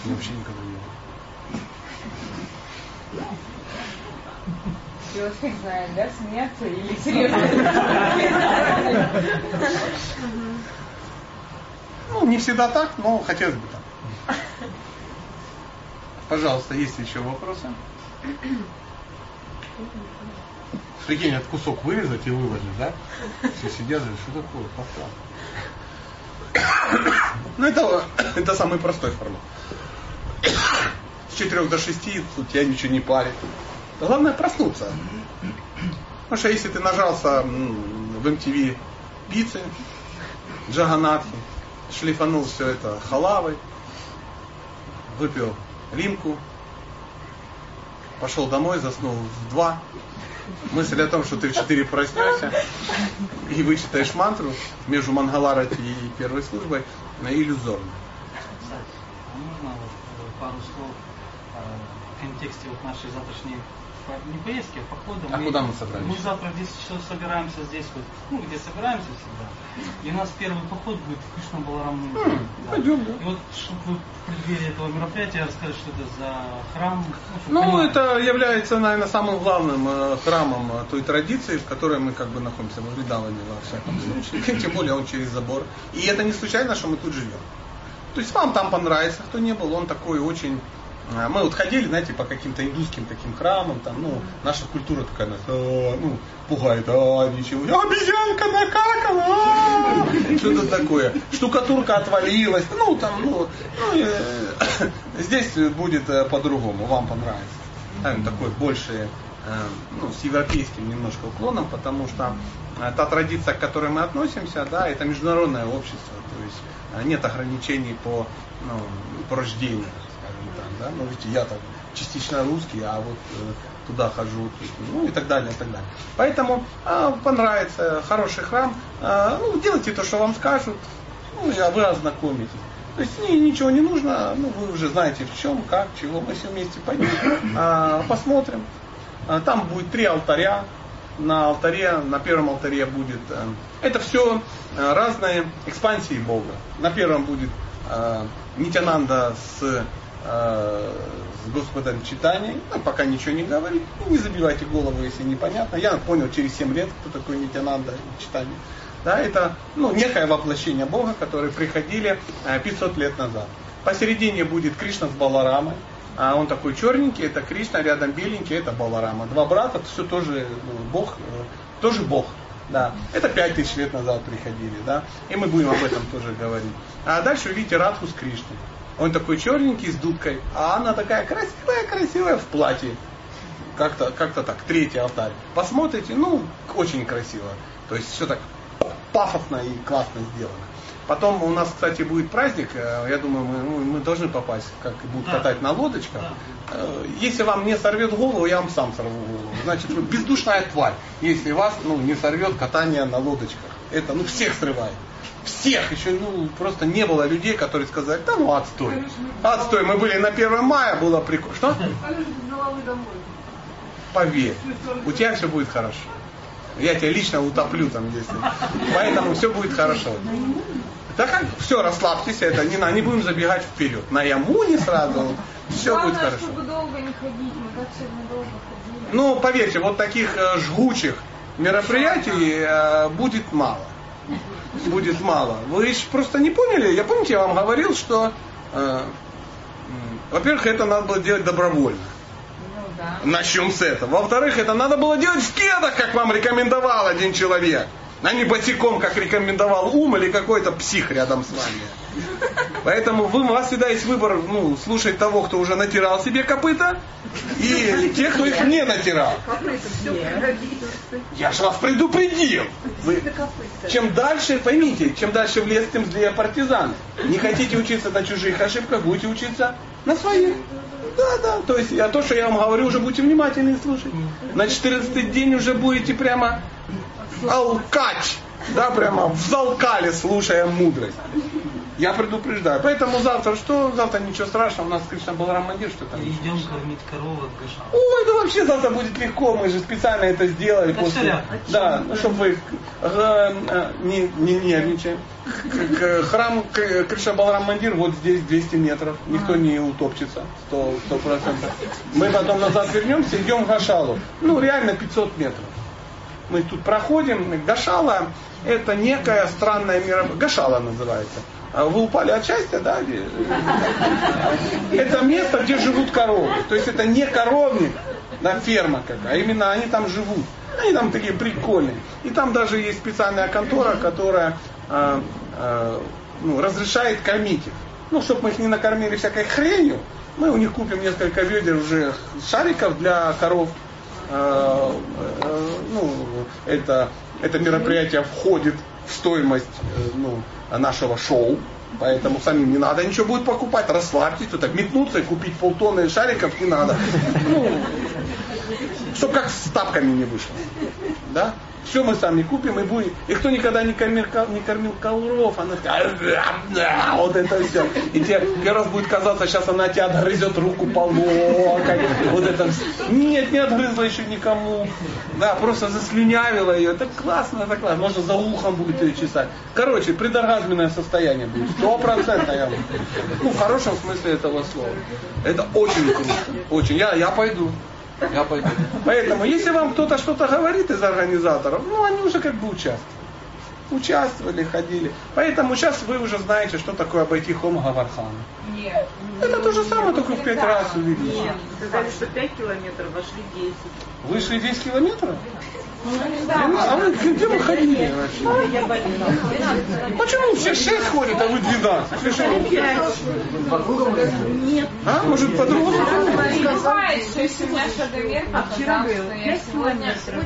вообще никогда не было. Человек знает, да, смеяться или серьезно? Ну, не всегда так, но хотелось бы так. Пожалуйста, есть еще вопросы? Прикинь, этот кусок вырезать и выложить, да? Все сидят, что такое, подкаст. Ну, это, это самый простой формат. С 4 до 6 тут тебя ничего не парит. Главное проснуться. Потому что если ты нажался в MTV пиццы, джаганатхи, шлифанул все это халавой, выпил римку, пошел домой, заснул в два. Мысль о том, что ты в четыре проснешься и вычитаешь мантру между Мангаларати и первой службой, иллюзорна. А можно вот пару слов в контексте вот нашей завтрашней не поездки, а походы. А мы, куда мы собрались? Мы завтра в 10 часов собираемся здесь, вот, ну, где собираемся всегда. И у нас первый поход будет в Кришна Баларам. Mm, да. Пойдем, да. И вот, чтобы вы в преддверии этого мероприятия рассказать, что это за храм. Ну, понимали. это является, наверное, самым главным э, храмом э, той традиции, в которой мы как бы находимся в Вридаване, во всяком случае. Тем более он через забор. И это не случайно, что мы тут живем. То есть вам там понравится, кто не был, он такой очень мы вот ходили, знаете, по каким-то индусским таким храмам, там, ну, наша культура такая, нас, а, ну, пугает, а, ничего, обезьянка накакала, а, что-то такое, штукатурка отвалилась, ну, там, ну, ну э, здесь будет э, по-другому, вам понравится. Там такой больше, э, ну, с европейским немножко уклоном, потому что та традиция, к которой мы относимся, да, это международное общество, то есть нет ограничений по, ну, по рождению да, ну ведь я там частично русский, а вот э, туда хожу, ну и так далее, и так далее. Поэтому э, понравится хороший храм, э, ну делайте то, что вам скажут, ну и вы ознакомитесь. То есть ни, ничего не нужно, ну вы уже знаете в чем, как, чего, мы все вместе пойдем, э, посмотрим. Там будет три алтаря, на алтаре, на первом алтаре будет, э, это все э, разные экспансии Бога. На первом будет э, Нитянанда с с Господом читаний, ну, пока ничего не говорит, ну, не забивайте голову, если непонятно. Я понял через 7 лет, кто такой Нитянанда читание. Да, это ну, некое воплощение Бога, которые приходили 500 э, лет назад. Посередине будет Кришна с Баларамой, а он такой черненький, это Кришна, рядом беленький, это Баларама. Два брата, все тоже ну, Бог, э, тоже Бог. Да. Это пять тысяч лет назад приходили, да. И мы будем об этом тоже говорить. А дальше увидите Радху с Кришной. Он такой черненький с дудкой, а она такая красивая-красивая в платье. Как-то как так, третий алтарь. Посмотрите, ну, очень красиво. То есть все так пафосно и классно сделано. Потом у нас, кстати, будет праздник, э, я думаю, мы, ну, мы должны попасть, как будут катать на лодочках. Э, если вам не сорвет голову, я вам сам сорву голову. Значит, вы бездушная тварь, если вас ну, не сорвет катание на лодочках. Это ну, всех срывает всех еще ну, просто не было людей, которые сказали, да ну отстой. Отстой. Мы были на 1 мая, было прикольно. Что? Поверь, у тебя все будет хорошо. Я тебя лично утоплю там, если. Поэтому все будет хорошо. Так как все, расслабьтесь, это не, не будем забегать вперед. На Ямуне сразу все Главное, будет хорошо. чтобы долго не ходить, мы как сегодня долго ходили. Ну, поверьте, вот таких э, жгучих мероприятий э, будет мало будет мало. Вы просто не поняли? Я помните, я вам говорил, что, э, во-первых, это надо было делать добровольно. Ну, да. Начнем с этого. Во-вторых, это надо было делать в кедах, как вам рекомендовал один человек. А не босиком, как рекомендовал ум или какой-то псих рядом с вами. Поэтому вы, у вас всегда есть выбор ну, слушать того, кто уже натирал себе копыта, и тех, кто их не натирал. Я же вас предупредил. Вы, чем дальше, поймите, чем дальше в лес, тем злее партизаны. Не хотите учиться на чужих ошибках, будете учиться на своих. Да, да. То есть я то, что я вам говорю, уже будьте внимательны и слушать. На 14 день уже будете прямо алкач. Да, прямо в залкале, слушая мудрость. Я предупреждаю. Поэтому завтра что? Завтра ничего страшного. У нас Кришна Баларам Мандир, что там. Идем кормить коровок Гаша. Ой, да вообще завтра будет легко. Мы же специально это сделали. Так после... А да, ну, чтобы вы э, э, не, не нервничаем. Храм Кришна Баларам Мандир вот здесь 200 метров. Никто не утопчется. 100%. 100%. Мы потом назад вернемся, идем в Гашалу. Ну, реально 500 метров. Мы тут проходим. Гашала это некая странная мероприятие. Гашала называется а вы упали от счастья, да? Это место, где живут коровы. То есть это не коровник, да, ферма какая, а именно они там живут. Они там такие прикольные. И там даже есть специальная контора, которая э, э, ну, разрешает кормить их. Ну, чтобы мы их не накормили всякой хренью, мы у них купим несколько ведер уже шариков для коров. Э, ну, это, это мероприятие входит в стоимость э, ну, нашего шоу. Поэтому самим не надо ничего будет покупать, расслабьтесь, тут так метнуться и купить полтонны шариков не надо. Ну, чтобы как с тапками не вышло. Да? Все мы сами купим и будем. И кто никогда не кормил, не кормил коуров, она скажет, вот это все. И тебе первый раз будет казаться, сейчас она тебя отгрызет руку по локоть. Вот это. Нет, не отгрызла еще никому. Да, просто заслюнявила ее. Это классно, это классно. Можно за ухом будет ее чесать. Короче, предоргазменное состояние будет. Сто процентов я. Ну, в хорошем смысле этого слова. Это очень круто. Очень. Я, я пойду. Я пойду. Поэтому, если вам кто-то что-то говорит из организаторов, ну, они уже как бы участвуют. Участвовали, ходили. Поэтому сейчас вы уже знаете, что такое обойти хом Гавархана. Нет. Это то же самое, только в пять раз увидели. Нет, сказали, что 5 километров, вошли 10. Вышли 10 километров? А вы где вы ходили вообще? Почему все 6 ходят, а вы 12? Вы что? Нет. А, может по-другому? Бывает, что если у меня шагомер А показал, что я 5 сегодня километров.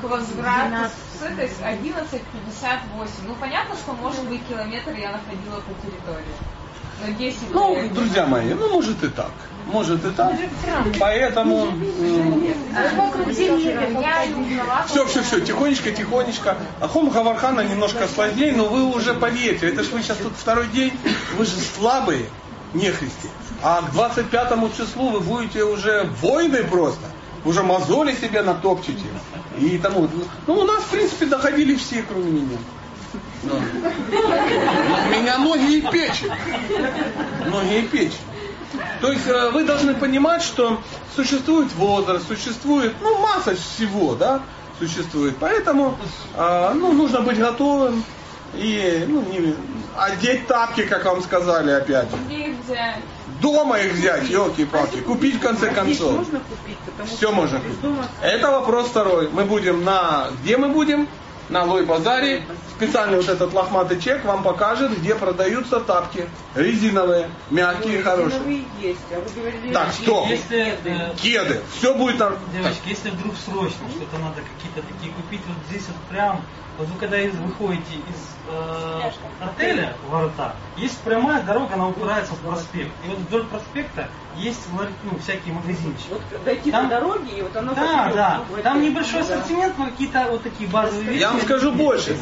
к возврату с этой с 11.58. Ну, понятно, что, может быть, километр я находила по территории. Но 10 Ну, друзья мои, ну может и так. Может и так. Поэтому... Все, все, все, тихонечко, тихонечко. Ахом Гавархана немножко сложнее, но вы уже поверьте, это же вы сейчас тут второй день, вы же слабые, нехристи. А к 25 числу вы будете уже воины просто. Уже мозоли себе натопчете. И тому. Ну, у нас, в принципе, доходили все, кроме меня. Да. У меня ноги и печень. Ноги и печень. То есть э, вы должны понимать, что существует возраст, существует, ну, масса всего, да, существует. Поэтому, э, ну, нужно быть готовым и, ну, не, одеть тапки, как вам сказали опять. Где их взять? Дома их взять, елки-палки, купить в конце концов. можно купить, потому Все можно купить. дома Это вопрос второй. Мы будем на... Где мы будем? На Лой Базаре. Специальный вот этот лохматый чек вам покажет, где продаются тапки. Резиновые, мягкие, хорошие. резиновые есть, а вы говорили... Так, стоп. Если, э, Кеды. Все будет там. Девочки, если вдруг срочно что-то надо какие-то такие купить, вот здесь вот прям, вот вы когда из, выходите из э, отеля ворота, есть прямая дорога, она упирается в проспект. И вот вдоль проспекта есть ну, всякие магазинчики. Вот дойти Там- по дороге, и вот оно Да, да. ну, Там небольшой ассортимент, но какие-то вот такие базовые вещи. Я вам скажу больше.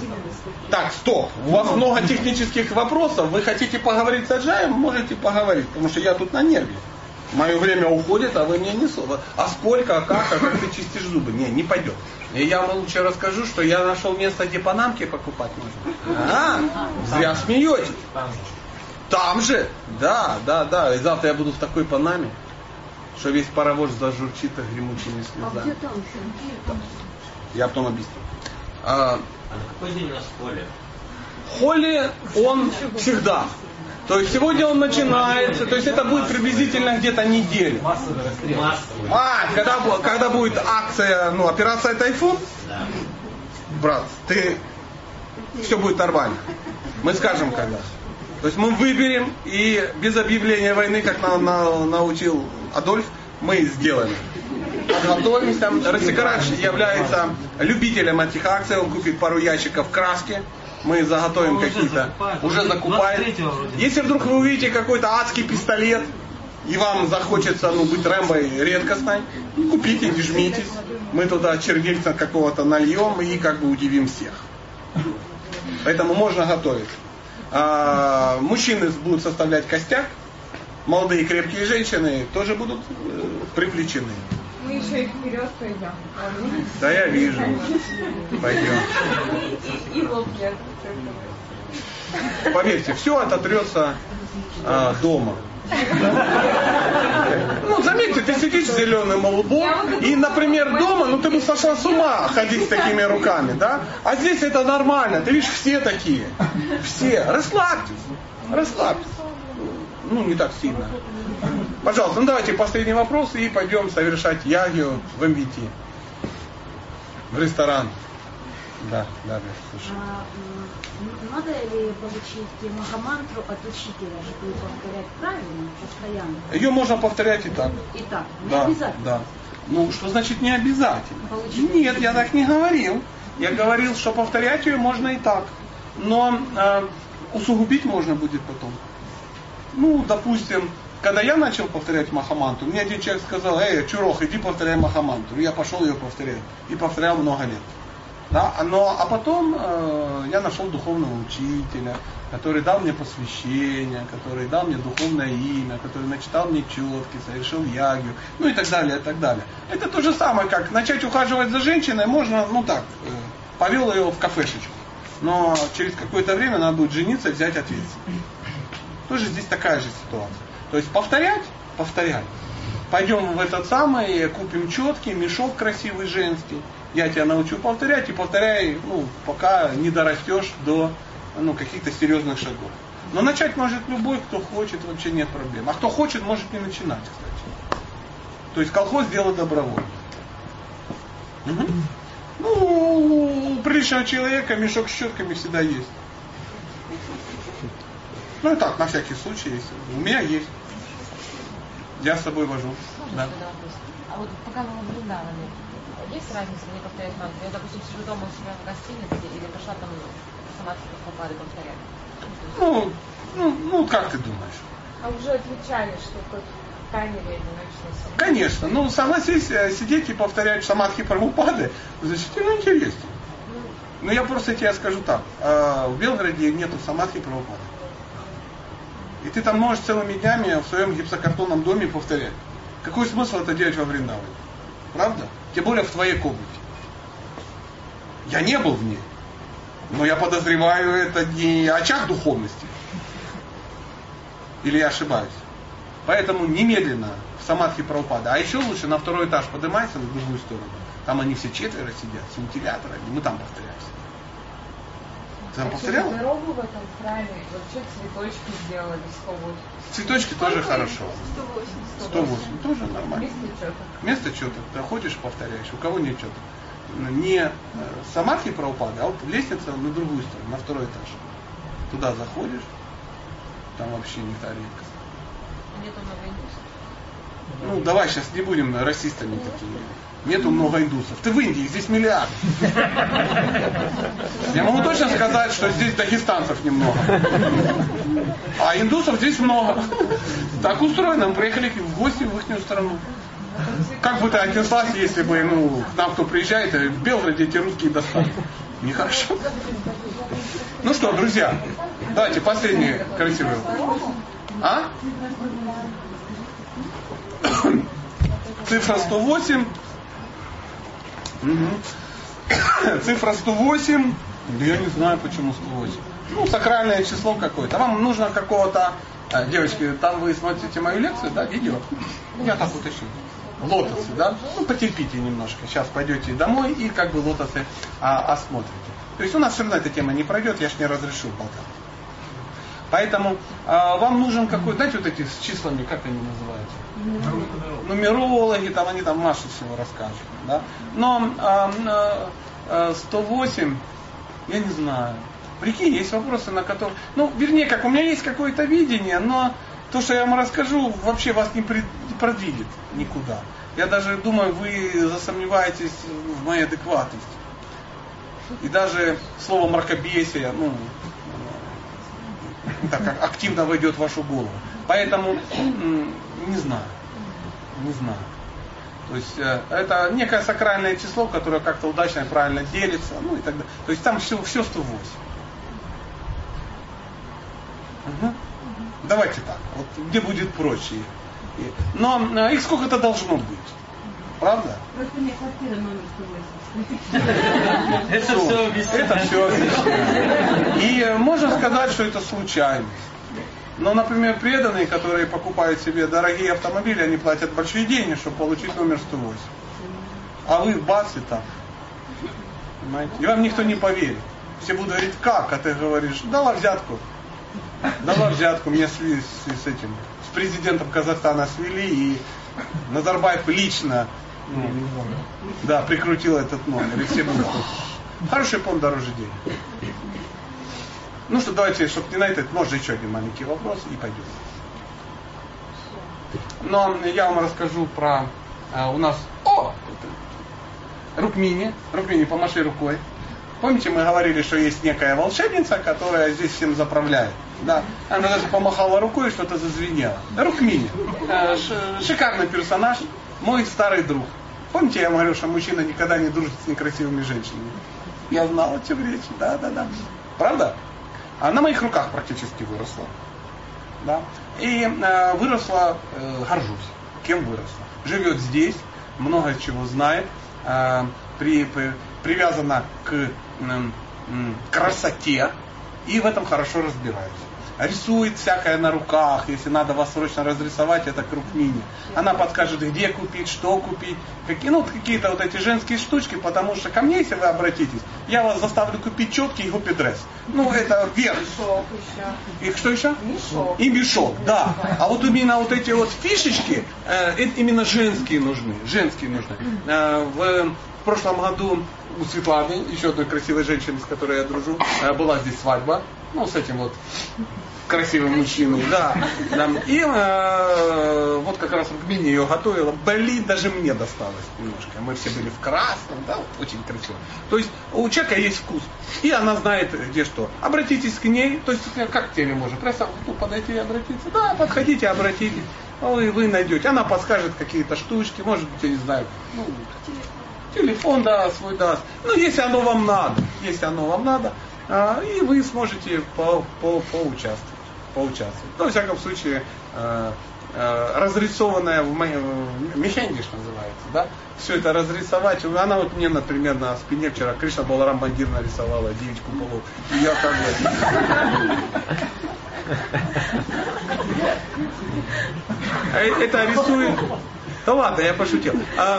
Так, стоп. У вас много технических вопросов. Вы хотите поговорить с Аджаем? Можете поговорить, потому что я тут на нерве. Мое время уходит, а вы мне не слово. А сколько, а как, а как ты чистишь зубы? Не, не пойдет. И я вам лучше расскажу, что я нашел место, где панамки покупать можно. А, зря смеетесь. Там же? Да, да, да. И завтра я буду в такой панаме, что весь паровоз зажурчит гремучими А где слезами. там еще? Я потом объясню. А, А на какой день у нас поле? Холли он всегда. То есть сегодня он начинается, то есть это будет приблизительно где-то неделю. А, когда, когда будет акция, ну, операция Тайфун, брат, ты все будет нормально. Мы скажем когда. То есть мы выберем и без объявления войны, как на- на- научил Адольф, мы сделаем. Подготовимся. Рассекарач является любителем этих акций. Он купит пару ящиков краски. Мы заготовим уже какие-то. Уже Уже закупает. 23-го вроде. Если вдруг вы увидите какой-то адский пистолет, и вам захочется ну, быть Рэмбой редкостной, ну, купите, не жмитесь. Мы туда червельца какого-то нальем и как бы удивим всех. Поэтому можно готовить. А, мужчины будут составлять костяк, молодые крепкие женщины тоже будут э, привлечены. Мы еще и вперед пойдем. Да, я вижу. Пойдем. И, и, и. Поверьте, все ототрется а, дома. Ну, заметьте, ты сидишь зеленым лбом, и, например, дома, ну ты бы сошла с ума ходить с такими руками, да? А здесь это нормально, ты видишь, все такие. Все. Расслабьтесь. Расслабьтесь. Ну, не так сильно. Пожалуйста, ну давайте последний вопрос и пойдем совершать ягию в МВТ. В ресторан. Да, да, да, слушай. А, Надо ли получить махамантру от учителя, чтобы повторять правильно, постоянно? Ее можно повторять и так. И так, не Да, обязательно. да. Ну, что значит не обязательно? Получить. Нет, я так не говорил. Я говорил, что повторять ее можно и так. Но э, усугубить можно будет потом. Ну, допустим, когда я начал повторять Махамантру, мне один человек сказал, эй, Чурох, иди повторяй Махамантру. И я пошел ее повторять. И повторял много лет. Да? Но, а потом э, я нашел духовного учителя, который дал мне посвящение, который дал мне духовное имя, который начитал мне четки, совершил ягью, ну и так далее, и так далее. Это то же самое, как начать ухаживать за женщиной, можно, ну так, э, повел ее в кафешечку. Но через какое-то время надо будет жениться и взять ответственность. Тоже здесь такая же ситуация. То есть повторять, повторять. Пойдем в этот самый, купим четкий, мешок красивый женский. Я тебя научу повторять и повторяй, ну, пока не дорастешь до ну, каких-то серьезных шагов. Но начать может любой, кто хочет, вообще нет проблем. А кто хочет, может не начинать, кстати. То есть колхоз дело добровольно. Угу. Ну, у приличного человека мешок с щетками всегда есть. Ну и так, на всякий случай есть. У меня есть. Я с собой вожу. Да. А вот пока мы в Вриндаване, есть разница мне повторять мантру? Я, допустим, сижу дома у себя в гостинице или пошла там сама попады повторять? Ну, ну, ну, как ты думаешь? А уже отвечали, что как камере. Конечно. Ну, согласись, э, сидеть и повторять самадхи Прабхупады значительно интереснее. Но я просто тебе скажу так. Э, в Белгороде нету самадхи Прабхупады. И ты там можешь целыми днями в своем гипсокартонном доме повторять. Какой смысл это делать во Вриндаване? Правда? Тем более в твоей комнате. Я не был в ней. Но я подозреваю, это не очаг духовности. Или я ошибаюсь? Поэтому немедленно в самадхи Прабхупада. А еще лучше на второй этаж поднимайся на другую сторону. Там они все четверо сидят с вентиляторами. Мы там повторяемся. Ты там повторяла? дорогу в этом храме вообще цветочки сделали 108. Цветочки тоже хорошо. 108. 108 тоже нормально. Место четок. Место четок. Ты ходишь, повторяешь. У кого нет четок? Не э, самадхи Прабхупады, а вот лестница на другую сторону, на второй этаж. Туда заходишь, там вообще не та редкость. Нету много индусов? Ну, давай сейчас не будем расистами такими. Нету много индусов. Ты в Индии, здесь миллиард. Я могу точно сказать, что здесь дагестанцев немного. А индусов здесь много. Так устроено, мы приехали в гости в их страну. Как бы ты отнеслась, если бы ну, к нам кто приезжает, в Белгороде эти русские достали? Нехорошо. Ну что, друзья, давайте последний красивый. А? Цифра 108. Угу. Цифра 108. Да я не знаю, почему 108. Ну, сакральное число какое-то. Вам нужно какого-то... А, девочки, там вы смотрите мою лекцию, да, видео? Я так уточню. Лотосы, да? Ну, потерпите немножко. Сейчас пойдете домой и как бы лотосы а, осмотрите. То есть у нас все равно эта тема не пройдет, я ж не разрешу болтать. Поэтому а, вам нужен какой, знаете, вот эти с числами, как они называются? Нумерологи, там они там массу всего расскажут. Да? Но а, а, 108, я не знаю. Прикинь, есть вопросы, на которые... Ну, вернее, как, у меня есть какое-то видение, но то, что я вам расскажу, вообще вас не продвинет никуда. Я даже думаю, вы засомневаетесь в моей адекватности. И даже слово мракобесие, ну, так как активно войдет в вашу голову. Поэтому не знаю. Не знаю. То есть э, это некое сакральное число, которое как-то удачно и правильно делится, ну и так далее. То есть там все, все 108. Угу. Давайте так, вот где будет проще. Но э, их сколько-то должно быть. Правда? Просто мне квартира номер 108. Это все объясняет. Это все объясняет. И э, можно сказать, что это случайность. Но, например, преданные, которые покупают себе дорогие автомобили, они платят большие деньги, чтобы получить номер 108. А вы бац и так. Понимаете? И вам никто не поверит. Все будут говорить, как? А ты говоришь, дала взятку. Дала взятку, мне с, с, с этим, с президентом Казахстана свели, и Назарбаев лично да, прикрутил этот номер, и все будут. Хороший пон дороже денег. Ну что, давайте, чтобы не на этот, может еще один маленький вопрос и пойдем. Но я вам расскажу про а, у нас... О! Рукмини. Рукмини, помаши рукой. Помните, мы говорили, что есть некая волшебница, которая здесь всем заправляет. Да. Она даже помахала рукой и что-то зазвенело. Рукмини. Э, шикарный персонаж. Мой старый друг. Помните, я говорил, что мужчина никогда не дружит с некрасивыми женщинами? Я знал, о чем речь. Да, да, да. Правда? А на моих руках практически выросла. Да? И э, выросла, э, горжусь. Кем выросла? Живет здесь, много чего знает, э, при, при, привязана к э, красоте и в этом хорошо разбирается рисует всякое на руках, если надо вас срочно разрисовать, это круг мини. Она подскажет, где купить, что купить, какие, ну, какие-то вот эти женские штучки, потому что ко мне, если вы обратитесь, я вас заставлю купить четкий и гупидресс. Ну, это верх. И что еще? Мешок. И мешок, да. А вот именно вот эти вот фишечки, э, это именно женские нужны. Женские нужны. Э, в, в прошлом году у Светланы, еще одной красивой женщины, с которой я дружу, э, была здесь свадьба. Ну, с этим вот красивым мужчиной, да. да. И э, вот как раз Рукмини ее готовила. Блин, даже мне досталось немножко. Мы все были в красном, да, вот, очень красиво. То есть у человека есть вкус. И она знает, где что. Обратитесь к ней, то есть как к теме может. Просто ну, подойти и обратиться. Да, подходите, обратитесь. Ну, и вы найдете. Она подскажет какие-то штучки, может быть, я не знаю, ну, телефон, да, свой даст. Ну, если оно вам надо, если оно вам надо, а, и вы сможете по, по, поучаствовать. Поучаствовать. Ну, во всяком случае, э, э, разрисованная в моем мехендиш называется, да, все это разрисовать. Она вот мне, например, на спине вчера Кришна Баларам Бандир нарисовала девичку полу. И я как бы... Э, это рисует да ладно, я пошутил. А,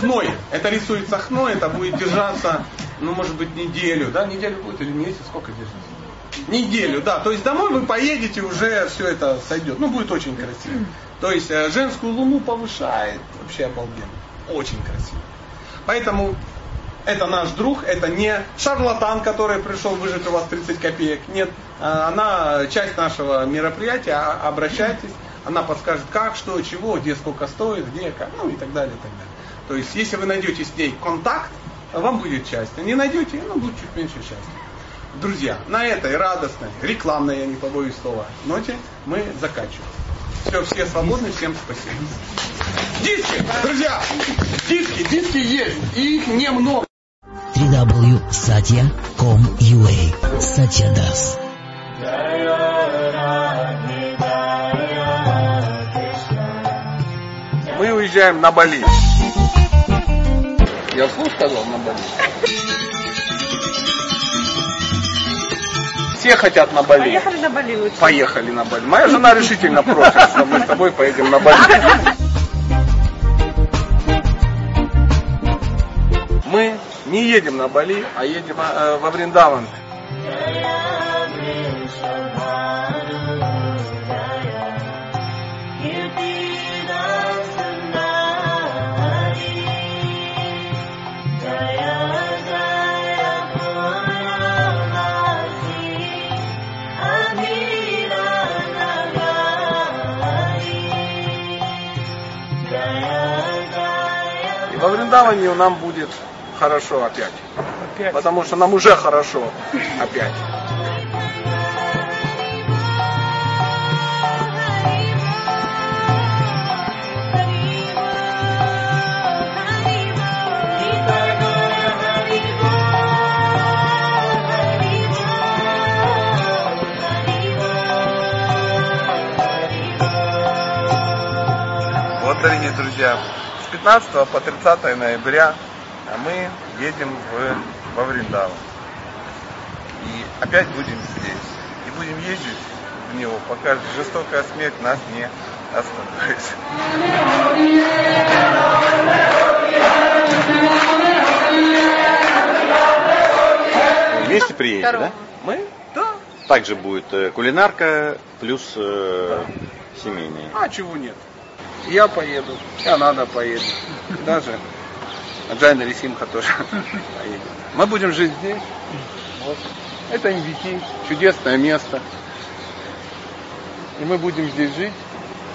хной. Это рисуется хной, это будет держаться, ну, может быть, неделю. Да, неделю будет или месяц, сколько держится? Неделю, да. То есть домой вы поедете, уже все это сойдет. Ну, будет очень красиво. То есть э, женскую луну повышает. Вообще обалденно. Очень красиво. Поэтому это наш друг, это не шарлатан, который пришел выжить у вас 30 копеек. Нет, э, она часть нашего мероприятия, а, обращайтесь она подскажет, как, что, чего, где сколько стоит, где, как, ну и так далее, и так далее. То есть, если вы найдете с ней контакт, вам будет счастье. Не найдете, ну, будет чуть меньше счастья. Друзья, на этой радостной, рекламной, я не побоюсь слова, ноте мы заканчиваем. Все, все свободны, всем спасибо. Диски, друзья, диски, диски есть, и их немного. www.satya.com.ua Satya Das. Мы уезжаем на Бали. Я вслух сказал на Бали. Все хотят на Бали. Поехали на Бали лучше. Поехали на Бали. Моя жена решительно против, что мы с тобой поедем на Бали. Мы не едем на Бали, а едем э, во Вриндаван. Во Вриндаване нам будет хорошо опять. опять. Потому что нам уже хорошо опять. Вот, дорогие друзья, 15 по 30 ноября мы едем в, во Вриндаву. И опять будем здесь. И будем ездить в него, пока жестокая смерть нас не остановит. Вместе приедете, да? Мы? Да. Также будет э, кулинарка плюс э, семейные. А чего нет? Я поеду, и Анада поедет. Даже Джайна Рисимха тоже поедет. Мы будем жить здесь. Вот. Это MVT, чудесное место. И мы будем здесь жить.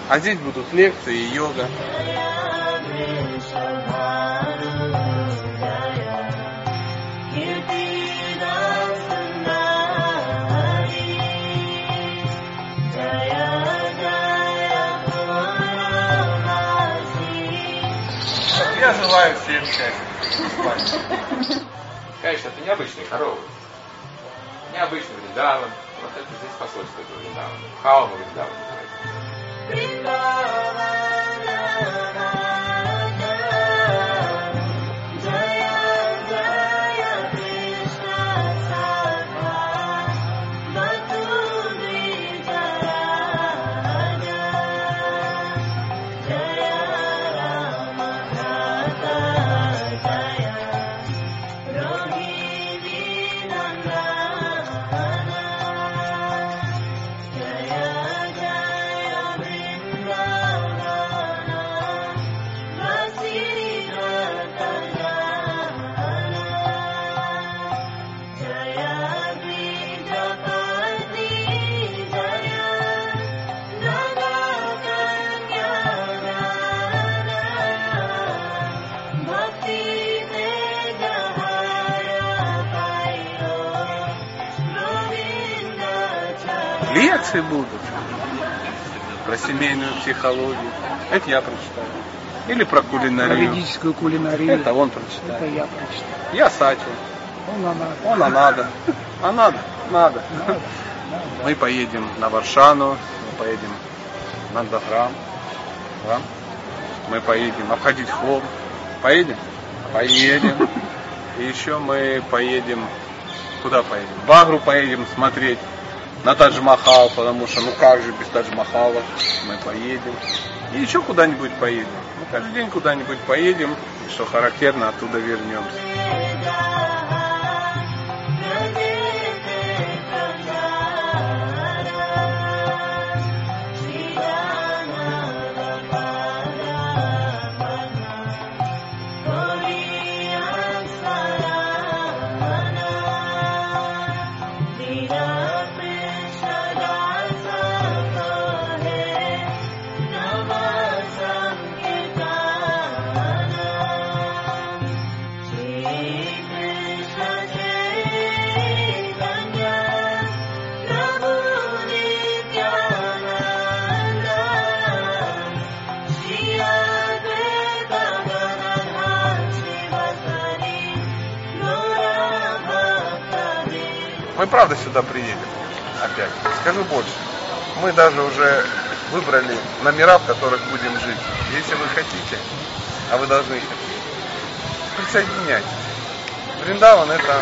А здесь будут лекции и йога. Я желаю всем счастья. Конечно, это необычные коровы. Необычный Вриндаван. Вот это здесь посольство этого Вриндавана. Хаума Вриндаван Лекции будут про семейную психологию. Это я прочитаю. Или про кулинарию. Про ведическую кулинарию. Это он прочитает. Это я прочитаю. Я Сачи. Он надо. Он а надо. А надо? Надо. Мы поедем на Варшану, мы поедем на Даграм. Да? Мы поедем обходить холм. Поедем? Поедем. И еще мы поедем, куда поедем? В Багру поедем смотреть на Тадж-Махал, потому что ну как же без Тадж-Махала мы поедем. И еще куда-нибудь поедем. Мы каждый день куда-нибудь поедем, и что характерно, оттуда вернемся. Правда сюда приедем опять. Скажу больше. Мы даже уже выбрали номера, в которых будем жить. Если вы хотите, а вы должны хотеть, присоединяйтесь. Вриндаван это,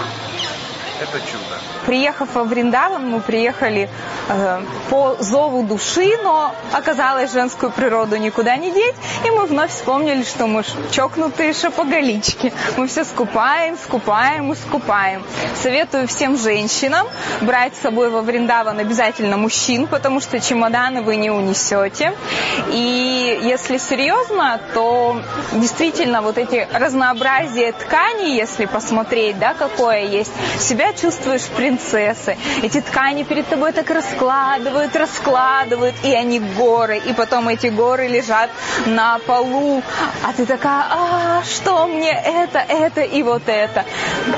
это чудо. Приехав во Вриндаван, мы приехали по зову души, но оказалось женскую природу никуда не деть, и мы вновь вспомнили, что мы чокнутые шапоголички. Мы все скупаем, скупаем и скупаем. Советую всем женщинам брать с собой во Вриндаван обязательно мужчин, потому что чемоданы вы не унесете. И если серьезно, то действительно вот эти разнообразие тканей, если посмотреть, да, какое есть, себя чувствуешь при принцессы. Эти ткани перед тобой так раскладывают, раскладывают, и они горы. И потом эти горы лежат на полу. А ты такая, а что мне это, это и вот это.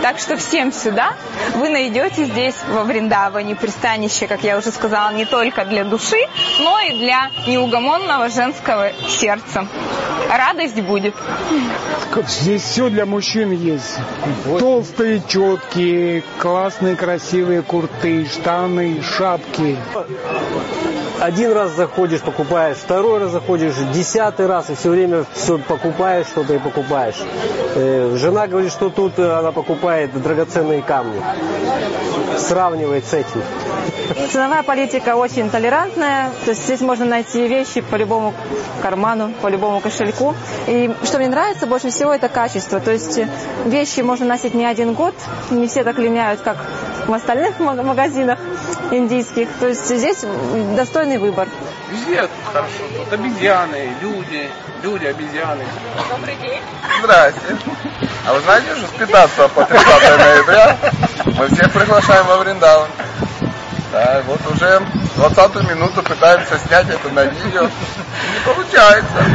Так что всем сюда вы найдете здесь во Вриндаване пристанище, как я уже сказала, не только для души, но и для неугомонного женского сердца. Радость будет. Здесь все для мужчин есть. Толстые, четкие, классные, красивые курты, штаны, шапки. Один раз заходишь, покупаешь, второй раз заходишь, десятый раз, и все время все покупаешь что-то и покупаешь. Э, жена говорит, что тут она покупает драгоценные камни. Сравнивает с этим. Ценовая политика очень толерантная, то есть здесь можно найти вещи по любому карману, по любому кошельку. И что мне нравится больше всего, это качество. То есть вещи можно носить не один год, не все так линяют, как в остальных магазинах индийских. То есть здесь достойный выбор. Везде хорошо. Тут обезьяны, люди, люди, обезьяны. Добрый день. Здрасте. А вы знаете, что с 15 по 30 ноября мы всех приглашаем во Вриндаван? Да, вот уже 20 минуту пытаемся снять это на видео. Не получается.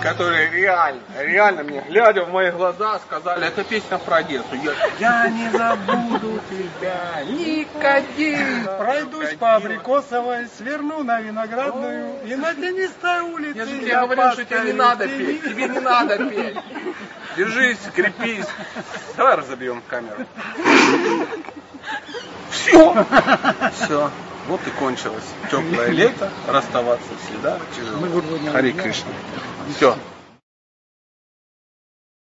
Которые реально, реально мне, глядя в мои глаза, сказали, это песня про Одессу. Я, я не забуду тебя, никогда. Пройдусь по Абрикосовой, сверну на Виноградную и на тенистой улице. Я же тебе говорил, что тебе не надо петь, тебе не надо петь. Держись, крепись. Давай разобьем камеру. Все. Все. Вот и кончилось. Теплое лето, расставаться всегда тяжело. Хари Кришна. Все.